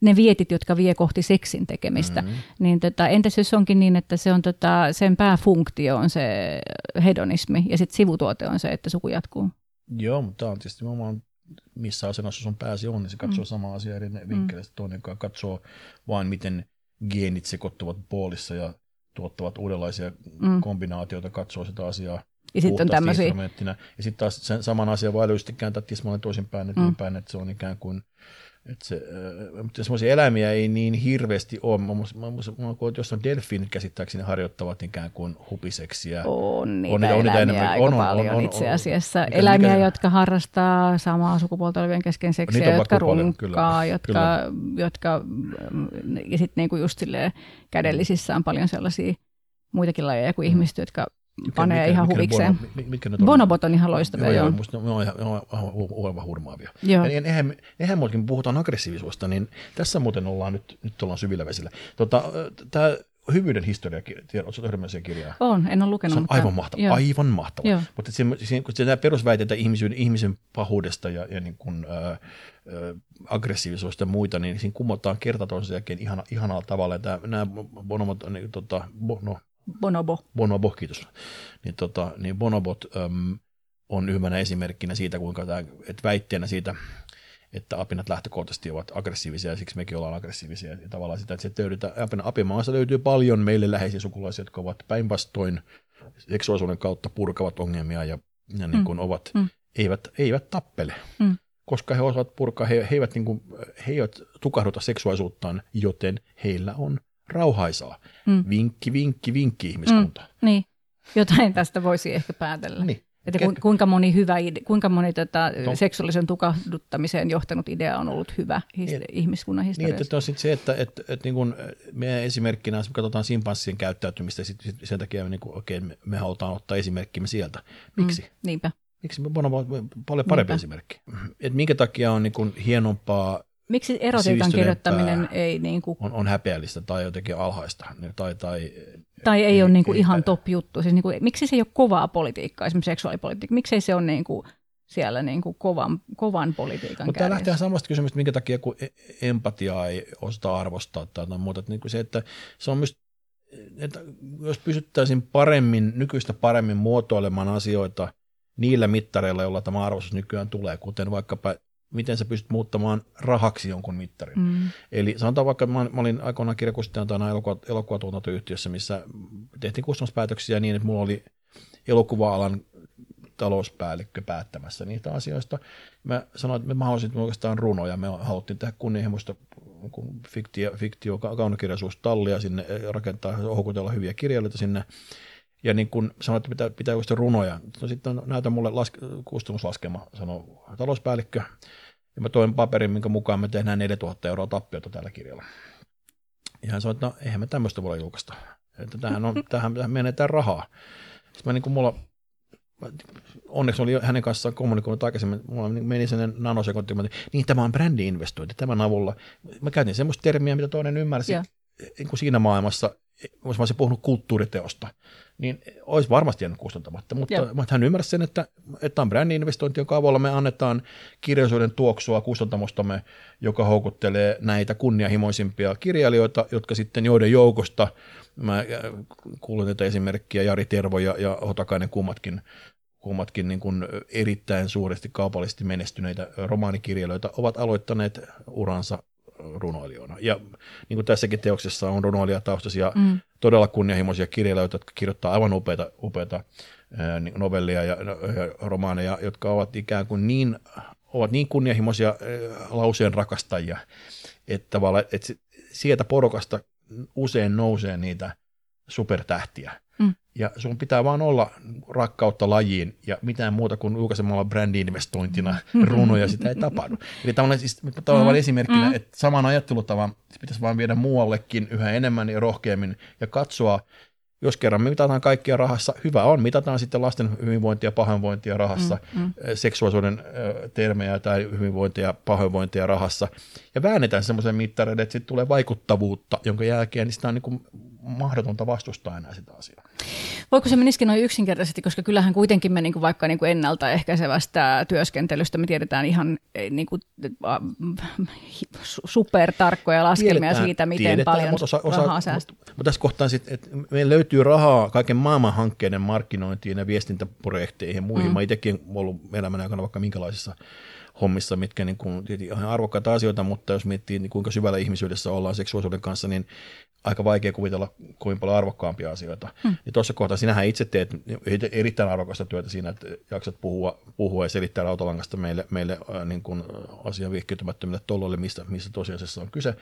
ne vietit, jotka vie kohti seksin tekemistä, mm-hmm. niin tota, entäs jos onkin niin, että se on tota, sen pääfunktio on se hedonismi ja sitten sivutuote on se, että suku jatkuu? Joo, mutta tämä on tietysti missä asennossa sun pääsi on, niin se katsoo mm. samaa asiaa eri vinkkeleistä. Mm. Toinen, joka katsoo vain, miten geenit sekoittuvat puolissa ja tuottavat uudenlaisia mm. kombinaatioita, katsoo sitä asiaa ja sitten on tämmöisiä. Ja sitten taas sen saman asian voi älyllisesti kääntää tismalleen toisinpäin, että, mm. päin, että se on ikään kuin – että se, mutta semmoisia eläimiä ei niin hirveästi ole. Mä, mä, mä, mä, jos on delfiinit käsittääkseni harjoittavat ikään kuin hupiseksiä. On niitä, on niitä, on niitä enemmän. aika on, on, paljon on, on, itse asiassa. Mikä, eläimiä, mikä, jotka harrastaa samaa sukupuolta olevien kesken seksiä, jotka runkkaa, jotka, kyllä. jotka, ja sitten niinku just kädellisissä on paljon sellaisia muitakin lajeja kuin mm. ihmiset, jotka panee mikä, ihan mikä huvikseen. Bono, mitkä on? Bonobot on ihan loistavia, joo. joo. Musta ne on ihan, aivan hurmaavia. Joo. Ja eihän, eihän muutkin puhutaan aggressiivisuudesta, niin tässä muuten ollaan nyt, nyt ollaan syvillä vesillä. Tota, Tämä hyvyyden historia, oletko törmännyt kirjaa? On, en ole lukenut. Se on aivan mahtava, joo. aivan mahtava. Joo. Mutta se, se, se perusväiteitä ihmisen, ihmisen pahuudesta ja, ja niin kuin, ä, ä, aggressiivisuudesta ja muita, niin siinä kumotaan kerta toisen jälkeen ihana, ihanalla tavalla. Tämä, nämä bonomot, niin, tota, no, Bonobo. Bonobo, kiitos. Niin, tota, niin Bonobot äm, on hyvänä esimerkkinä siitä, kuinka tämä, että väitteenä siitä, että apinat lähtökohtaisesti ovat aggressiivisia ja siksi mekin ollaan aggressiivisia. Ja tavallaan sitä, että se löydetään, apimaassa löytyy paljon meille läheisiä sukulaisia, jotka ovat päinvastoin seksuaalisuuden kautta purkavat ongelmia ja, ja niin kuin mm. ovat, mm. eivät, eivät tappele. Mm. Koska he osaavat purkaa, he, he, eivät, niin kuin, he eivät tukahduta seksuaalisuuttaan, joten heillä on rauhaisaa. Mm. Vinkki, vinkki, vinkki ihmiskunta. Mm, niin, jotain tästä voisi ehkä päätellä. Niin. Että ku, kuinka moni, hyvä ide, kuinka moni tota, seksuaalisen tukahduttamiseen johtanut idea on ollut hyvä his, niin, ihmiskunnan historiassa. Niin, että on sit se, että, että, että, että niin kun meidän esimerkkinä, jos me katsotaan simpanssien käyttäytymistä, sit, sit sen takia me, niin kuin, okei, me, me halutaan ottaa esimerkkimme sieltä. Miksi? Mm, niinpä. Miksi me on paljon parempi niinpä. esimerkki? Et minkä takia on niin kuin hienompaa Miksi erotiikan kirjoittaminen ei niin kuin... on, on häpeällistä tai jotenkin alhaista? Tai, tai, tai ei, ei ole niin kuin ihan top juttu. Siis niin kuin, miksi se ei ole kovaa politiikkaa, esimerkiksi seksuaalipolitiikkaa? Miksi se on niin kuin siellä niin kuin kovan, kovan politiikan Mutta tämä lähtee samasta kysymystä, minkä takia kun e- empatiaa ei osata arvostaa tai jotain muuta. Että niin kuin se, että se on myös, että jos pysyttäisiin paremmin, nykyistä paremmin muotoilemaan asioita niillä mittareilla, joilla tämä arvostus nykyään tulee, kuten vaikkapa miten sä pystyt muuttamaan rahaksi jonkun mittarin. Mm. Eli sanotaan vaikka, mä, mä olin aikoinaan kirjakustantajana elokuva, elokuvatuotantoyhtiössä, missä tehtiin kustannuspäätöksiä niin, että mulla oli elokuva-alan talouspäällikkö päättämässä niitä asioista. Mä sanoin, että mä haluaisin oikeastaan runoja. Me haluttiin tehdä kunnianhimoista fiktio, fiktio kaunokirjallisuustallia sinne, rakentaa, houkutella hyviä kirjailijoita sinne. Ja niin kun sanoit, että pitää, pitää just runoja. No sitten näytä mulle laske, kustannuslaskema, sanoi talouspäällikkö. Ja mä toin paperin, minkä mukaan me tehdään 4000 euroa tappiota tällä kirjalla. Ja hän sanoi, että no eihän me tämmöistä voi julkaista. Että tähän, on, [laughs] tähän, tähän menetään rahaa. Sitten mä niin kuin mulla, onneksi oli hänen kanssaan kommunikoinut aikaisemmin, mulla meni sen nanosekunti, niin tämä on brändi-investointi tämän avulla. Mä käytin semmoista termiä, mitä toinen ymmärsi yeah. niin kuin siinä maailmassa, olisi vaan se puhunut kulttuuriteosta niin olisi varmasti jäänyt kustantamatta. Mutta, mutta hän ymmärsi sen, että, että on brändi-investointi, joka avulla me annetaan kirjallisuuden tuoksua kustantamostamme, joka houkuttelee näitä kunnianhimoisimpia kirjailijoita, jotka sitten joiden joukosta, mä äh, kuulin tätä esimerkkiä, Jari Tervo ja, ja Hotakainen kummatkin, kummatkin niin kuin erittäin suuresti kaupallisesti menestyneitä romaanikirjailijoita ovat aloittaneet uransa runoilijoina. Ja niin kuin tässäkin teoksessa on runoilijataustaisia mm. todella kunnianhimoisia kirjailijoita, jotka kirjoittaa aivan upeita, upeita niin novellia ja, ja romaaneja, jotka ovat ikään kuin niin, ovat niin kunnianhimoisia lauseen rakastajia, että, että sieltä porukasta usein nousee niitä supertähtiä. Mm. Ja sun pitää vaan olla rakkautta lajiin ja mitään muuta kuin julkaisemalla brändi-investointina mm-hmm. runoja sitä ei tapahdu. Eli tavallaan, siis, tavallaan mm. esimerkkinä, mm. että saman ajattelutavan pitäisi vaan viedä muuallekin yhä enemmän ja rohkeammin ja katsoa, jos kerran me mitataan kaikkia rahassa, hyvä on, mitataan sitten lasten hyvinvointia, pahoinvointia rahassa, mm, mm. seksuaalisuuden termejä tai hyvinvointia, pahoinvointia rahassa, ja väännetään semmoisen mittareiden, että sitten tulee vaikuttavuutta, jonka jälkeen niin sitä on niin kuin mahdotonta vastustaa enää sitä asiaa. Voiko se menisikin noin yksinkertaisesti, koska kyllähän kuitenkin me niin kuin vaikka niin kuin ennaltaehkäisevästä työskentelystä me tiedetään ihan niin kuin, supertarkkoja laskelmia tiedetään, siitä, miten tiedetään, paljon osa, osa, rahaa säästyy. Mutta, mutta tässä kohtaa sitten, että meillä löytyy rahaa kaiken maailman hankkeiden markkinointiin ja viestintäprojekteihin ja muihin. Mm. Mä itsekin ollut elämän aikana vaikka minkälaisissa hommissa, mitkä niin kuin, ihan arvokkaita asioita, mutta jos miettii niin kuinka syvällä ihmisyydessä ollaan seksuaalisuuden kanssa, niin aika vaikea kuvitella kovin paljon arvokkaampia asioita. Hmm. Ja tuossa kohtaa sinähän itse teet erittäin arvokasta työtä siinä, että jaksat puhua, puhua ja selittää rautalangasta meille, meille niin kuin asian vihkiytymättömille tollolle, mistä, mistä tosiasiassa on kyse.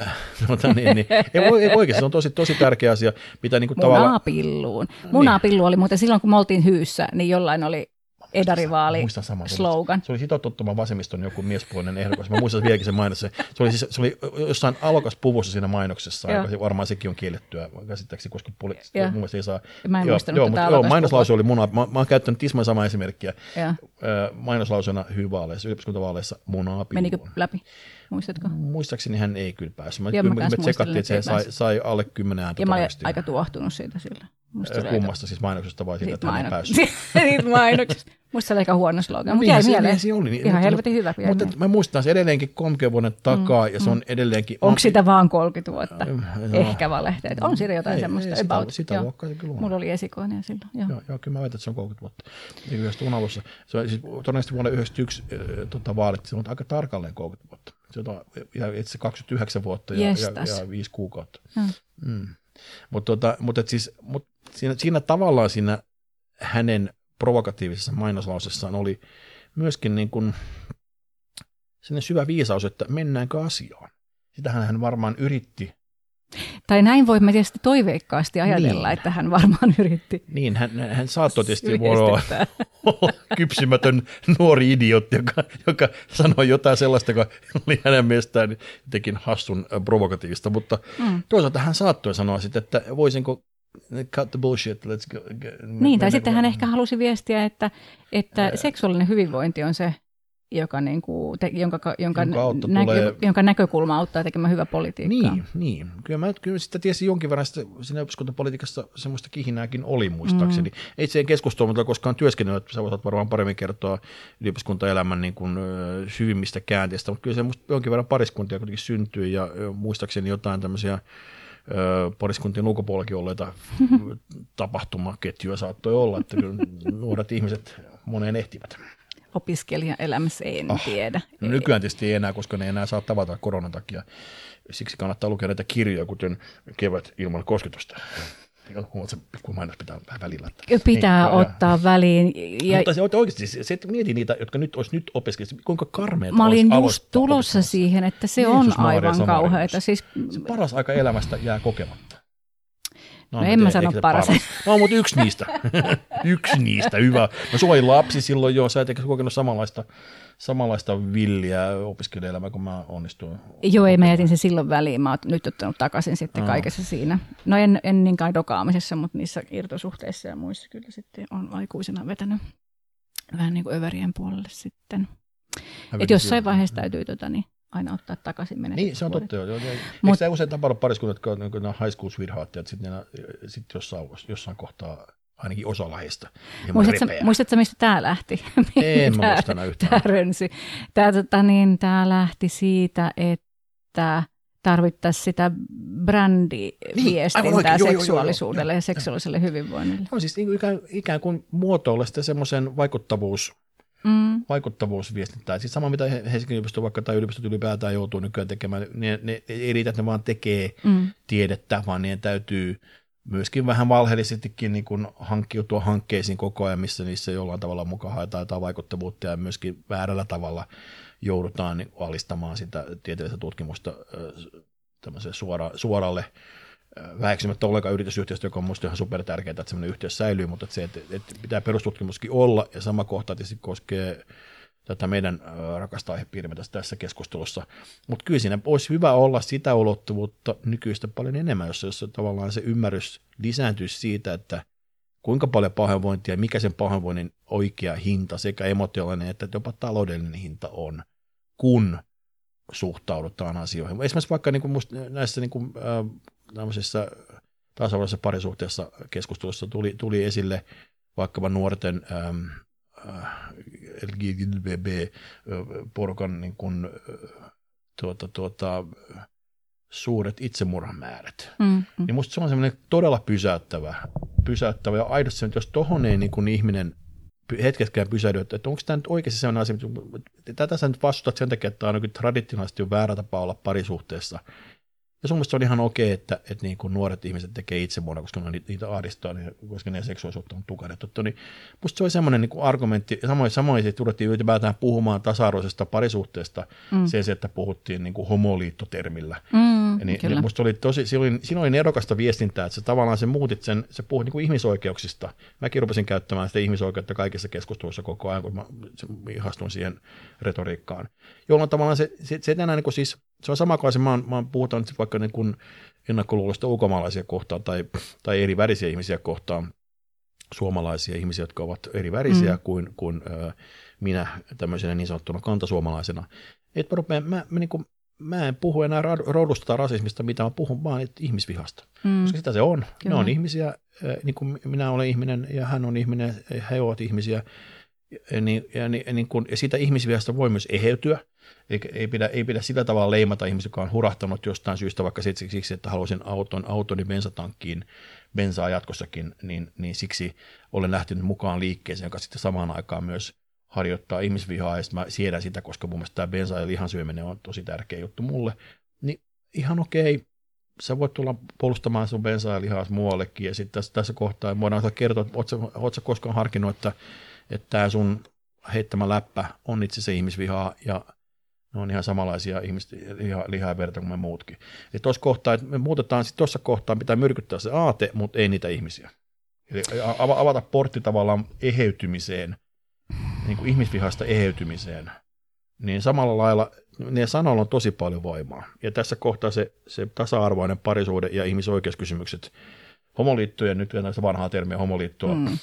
Äh, [laughs] niin, niin, ei, ei oikeasti, se on tosi, tosi tärkeä asia. Mitä, niin kuin Munapilluun. Munapillu niin. oli muuten silloin, kun me oltiin hyyssä, niin jollain oli edarivaali muistan saman, slogan. Se oli sitoututtaman vasemmiston joku miespuolinen ehdokas. Mä muistan vieläkin sen mainos. Se oli, siis, se oli jossain alokas puvussa siinä mainoksessa. Ja varmaan sekin on kiellettyä käsittääkseni, koska poli- mun mielestä ei saa. Mä en joo, joo, mutta, joo, mainoslause oli muna. Mä, mä oon käyttänyt tisman samaa esimerkkiä. Ja. Mainoslausena hyvaaleissa, yliopistokuntavaaleissa munaa Menikö läpi? Muistatko? Muistaakseni hän ei kyllä päässyt. Mä, ja mä, me tsekattiin, että se sai, sai alle 10 ääntä. Ja mä olin aika tuohtunut siitä sillä. Kummasta siis mainoksesta vai siitä, että hän ei päässyt? [laughs] Siitä mainoksesta. Musta se oli aika huono slogan, mutta jäi mieleen. Se oli. Ihan helvetin hyvä. Mutta mä muistan se edelleenkin 30 vuoden takaa, mm, ja se on mm. edelleenkin... Onko sitä vaan 30 vuotta? No. Ehkä valehteet. On siinä jotain ei, semmoista ei, about. Sitä, sitä luokkaa se kyllä on. Mulla oli esikoinen silloin. Joo. Joo, joo, kyllä mä väitän, että se on 30 vuotta. Niin yhdessä alussa. Se on siis todennäköisesti vuonna 1991 äh, tota, vaalit, se on aika tarkalleen 30 vuotta. Se on itse 29 vuotta ja, ja, ja 5 kuukautta. Hmm. Mm. Mutta tota, mut siis, mut siinä, siinä tavallaan siinä hänen provokatiivisessa mainoslausessaan oli myöskin niin kuin sinne syvä viisaus, että mennäänkö asiaan. Sitähän hän varmaan yritti. Tai näin voimme tietysti toiveikkaasti ajatella, niin. että hän varmaan yritti. Niin, hän, hän saattoi tietysti olla kypsymätön nuori idiotti, joka, joka sanoi jotain sellaista, joka oli hänen mielestään tekin hassun provokatiivista, mutta mm. toisaalta hän saattoi sanoa sitten, että voisinko cut the bullshit, let's go. Niin, tai sitten hän ehkä halusi viestiä, että, että seksuaalinen hyvinvointi on se, joka, niin kuin, te, jonka, jonka, jonka, nä, tulee... jonka näkökulma auttaa tekemään hyvää politiikkaa. Niin, niin. Kyllä mä kyllä sitä tiesin jonkin verran, että siinä opiskuntapolitiikassa semmoista kihinääkin oli muistaakseni. Mm. Ei se keskustelu, mutta koskaan työskennellyt, että sä voit varmaan paremmin kertoa yliopiskuntaelämän niin kuin, syvimmistä käänteistä, mutta kyllä se jonkin verran pariskuntia kuitenkin syntyi ja muistaakseni jotain tämmöisiä pariskuntien ulkopuolellakin olleita [laughs] tapahtumaketjuja saattoi olla, että nuoret ihmiset moneen ehtivät. Opiskelijan elämässä en oh, tiedä. No nykyään tietysti ei enää, koska ne ei enää saa tavata koronan takia. Siksi kannattaa lukea näitä kirjoja, kuten Kevät ilman kosketusta. Huomaat, se pikku mainos pitää vähän välillä. Että, pitää niin, ottaa ja, väliin. Ja, mutta se oikeasti, se, että mieti niitä, jotka nyt olisi nyt opiskelijat, kuinka karmeita Mä olin just tulossa siihen, että se Jeesus on aivan kauheata. Siis, se paras aika elämästä jää kokematta. No, no en mä sano paras. paras. No, mutta yksi niistä. [laughs] yksi niistä, hyvä. Mä suojelin lapsi silloin jo, sä et kokenut samanlaista samanlaista villiä opiskelijaelämää, kun mä onnistuin. Joo, ei mä jätin sen silloin väliin. Mä oon nyt ottanut takaisin sitten no. kaikessa siinä. No en, en niinkään dokaamisessa, mutta niissä irtosuhteissa ja muissa kyllä sitten on aikuisena vetänyt vähän niin kuin överien puolelle sitten. Että jossain vaiheessa täytyy tota, niin, aina ottaa takaisin menestystä. Niin, se on totta. Joo. Mut, Eikö usein tapahdu pariskunnat, jotka on niin high school että sitten sit jossain, jossain kohtaa ainakin osa laista. Muistatko, muistatko, mistä tämä lähti? En mä [laughs] muista yhtään. Tämä rönsi. Tämä, tota, niin, tämä lähti siitä, että tarvittaisiin sitä brändiviestintää niin, seksuaalisuudelle joo, joo, joo, ja seksuaaliselle hyvinvoinnille. On siis ikään, ikään kuin muotoilla sitten semmoisen vaikuttavuus, mm. vaikuttavuusviestintää. Siis sama mitä Helsingin yliopisto vaikka tai yliopistot ylipäätään joutuu nykyään tekemään, ne, ne ei riitä, että ne vaan tekee mm. tiedettä, vaan niiden täytyy myöskin vähän valheellisestikin niin kuin hankkiutua hankkeisiin koko ajan, missä niissä jollain tavalla mukaan haetaan jotain vaikuttavuutta ja myöskin väärällä tavalla joudutaan niin alistamaan sitä tieteellistä tutkimusta suora, suoralle väheksymättä ollenkaan yritysyhteistyö, joka on minusta ihan super tärkeää, että sellainen yhteys säilyy, mutta että se, että, että pitää perustutkimuskin olla ja sama kohta tietysti koskee tätä meidän rakasta aihepiirimme tässä, tässä keskustelussa. Mutta kyllä siinä olisi hyvä olla sitä ulottuvuutta nykyistä paljon enemmän, jossa, jossa tavallaan se ymmärrys lisääntyisi siitä, että kuinka paljon pahoinvointia ja mikä sen pahoinvoinnin oikea hinta, sekä emotionaalinen että jopa taloudellinen hinta on, kun suhtaudutaan asioihin. Esimerkiksi vaikka niin kuin näissä niin kuin, äh, tasa-arvoisessa parisuhteessa keskustelussa tuli, tuli esille vaikkapa nuorten ähm, äh, LGBT-porukan niin kuin, äh, tuota, tuota, suuret itsemurhamäärät. Mm, mm. Niin musta se on semmoinen todella pysäyttävä, pysäyttävä ja aidosti, että jos tohon ei niin kuin ihminen hetketkään pysähdy, että onko tämä nyt oikeasti sellainen asia, tätä sä nyt vastustat sen takia, että tämä on traditionaalisesti jo väärä tapa olla parisuhteessa, ja sun mielestä se on ihan okei, että, että niin kuin nuoret ihmiset tekee itsemurhaa, koska ne niitä ahdistaa, niin, koska ne seksuaalisuutta on tukahdettu. Niin musta se oli semmoinen niin argumentti, ja samoin, samoin siitä ruvettiin ylipäätään puhumaan tasa-arvoisesta parisuhteesta mm. sen, että puhuttiin niin kuin homoliittotermillä. Mm, niin, niin musta oli tosi, siinä oli, siinä oli nerokasta viestintää, että se tavallaan se muutit sen, se puhui niin kuin ihmisoikeuksista. Mäkin rupesin käyttämään sitä ihmisoikeutta kaikissa keskusteluissa koko ajan, kun mä ihastuin siihen retoriikkaan. Jolloin tavallaan se, se, se enää niin kuin siis se on sama kuin se, mä, mä puhutaan nyt vaikka niin kuin ennakkoluulosta ulkomaalaisia kohtaan tai, tai eri värisiä ihmisiä kohtaan, suomalaisia ihmisiä, jotka ovat eri värisiä mm. kuin, kuin ö, minä tämmöisenä niin sanottuna kantasuomalaisena. Et mä, rupean, mä, mä, niin kuin, mä en puhu enää roudusta tai rasismista, mitä mä puhun, vaan ihmisvihasta. Mm. Koska sitä se on. Kyllä. Ne on ihmisiä, niin kuin minä olen ihminen ja hän on ihminen, he ovat ihmisiä. Ja, niin, ja, niin, niin kun, ja siitä ihmisvihasta voi myös eheytyä. Ei, ei, pidä, ei pidä sillä tavalla leimata ihmisiä, joka on hurahtanut jostain syystä, vaikka siksi, että haluaisin auton, autoni bensatankkiin bensaa jatkossakin, niin, niin siksi olen lähtenyt mukaan liikkeeseen, joka sitten samaan aikaan myös harjoittaa ihmisvihaa, ja mä siedän sitä, koska mun mielestä tämä bensa- ja lihansyöminen on tosi tärkeä juttu mulle. Niin ihan okei, sä voit tulla puolustamaan sun bensaa ja lihaa muuallekin, ja sitten tässä, tässä kohtaa voidaan kertoa, että ootko sä koskaan harkinnut, että, että tämä sun heittämä läppä on itse se ihmisvihaa, ja ne on ihan samanlaisia ihmistä, liha, lihaa ja verta kuin me muutkin. Eli tuossa kohtaa, että me muutetaan, sitten tuossa kohtaa pitää myrkyttää se aate, mutta ei niitä ihmisiä. Eli avata portti tavallaan eheytymiseen, niin kuin ihmisvihasta eheytymiseen, niin samalla lailla ne sanoilla on tosi paljon voimaa. Ja tässä kohtaa se, se tasa-arvoinen parisuuden ja ihmisoikeuskysymykset, homoliittojen, nyt näistä vanhaa termiä homoliittoa, mm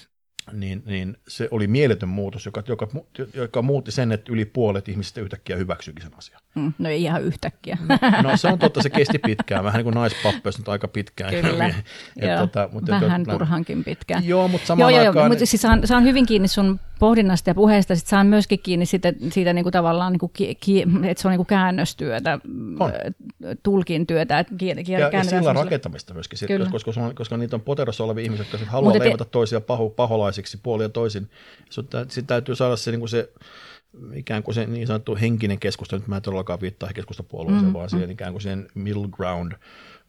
niin, niin se oli mieletön muutos, joka, joka, joka muutti sen, että yli puolet ihmisistä yhtäkkiä hyväksyikin sen asian. Mm, no ei ihan yhtäkkiä. No, no se on totta, se kesti pitkään, vähän niin kuin naispappeus nyt aika pitkään. Kyllä, joo, tota, mutta vähän tot, turhankin pitkään. Joo, mutta samaan joo, aikaan... Joo, mutta siis saan, saan hyvin kiinni sun pohdinnasta ja puheesta, sit saan myöskin kiinni siitä, siitä niin kuin tavallaan, niin kuin ki, ki, että se on niin kuin käännöstyötä, on. tulkin työtä. Kiel, kiel, ja, ja sillä rakentamista myöskin, sit, koska, koska, koska niitä on poterossa olevia ihmisiä, jotka haluaa leimata te... toisia paho, paholaisiksi puolin ja toisin. Sitten täytyy saada se, niin kuin se ikään kuin se niin sanottu henkinen keskustelu, nyt mä en todellakaan viittaa keskustapuolueeseen, mm, vaan siihen mm. ikään kuin sen middle ground –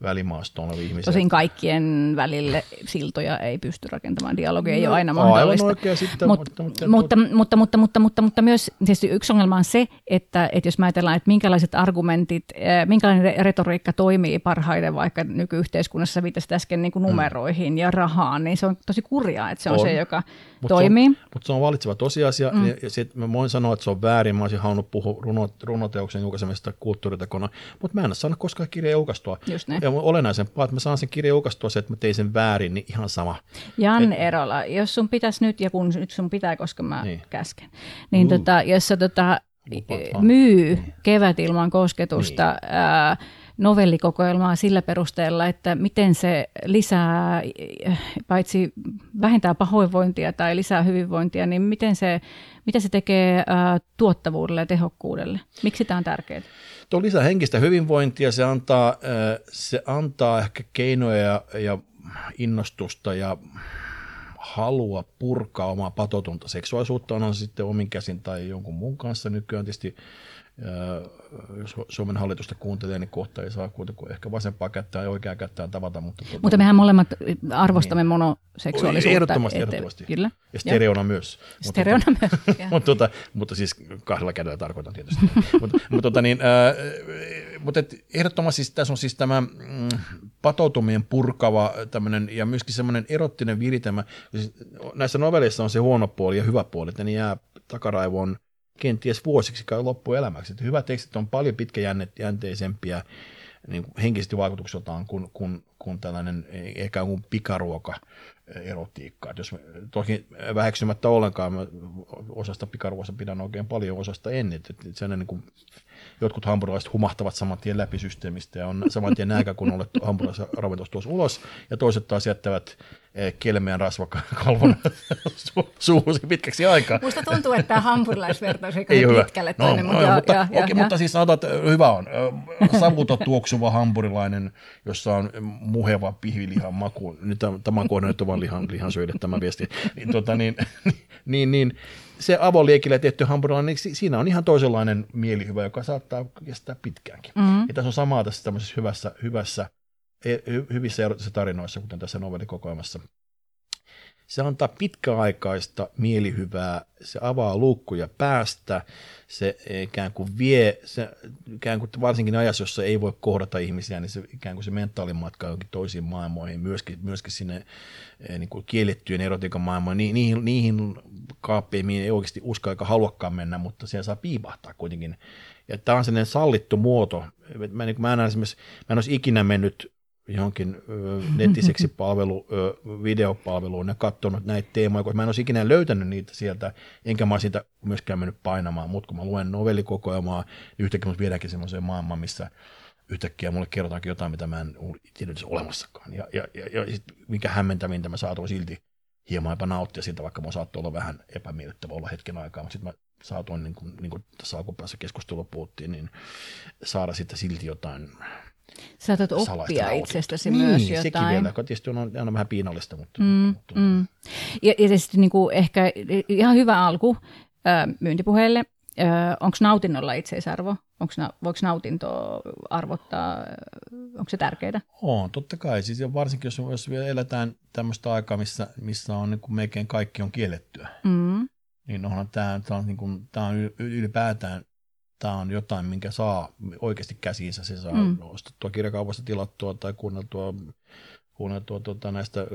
välimaastoon olevia ihmisiä. Tosin kaikkien välille siltoja ei pysty rakentamaan, dialogi no, ei ole aina mahdollista. Aivan sitten, Mut, mutta, mutta, mutta, mutta, mutta, mutta, mutta, mutta myös siis yksi ongelma on se, että, että jos mä ajatellaan, että minkälaiset argumentit, eh, minkälainen retoriikka toimii parhaiten vaikka nykyyhteiskunnassa, viittasit äsken niin kuin mm. numeroihin mm. ja rahaan, niin se on tosi kurjaa, että se on, on. se, joka mut toimii. Se on, mutta se on valitseva tosiasia, mm. ja, ja sit mä voin sanoa, että se on väärin, mä olisin halunnut puhua runo, runoteoksen julkaisemista kulttuuritekona, mutta mä en ole saanut koskaan kirjaa julkaistua. Just näin. Ja olennaisempaa, että mä saan sen kirjan julkaistua se, että mä tein sen väärin, niin ihan sama. Jan Et, Erola, jos sun pitäisi nyt, ja kun nyt sun pitää, koska mä niin. käsken, niin uh. tota, jos sä tota, myy niin. Kevät ilman kosketusta niin. ää, novellikokoelmaa sillä perusteella, että miten se lisää, paitsi vähentää pahoinvointia tai lisää hyvinvointia, niin miten se, mitä se tekee ää, tuottavuudelle ja tehokkuudelle? Miksi tämä on tärkeää? Tuo lisää henkistä hyvinvointia, se antaa, se antaa ehkä keinoja ja, ja innostusta ja halua purkaa omaa patotonta seksuaalisuutta, on se sitten omin käsin tai jonkun muun kanssa. Nykyään tietysti jos Suomen hallitusta kuuntelee, niin kohta ei saa kuitenkaan ehkä vasempaa kättää ja oikeaa kättää tavata. Mutta, tuota, mutta mehän molemmat arvostamme niin. monoseksuaalisuutta. Ehdottomasti, ette, ehdottomasti. Kyllä. Ja stereona myös. Stereona mutta, myös. [laughs] mutta, mutta, mutta siis kahdella kädellä tarkoitan tietysti. [laughs] mutta, mutta, tota niin, äh, mutta et ehdottomasti siis, tässä on siis tämä mm, patoutumien purkava tämmönen, ja myöskin semmoinen erottinen viritelmä. Siis näissä novelleissa on se huono puoli ja hyvä puoli, että ne jää takaraivoon kenties vuosiksi kai loppuelämäksi. Että hyvät tekstit on paljon pitkäjänteisempiä niin henkisesti vaikutukseltaan kuin, kuin, kuin tällainen ehkä kuin pikaruoka erotiikkaa. Et jos toki väheksymättä ollenkaan, mä osasta pikaruossa pidän oikein paljon osasta ennen, että, sen niin kuin, jotkut hampurilaiset humahtavat saman tien läpi systeemistä ja on saman tien nääkä, kun olet hampurilaisen ravintolassa tuossa ulos, ja toiset taas jättävät Eh, kelmeän rasvakalvon [laughs] su- suusi pitkäksi aikaa. Musta tuntuu, että tämä hampurilaisvertaus ei, ei pitkälle no, tänne, no, mutta, mutta, ja, ja, okay, ja, mutta siis sanotaan, että hyvä on. Savuton tuoksuva hampurilainen, jossa on muheva pihvilihan maku. Nyt tämä on kohdennettu vain lihan, lihan syödä tämä viesti. Niin, tota, niin, [laughs] niin, niin, se avoliekillä tehty hampurilainen, niin siinä on ihan toisenlainen mielihyvä, joka saattaa kestää pitkäänkin. Mm-hmm. Ja tässä on samaa tässä tämmöisessä hyvässä, hyvässä E, hyvissä erotisissa tarinoissa, kuten tässä novellikokoelmassa. Se antaa pitkäaikaista mielihyvää, se avaa luukkuja päästä, se ikään kuin vie, se, ikään kuin varsinkin ajassa, jossa ei voi kohdata ihmisiä, niin se ikään kuin se mentaalimatka jonkin toisiin maailmoihin, myöskin, myöskin sinne e, niin kuin kiellettyjen erotiikan maailmaan, niihin, niihin kaappeihin ei oikeasti usko eikä haluakaan mennä, mutta siellä saa piipahtaa kuitenkin. Ja tämä on sellainen sallittu muoto. Mä, niin mä, en, esimerkiksi, mä en olisi ikinä mennyt johonkin nettiseksi palvelu, videopalveluun ja katsonut näitä teemoja, koska mä en olisi ikinä löytänyt niitä sieltä, enkä mä siitä myöskään mennyt painamaan, mutta kun mä luen novellikokoelmaa, niin yhtäkkiä mut viedäänkin semmoiseen maailmaan, missä yhtäkkiä mulle kerrotaankin jotain, mitä mä en tiedä olemassakaan. Ja, ja, ja, ja sit, mikä hämmentävintä, mä saatoin silti hieman jopa nauttia siitä, vaikka mä saattoi olla vähän epämiellyttävä olla hetken aikaa, mutta sitten mä saatoin, niin kuin, niin kuin tässä alkupäässä keskustelua puhuttiin, niin saada sitten silti jotain Saatat oppia itsestäsi niin, myös jotain. sekin vielä, joka tietysti on aina vähän piinallista. Mutta, mm, mutta, mm. Ja, ja sitten niin kuin ehkä ihan hyvä alku äh, myyntipuheelle. Äh, onko nautinnolla itseisarvo? Onko, voiko nautinto arvottaa, onko se tärkeää? On, totta kai. Siis varsinkin jos, jos vielä eletään tämmöistä aikaa, missä, missä on niin kuin melkein kaikki on kiellettyä, mm. niin onhan tämä, tämä on, niin kuin, tämä on ylipäätään tämä on jotain, minkä saa oikeasti käsiinsä. Se saa mm. ostettua kirjakaupasta tilattua tai kuunneltua, kuunneltua tuota, näistä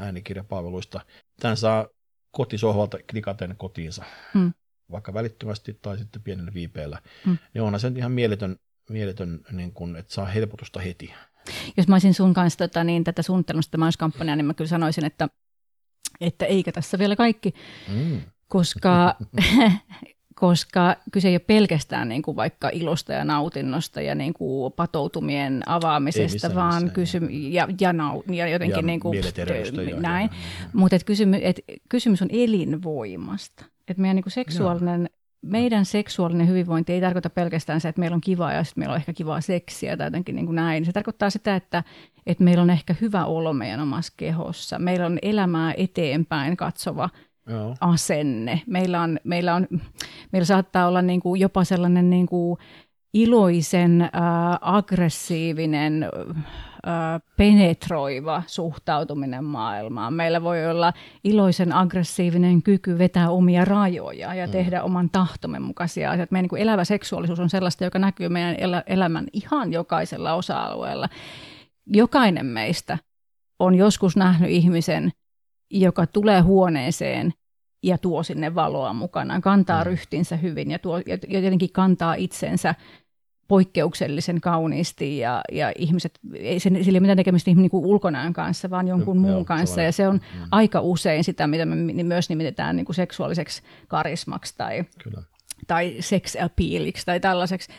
äänikirjapalveluista. Tämän saa kotisohvalta klikaten kotiinsa, mm. vaikka välittömästi tai sitten pienellä viipeellä. Mm. Niin onhan se ihan mieletön, mieletön niin kun, että saa helpotusta heti. Jos mä olisin sun kanssa tota, niin, tätä suunnittelusta mainoskampanjaa, niin mä kyllä sanoisin, että, että eikä tässä vielä kaikki, mm. koska [laughs] [laughs] koska kyse ei ole pelkästään niin kuin vaikka ilosta ja nautinnosta ja niin kuin patoutumien avaamisesta, vaan kysymys, ja, ja, nau, ja jotenkin ja niin kuin, näin. Mutta et kysymys, et kysymys on elinvoimasta. Et meidän niin kuin seksuaalinen, Joo. meidän seksuaalinen hyvinvointi ei tarkoita pelkästään se, että meillä on kivaa ja sitten meillä on ehkä kivaa seksiä tai jotenkin niin kuin näin. Se tarkoittaa sitä, että, että meillä on ehkä hyvä olo meidän omassa kehossa. Meillä on elämää eteenpäin katsova Joo. asenne. Meillä, on, meillä, on, meillä saattaa olla niin kuin jopa sellainen niin kuin iloisen, äh, aggressiivinen, äh, penetroiva suhtautuminen maailmaan. Meillä voi olla iloisen, aggressiivinen kyky vetää omia rajoja ja mm. tehdä oman tahtomme mukaisia asioita. Meidän niin kuin elävä seksuaalisuus on sellaista, joka näkyy meidän elä, elämän ihan jokaisella osa-alueella. Jokainen meistä on joskus nähnyt ihmisen, joka tulee huoneeseen ja tuo sinne valoa mukanaan, kantaa mm. ryhtinsä hyvin ja, tuo, ja jotenkin kantaa itsensä poikkeuksellisen kauniisti ja, ja ihmiset, ei se, sillä ei mitään tekemistä niin kuin ulkonäön kanssa, vaan jonkun mm, muun joo, kanssa. Ja se on mm. aika usein sitä, mitä me myös nimitetään niin kuin seksuaaliseksi karismaksi tai, Kyllä. tai sex appealiksi tai tällaiseksi.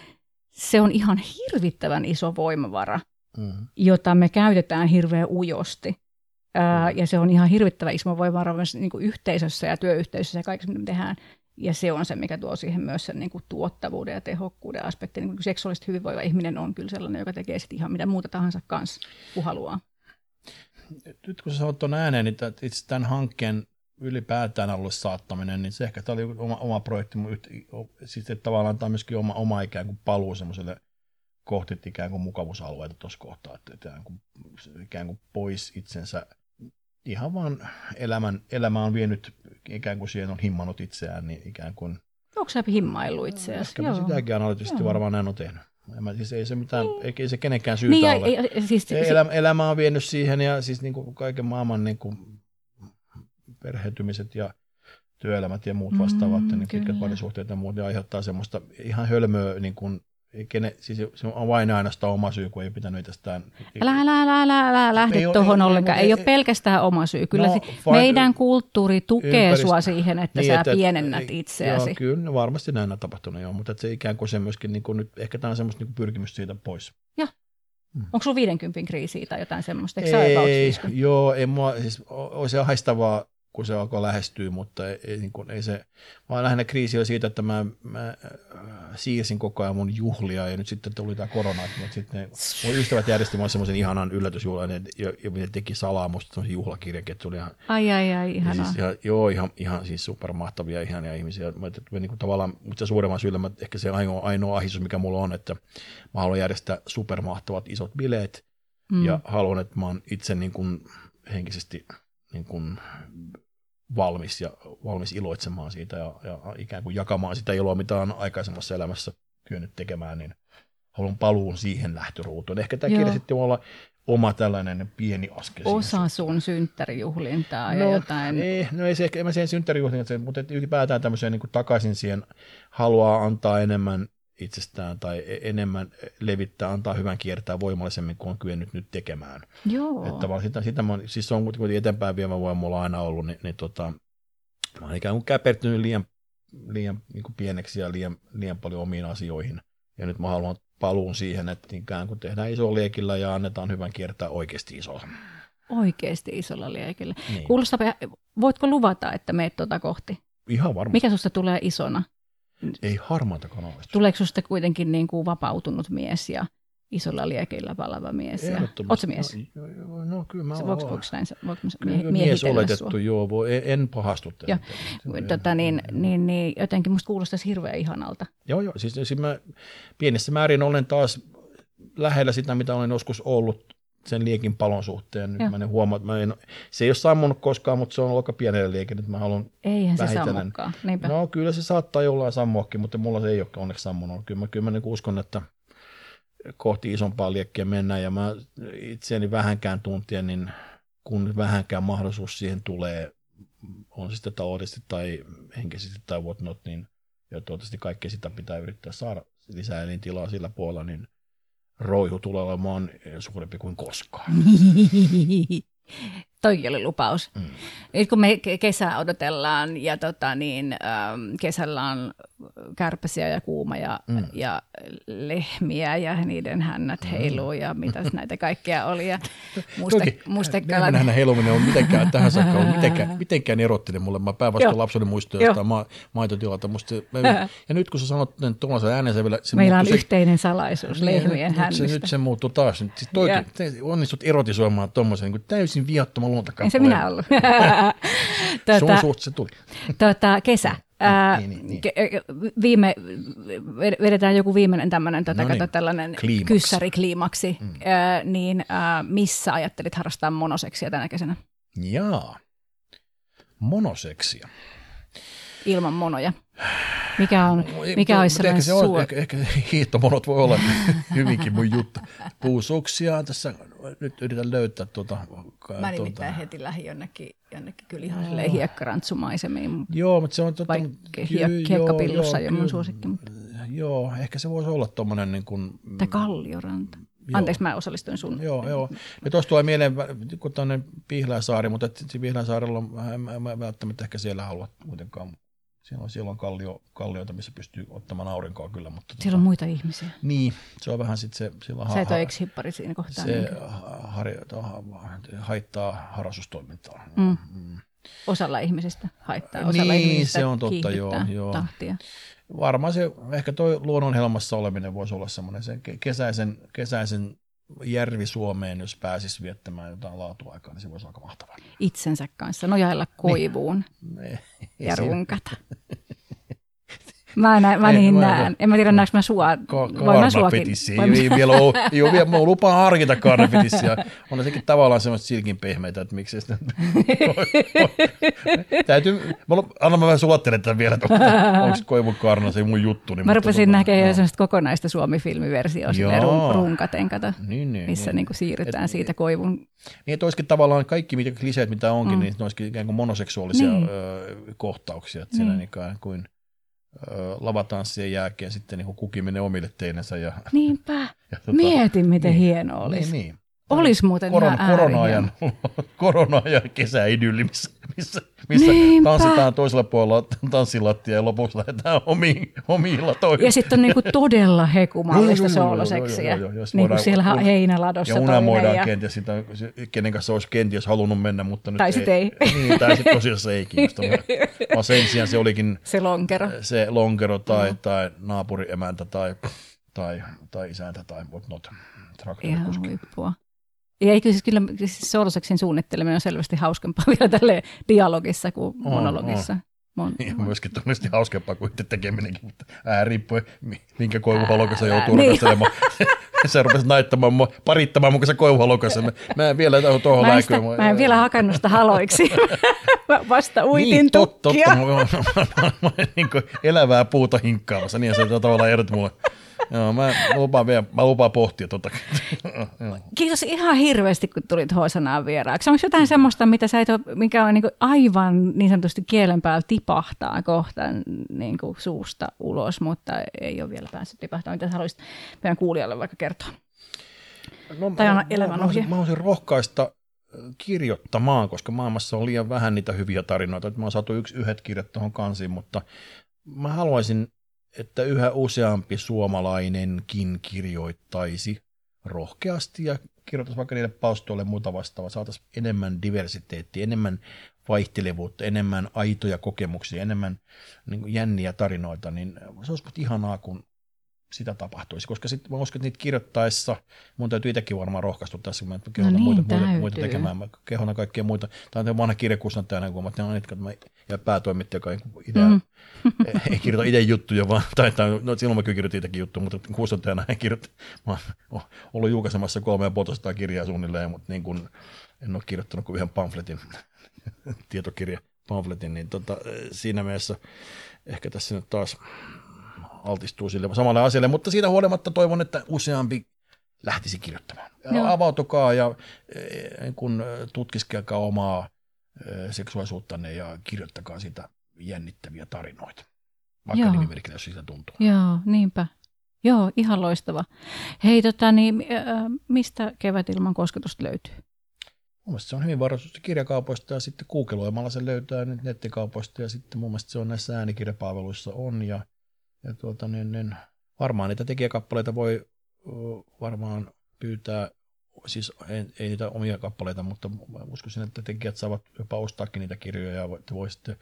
Se on ihan hirvittävän iso voimavara, mm. jota me käytetään hirveän ujosti. Ää, ja se on ihan hirvittävä iso voimavara myös niin kuin yhteisössä ja työyhteisössä ja kaikessa, mitä me tehdään. Ja se on se, mikä tuo siihen myös sen niin kuin tuottavuuden ja tehokkuuden aspekti. Niin kuin seksuaalisesti hyvinvoiva ihminen on kyllä sellainen, joka tekee sitten ihan mitä muuta tahansa kanssa, kun haluaa. Nyt kun sä sanot tuon ääneen, niin itse tämän hankkeen ylipäätään alulle saattaminen, niin se ehkä tämä oli oma, oma projekti, siis että tavallaan tämä on myöskin oma, oma ikään kuin paluu semmoiselle kohti ikään kuin mukavuusalueita tuossa kohtaa, että ikään kuin, ikään kuin pois itsensä ihan vaan elämän, elämä on vienyt, ikään kuin siihen on himmannut itseään, niin ikään kuin... Onko sä himmailu itseäsi? Ehkä sitäkin analyyttisesti varmaan näin on tehnyt. Mä, siis ei se mitään, niin. ei se kenenkään syytä niin, ole. Ja, siis, elämä, elämä on vienyt siihen ja siis niin kuin kaiken maailman niin kuin perheytymiset ja työelämät ja muut vastaavat, mm, niin pitkät parisuhteet ja muut, ne aiheuttaa semmoista ihan hölmöä niin kuin kene, siis se on vain ainoastaan oma syy, kun ei pitänyt itsestään. Älä, älä, älä, älä, älä lähde tuohon ollenkaan. Ei, ei, ei ole pelkästään oma syy. Kyllä no, se, meidän kulttuuri tukee ympäristö, sua siihen, että niin, sä että, pienennät itseäsi. Joo, kyllä, varmasti näin on tapahtunut, joo, mutta se ikään kuin se myöskin, niin kuin nyt, ehkä tämä on semmoista niin pyrkimys siitä pois. Joo. Hmm. Onko sulla 50 kriisiä tai jotain semmoista? Eikö ei, joo, ei mua, siis, on se haistavaa kun se alkoi lähestyä, mutta ei, ei, niin kuin, ei se, vaan lähinnä kriisi oli siitä, että mä, mä äh, siirsin koko ajan mun juhlia ja nyt sitten tuli tämä korona, mutta sitten ne, mun ystävät järjesti mulle semmoisen ihanan yllätysjuhlan ja, ja, ja ne teki salaa musta semmoisen juhlakirjakin, että oli ihan, ai ai ai, ihanaa. Siis ihan, joo, ihan, ihan siis supermahtavia ihania ihmisiä. Mä, että, niin kuin, tavallaan, mutta suuremman syyllä mä, ehkä se ainoa, ainoa ahdistus, mikä mulla on, että mä haluan järjestää supermahtavat isot bileet mm. ja haluan, että mä oon itse niin kuin, henkisesti niin kuin, valmis ja valmis iloitsemaan siitä ja, ja ikään kuin jakamaan sitä iloa, mitä on aikaisemmassa elämässä kyennyt tekemään, niin haluan paluun siihen lähtöruutuun. Ehkä tämä kirja sitten voi olla oma tällainen pieni askel. Osa sun synttärijuhlintaa no, ja jotain. Ei, no ei se ehkä, en mä siihen synttärijuhlintaan, mutta ylipäätään tämmöiseen niin kuin takaisin siihen haluaa antaa enemmän itsestään tai e- enemmän levittää, antaa hyvän kiertää voimallisemmin kuin on kyennyt nyt tekemään. Joo. Että vaan sitä, sitä mä, siis se on kuitenkin eteenpäin viemä voima mulla aina ollut, niin, niin tota, mä oon ikään kuin käpertynyt liian, liian niin kuin pieneksi ja liian, liian paljon omiin asioihin. Ja nyt mä haluan paluun siihen, että ikään kuin tehdään iso liekillä ja annetaan hyvän kiertää oikeasti isolla. Oikeasti isolla liekillä. Niin. Kuulostaa, voitko luvata, että meet tuota kohti? Ihan varmasti. Mikä susta tulee isona? Ei harmaata kanavista. Tuleeko sinusta kuitenkin niin kuin vapautunut mies ja isolla liekeillä palava mies? Ja... Oletko mies? No, no, no kyllä mä voiko, voiko näin, voiko mie- mies oletettu, sua? joo, voi, en pahastu joo. Tota, niin, niin, niin, jotenkin musta kuulostaisi hirveän ihanalta. Joo, joo, siis, siis mä pienessä määrin olen taas lähellä sitä, mitä olen joskus ollut sen liekin palon suhteen. Nyt mä en huomaa, että mä en, se ei ole sammunut koskaan, mutta se on aika pienellä liekin, että mä haluan Eihän se sammukaan, niinpä. No kyllä se saattaa jollain sammuakin, mutta mulla se ei ole onneksi sammunut. Kyllä mä, kyllä mä niin uskon, että kohti isompaa liekkiä mennään ja mä itseäni vähänkään tuntien, niin kun vähänkään mahdollisuus siihen tulee, on se sitten taloudellisesti tai henkisesti tai whatnot, niin ja toivottavasti kaikkea sitä pitää yrittää saada lisää elintilaa sillä puolella, niin roihu tulee olemaan suurempi kuin koskaan. [laughs] Toikin oli lupaus. Mm. Nyt kun me kesää odotellaan ja tota, niin, ähm, kesällä on kärpäsiä ja kuuma ja, mm. ja lehmiä ja niiden hännät mm. heiluu ja mitä [laughs] näitä kaikkea oli. Ja musta, mustekala... Lehmän heiluminen on mitenkään tähän [laughs] saakka on mitenkään, mitenkään erottinen mulle. Mä päinvastoin lapseni muistoja jostain ma- maitotilalta. Musta, mä, [laughs] ja nyt kun sä sanot tuollaisen ääneen, se vielä... Se Meillä on se, yhteinen salaisuus niin, lehmien hännistä. Nyt se, nyt se muuttuu taas. Nyt, siis toi, onnistut erotisoimaan tuommoisen niin täysin viattoman luontakappaleen. Ei se minä ollut. [laughs] tuota, Sun suht se tuli. Tuota, kesä. Ää, niin, niin, niin. Viime, vedetään joku viimeinen tämmöinen tota, no niin, tällainen kliimaks. kyssärikliimaksi, mm. ää, niin ää, missä ajattelit harrastaa monoseksia tänä kesänä? Jaa, monoseksia. Ilman monoja. Mikä, on, mikä olisi sellainen ehkä, se on, ehkä, ehkä hiihtomonot voi olla [laughs] hyvinkin mun juttu. Puusuksia tässä nyt yritän löytää tuota. Mä nimittäin tuota. heti lähi jonnekin, jonnekin kyllä ihan silleen hiekkarantsumaisemiin. Joo, mutta se on... Tuota, hiekkapillussa jo mun suosikki. Mutta. Joo, ehkä se voisi olla tuommoinen niin kuin... Tai kallioranta. Joo. Anteeksi, mä osallistuin sun. Joo, joo. Ja tuosta tulee mieleen kun tuonne Pihlänsaari, mutta Pihlänsaarella on, mä, mä välttämättä ehkä siellä halua muutenkaan siellä on, siellä on kallio, kallioita, missä pystyy ottamaan aurinkoa kyllä. Mutta siellä tota, on muita ihmisiä. Niin, se on vähän sitten se... Siellä Sä et ole hippari siinä kohtaa. Se har, haittaa harrastustoimintaa. Mm. Mm. Osalla ihmisistä haittaa, osalla niin, ihmisistä se on totta, joo, joo. tahtia. Varmaan se, ehkä tuo luonnonhelmassa oleminen voisi olla semmoinen se kesäisen, kesäisen järvi Suomeen, jos pääsisi viettämään jotain laatuaikaa, niin se voisi olla aika mahtavaa. Itsensä kanssa nojailla koivuun niin. ja runkata. [laughs] Mä, näin, mä niin näen. En mä tiedä, näekö mä sua. Ka- Voin mä suakin. Ei, vielä [laughs] ole, ei ole vielä, mä lupaan harkita karnapetissiä. On sekin tavallaan semmoista silkin pehmeitä, että miksi sitä... [laughs] Täytyy, mä anna mä vähän sulattelen tämän vielä, että onko koivun karna se mun juttu. Niin mä rupesin näkemään jo semmoista kokonaista Suomi-filmiversioa, run, runkaten, kato, niin, niin, missä niin. Niin kuin siirrytään Et, siitä koivun. Niin, että olisikin tavallaan kaikki mitä kliseet, mitä onkin, mm. niin ne olisikin ikään kuin monoseksuaalisia niin. ö, kohtauksia, että mm. siinä ikään kuin lavatanssien jälkeen sitten niin kukin menee omille teinensä. Ja, Niinpä. [laughs] Ja, tota, Mietin, miten niin, hieno olisi. Niin, niin. Olisi muuten Koron, ihan korona-ajan, [laughs] korona-ajan kesäidylli, missä, missä, missä tanssitaan toisella puolella tanssilattia ja lopuksi lähdetään omiin, omilla toimiin. Ja sitten on niinku todella hekumallista sooloseksiä. Niin kuin siellä heinäladossa. Ja unamoidaan ja... kenties sitä, kenen kanssa olisi kenties halunnut mennä, mutta nyt tai ei. ei. Niin, tai sitten tosiaan se ei kiinnosta. [laughs] Vaan sen sijaan se olikin se lonkero, se lonkero tai, mm. tai naapuriemäntä tai, tai, tai isäntä tai whatnot. Ihan huippua. Ja eikö siis kyllä siis sooloseksin suunnitteleminen on selvästi hauskempaa [laughs] vielä tälle dialogissa kuin on, monologissa. On. Mon, [laughs] ja myöskin todennäköisesti hauskempaa kuin itse tekeminenkin, mutta ää, riippuu, minkä koivuhalokassa joutuu niin. rakastelemaan. [laughs] se rupesi naittamaan mua, parittamaan mun kanssa koivuhalokassa. Mä, mä en vielä tuohon mä, sitä, mä en vielä hakannut sitä haloiksi. mä vasta uitin niin, tukkia. Totta, mä, mä, mä, mä, mä niin elävää puuta hinkkaamassa, niin se tavallaan ehdot mulle [laughs] Joo, mä lupaan, vielä, mä lupaan pohtia tota. [laughs] Kiitos ihan hirveästi, kun tulit Hosanaan vieraaksi. Onko jotain semmoista, mitä sä et ole, mikä on niin aivan niin sanotusti kielen päällä tipahtaa kohta niin kuin suusta ulos, mutta ei ole vielä päässyt tipahtamaan. Mitä sä haluaisit meidän kuulijalle vaikka kertoa? No, tai on elämän mä, mä, mä haluaisin rohkaista kirjoittamaan, koska maailmassa on liian vähän niitä hyviä tarinoita. Mä oon saatu yksi yhdet kirjat tuohon kansiin, mutta mä haluaisin että yhä useampi suomalainenkin kirjoittaisi rohkeasti ja kirjoittaisi vaikka niille palstoille muuta vastaavaa, saataisiin enemmän diversiteettiä, enemmän vaihtelevuutta, enemmän aitoja kokemuksia, enemmän niin jänniä tarinoita, niin se olisi ihanaa, kun sitä tapahtuisi, koska sitten mä uskon, että niitä kirjoittaessa, mun täytyy itsekin varmaan rohkaistua tässä, kun mä kehona no niin, muita, muita, muita, tekemään, mä kehona kaikkia muita, tämä on vanha kirjakustantajana, kun mä teen että mä, ja päätoimittaja, joka ei, idea, mm. [laughs] ei kirjoita itse juttuja, vaan, tai, tai no, silloin mä kyllä kirjoitin itsekin juttuja, mutta kustantajana en kirjoita, mä oon ollut julkaisemassa kolme ja kirjaa suunnilleen, mutta niin kun, en ole kirjoittanut kuin yhden pamfletin, tietokirja pamfletin, niin tota, siinä mielessä ehkä tässä nyt taas altistuu sille samalle asialle, mutta siitä huolimatta toivon, että useampi lähtisi kirjoittamaan. Joo. Avautukaa ja eh, kun tutkiskelkaa omaa eh, seksuaalisuuttanne ja kirjoittakaa sitä jännittäviä tarinoita. Vaikka Joo. nimimerkillä, jos siitä tuntuu. Joo, niinpä. Joo, ihan loistava. Hei, tota, niin, äh, mistä kevätilman kosketusta löytyy? Mun se on hyvin varastusta kirjakaupoista ja sitten googleoimalla se löytää nyt nettikaupoista ja sitten mun mielestä se on näissä äänikirjapalveluissa on ja ja tuota, niin, niin, varmaan niitä tekijäkappaleita voi varmaan pyytää, siis ei, ei niitä omia kappaleita, mutta uskoisin, että tekijät saavat jopa ostaakin niitä kirjoja ja voi sitten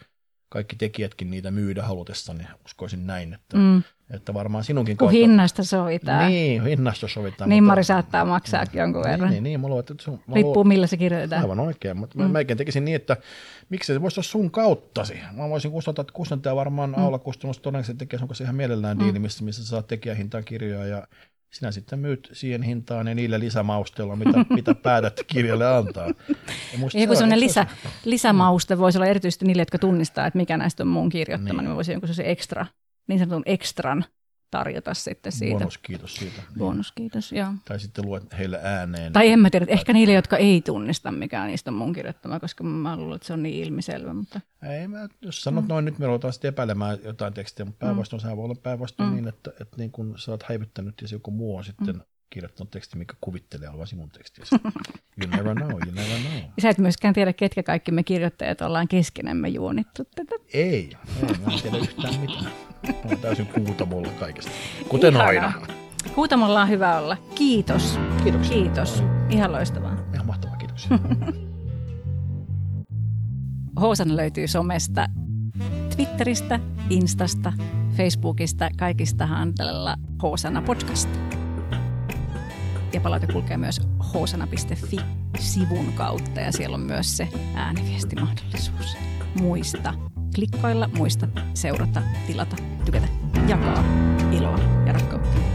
kaikki tekijätkin niitä myydä halutessa, niin uskoisin näin, että, mm. että varmaan sinunkin Kun kautta... hinnasta sovitaan. Niin, hinnasta sovitaan. Niin Mari saattaa maksaa mm. jonkun niin, verran. Niin, niin, mulla, että sun, Riippuu millä se kirjoitetaan. Aivan oikein, mutta mm. mä melkein tekisin niin, että miksi se voisi olla sun kauttasi. Mä voisin kustantaa, että kustantaja varmaan mm. Aula Kustannus todennäköisesti tekee sun kanssa ihan mielellään mm. diili, missä, missä saat tekijähintaan kirjoja ja sinä sitten myyt siihen hintaan ja niille lisämausteilla, mitä, [laughs] mitä päätät kirjalle antaa. Ja joku sellainen lisä, lisämauste voisi olla erityisesti niille, jotka tunnistaa, että mikä näistä on muun kirjoittama, niin, niin voisi jonkun se ekstra, niin sanotun ekstran tarjota sitten siitä. Bonuskiitos siitä. Bonuskiitos, joo. Tai sitten luet heille ääneen. Tai en mä tiedä, ehkä niille, jotka ei tunnista, mikä niistä on mun kirjoittama, koska mä luulen, että se on niin ilmiselvä. Mutta... Ei, mä, jos sanot mm. noin, nyt me ruvetaan sitten epäilemään jotain tekstiä, mutta päinvastoin mm. sehän voi olla päinvastoin mm. niin, että, että niin kun sä oot häivyttänyt ja se joku muu on sitten mm kirjoittanut teksti, mikä kuvittelee olevan sinun tekstiä. You never know, you never know. Sä et myöskään tiedä, ketkä kaikki me kirjoittajat ollaan keskenemme juonittu tätä. Ei, ei mä en tiedä yhtään mitään. Mä oon täysin kuutamolla kaikesta, kuten Ihanaa. aina. Kuutamolla on hyvä olla. Kiitos. Kiitoksia. Kiitos. Ihan loistavaa. Ihan mahtavaa, kiitoksia. [laughs] Hoosan löytyy somesta, Twitteristä, Instasta, Facebookista, kaikistahan tällä Hoosana podcast ja palaute kulkee myös hosana.fi-sivun kautta ja siellä on myös se ääniviestimahdollisuus. Muista klikkailla, muista seurata, tilata, tykätä, jakaa iloa ja rakkautta.